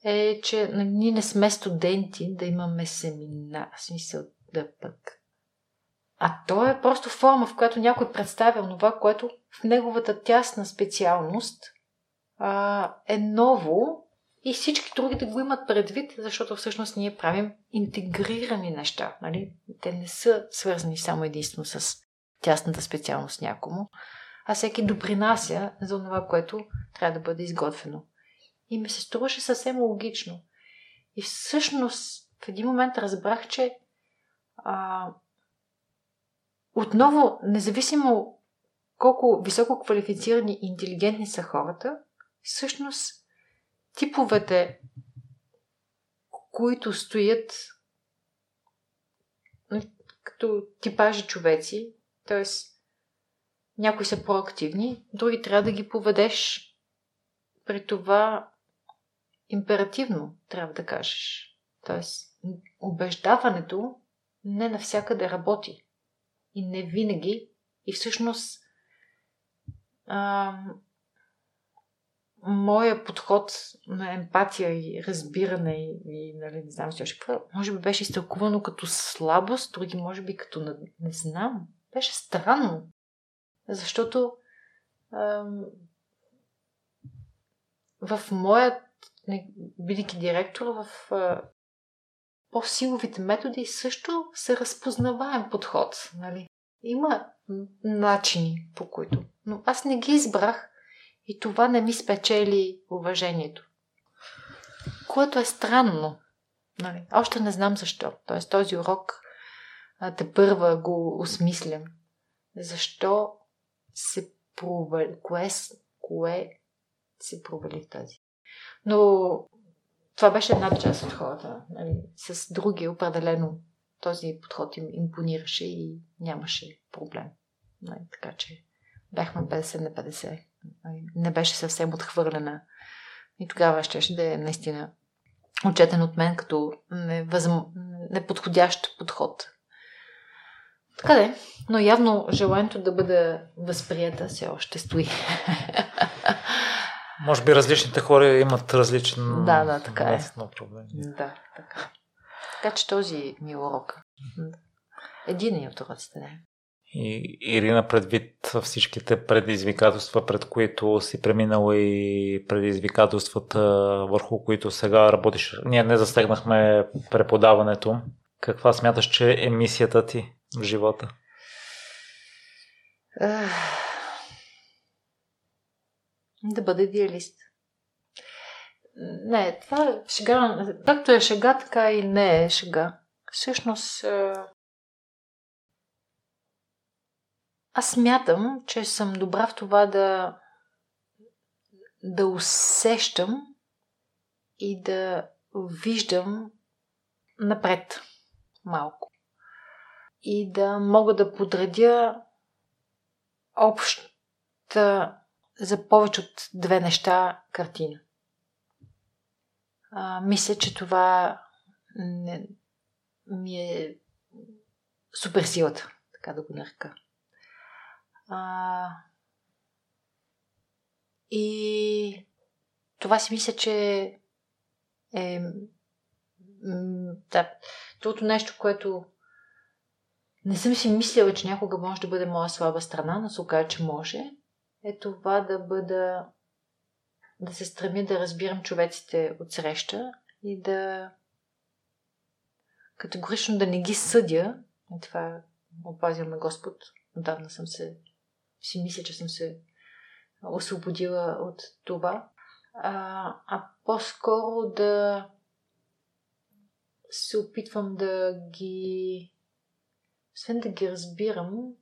е, че ние не сме студенти да имаме семинар, в смисъл да пък. А то е просто форма, в която някой представя това, което в неговата тясна специалност а, е ново и всички други да го имат предвид, защото всъщност ние правим интегрирани неща. Нали? Те не са свързани само единствено с тясната специалност някому, а всеки допринася за това, което трябва да бъде изготвено. И ми се струваше съвсем логично. И всъщност в един момент разбрах, че а, отново, независимо колко високо квалифицирани и интелигентни са хората, всъщност типовете, които стоят като типажи човеци, т.е. някои са проактивни, други трябва да ги поведеш при това императивно, трябва да кажеш. Т.е. убеждаването не навсякъде работи. И не винаги. И всъщност моя подход на емпатия и разбиране и, и нали, не знам си още какво, може би беше изтълкувано като слабост, други може би като не, не знам. Беше странно. Защото ам, в моят, бидейки директор, в по-силовите методи също се разпознаваем подход. Нали? Има начини по които. Но аз не ги избрах и това не ми спечели уважението. Което е странно. Нали? Още не знам защо. Тоест този урок те първа го осмислям. Защо се провали? Кое, кое се провали тази? Но това беше една част от хората. Нали? С други определено този подход им импонираше и нямаше проблем. Нали? Така че бяхме 50 на 50 не беше съвсем отхвърлена. И тогава щеше да е наистина отчетен от мен като невъзм... неподходящ подход. Така де, но явно желанието да бъда възприята все още стои. <laughs> Може би различните хора имат различен да, да, така е. на проблем. Да, така. Така че този ми е урок. Един е от уроците, не. И Ирина, предвид всичките предизвикателства, пред които си преминала и предизвикателствата, върху които сега работиш, ние не застегнахме преподаването. Каква смяташ, че е мисията ти в живота? Да бъде идеалист. Не, това е шега. Както е шега, така и не е шега. Всъщност, Аз смятам, че съм добра в това да, да усещам и да виждам напред. малко. И да мога да подредя обща за повече от две неща картина. А, мисля, че това не, ми е суперсилата, така да го нарека. А, и това си мисля, че е да, другото нещо, което не съм си мислила, че някога може да бъде моя слаба страна, но се оказа, че може, е това да бъда да се стремя да разбирам човеците от среща и да категорично да не ги съдя. И това опазил ме Господ. Отдавна съм се си мисля, че съм се освободила от това. А, а по-скоро да се опитвам да ги освен да ги разбирам,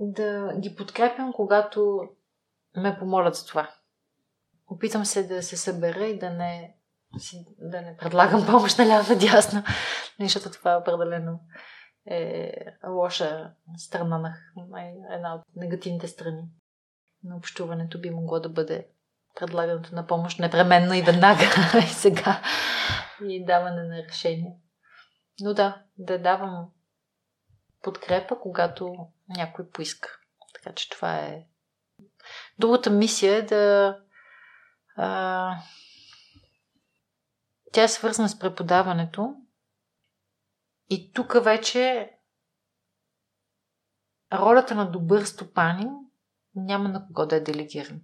да ги подкрепям, когато ме помолят за това. Опитам се да се събера и да не, да не предлагам <laughs> помощ наляво надясно, защото това е определено е лоша страна на една от негативните страни на общуването би могло да бъде предлагането на помощ непременно и веднага <laughs> и сега и даване на решение. Но да, да давам подкрепа, когато някой поиска. Така че това е. Другата мисия е да. А, тя е свързана с преподаването. И тук вече ролята на добър стопанин няма на кого да е делегиран.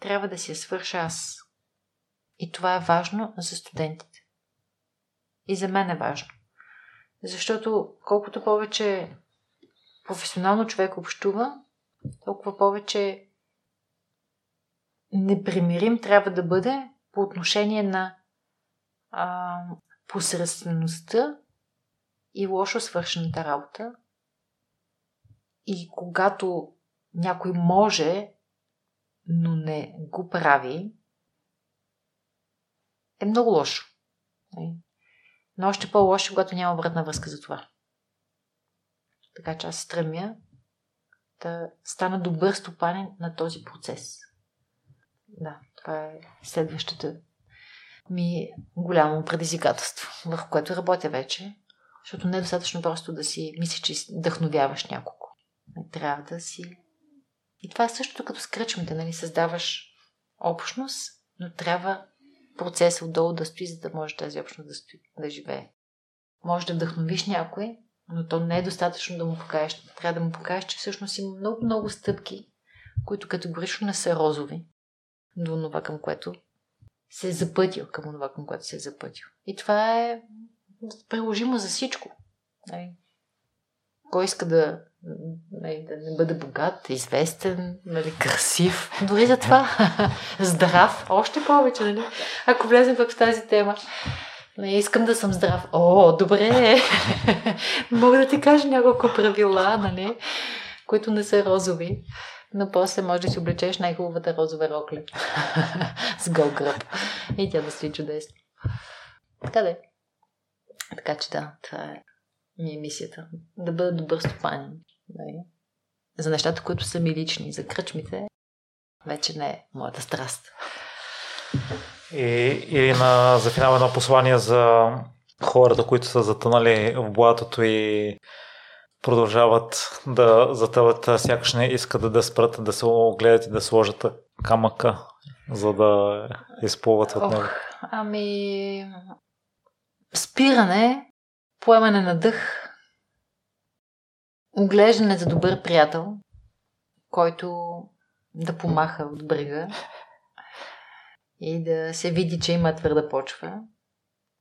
Трябва да си я свърша аз. И това е важно за студентите. И за мен е важно. Защото колкото повече професионално човек общува, толкова повече непримирим трябва да бъде по отношение на а, посредствеността и лошо свършената работа. И когато някой може, но не го прави, е много лошо. Но още по-лошо, когато няма обратна връзка за това. Така че аз стремя да стана добър стопанин на този процес. Да, това е следващата ми голямо предизвикателство, върху което работя вече, защото не е достатъчно просто да си мислиш, че вдъхновяваш някого. Трябва да си... И това е същото като с кръчмите, нали? Създаваш общност, но трябва процес отдолу да стои, за да може тази общност да, стои, да живее. Може да вдъхновиш някой, но то не е достатъчно да му покажеш. Трябва да му покажеш, че всъщност има много, много стъпки, които категорично не са розови до това, към което се е запътил, към това, към което се е запътил. И това е приложимо за всичко. Нали? Кой иска да, нали, да не бъде богат, известен, нали, красив, дори за това <laughs> здрав, още повече, нали? ако влезем в тази тема. Не искам да съм здрав. О, добре. <laughs> Мога да ти кажа няколко правила, нали, които не са розови. Но после може да си облечеш най-хубавата розова рокля <laughs> с гол гръб. И тя да стои чудесно. Така да Така че да, това е ми е мисията. Да бъда добър стопанин. Нали? За нещата, които са ми лични. За кръчмите вече не е моята страст. И, или на, за финал едно послание за хората, които са затънали в блатото и продължават да затъват, сякаш не искат да, спрат, да се огледат и да сложат камъка, за да изплуват от него. ами, спиране поемане на дъх, оглеждане за добър приятел, който да помаха от брега и да се види, че има твърда почва,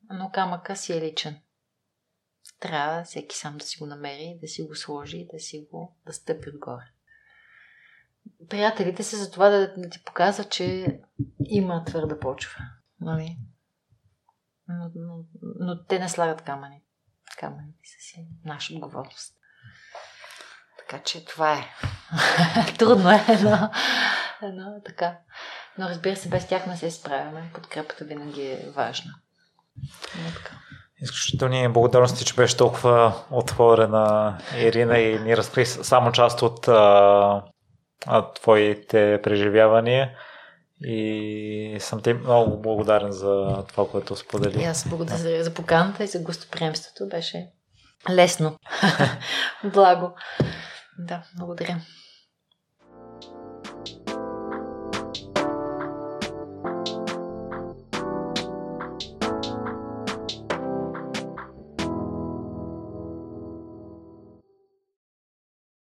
но камъка си е личен. Трябва всеки сам да си го намери, да си го сложи, да си го да стъпи отгоре. Приятелите са за това да, да ти показват, че има твърда почва. Нали? Но, но, но те не слагат камъни камъните са си наша отговорност. Така че това е. <laughs> Трудно е, но, но така. Но разбира се, без тях не се справяме. Подкрепата винаги е важна. Изключителни благодарности, че беше толкова отворена Ирина и ни разкри само част от а, а, твоите преживявания. И съм ти много благодарен за това, което сподели. И аз благодаря да. за поканата и за гостоприемството. Беше лесно. <laughs> Благо. Да, благодаря.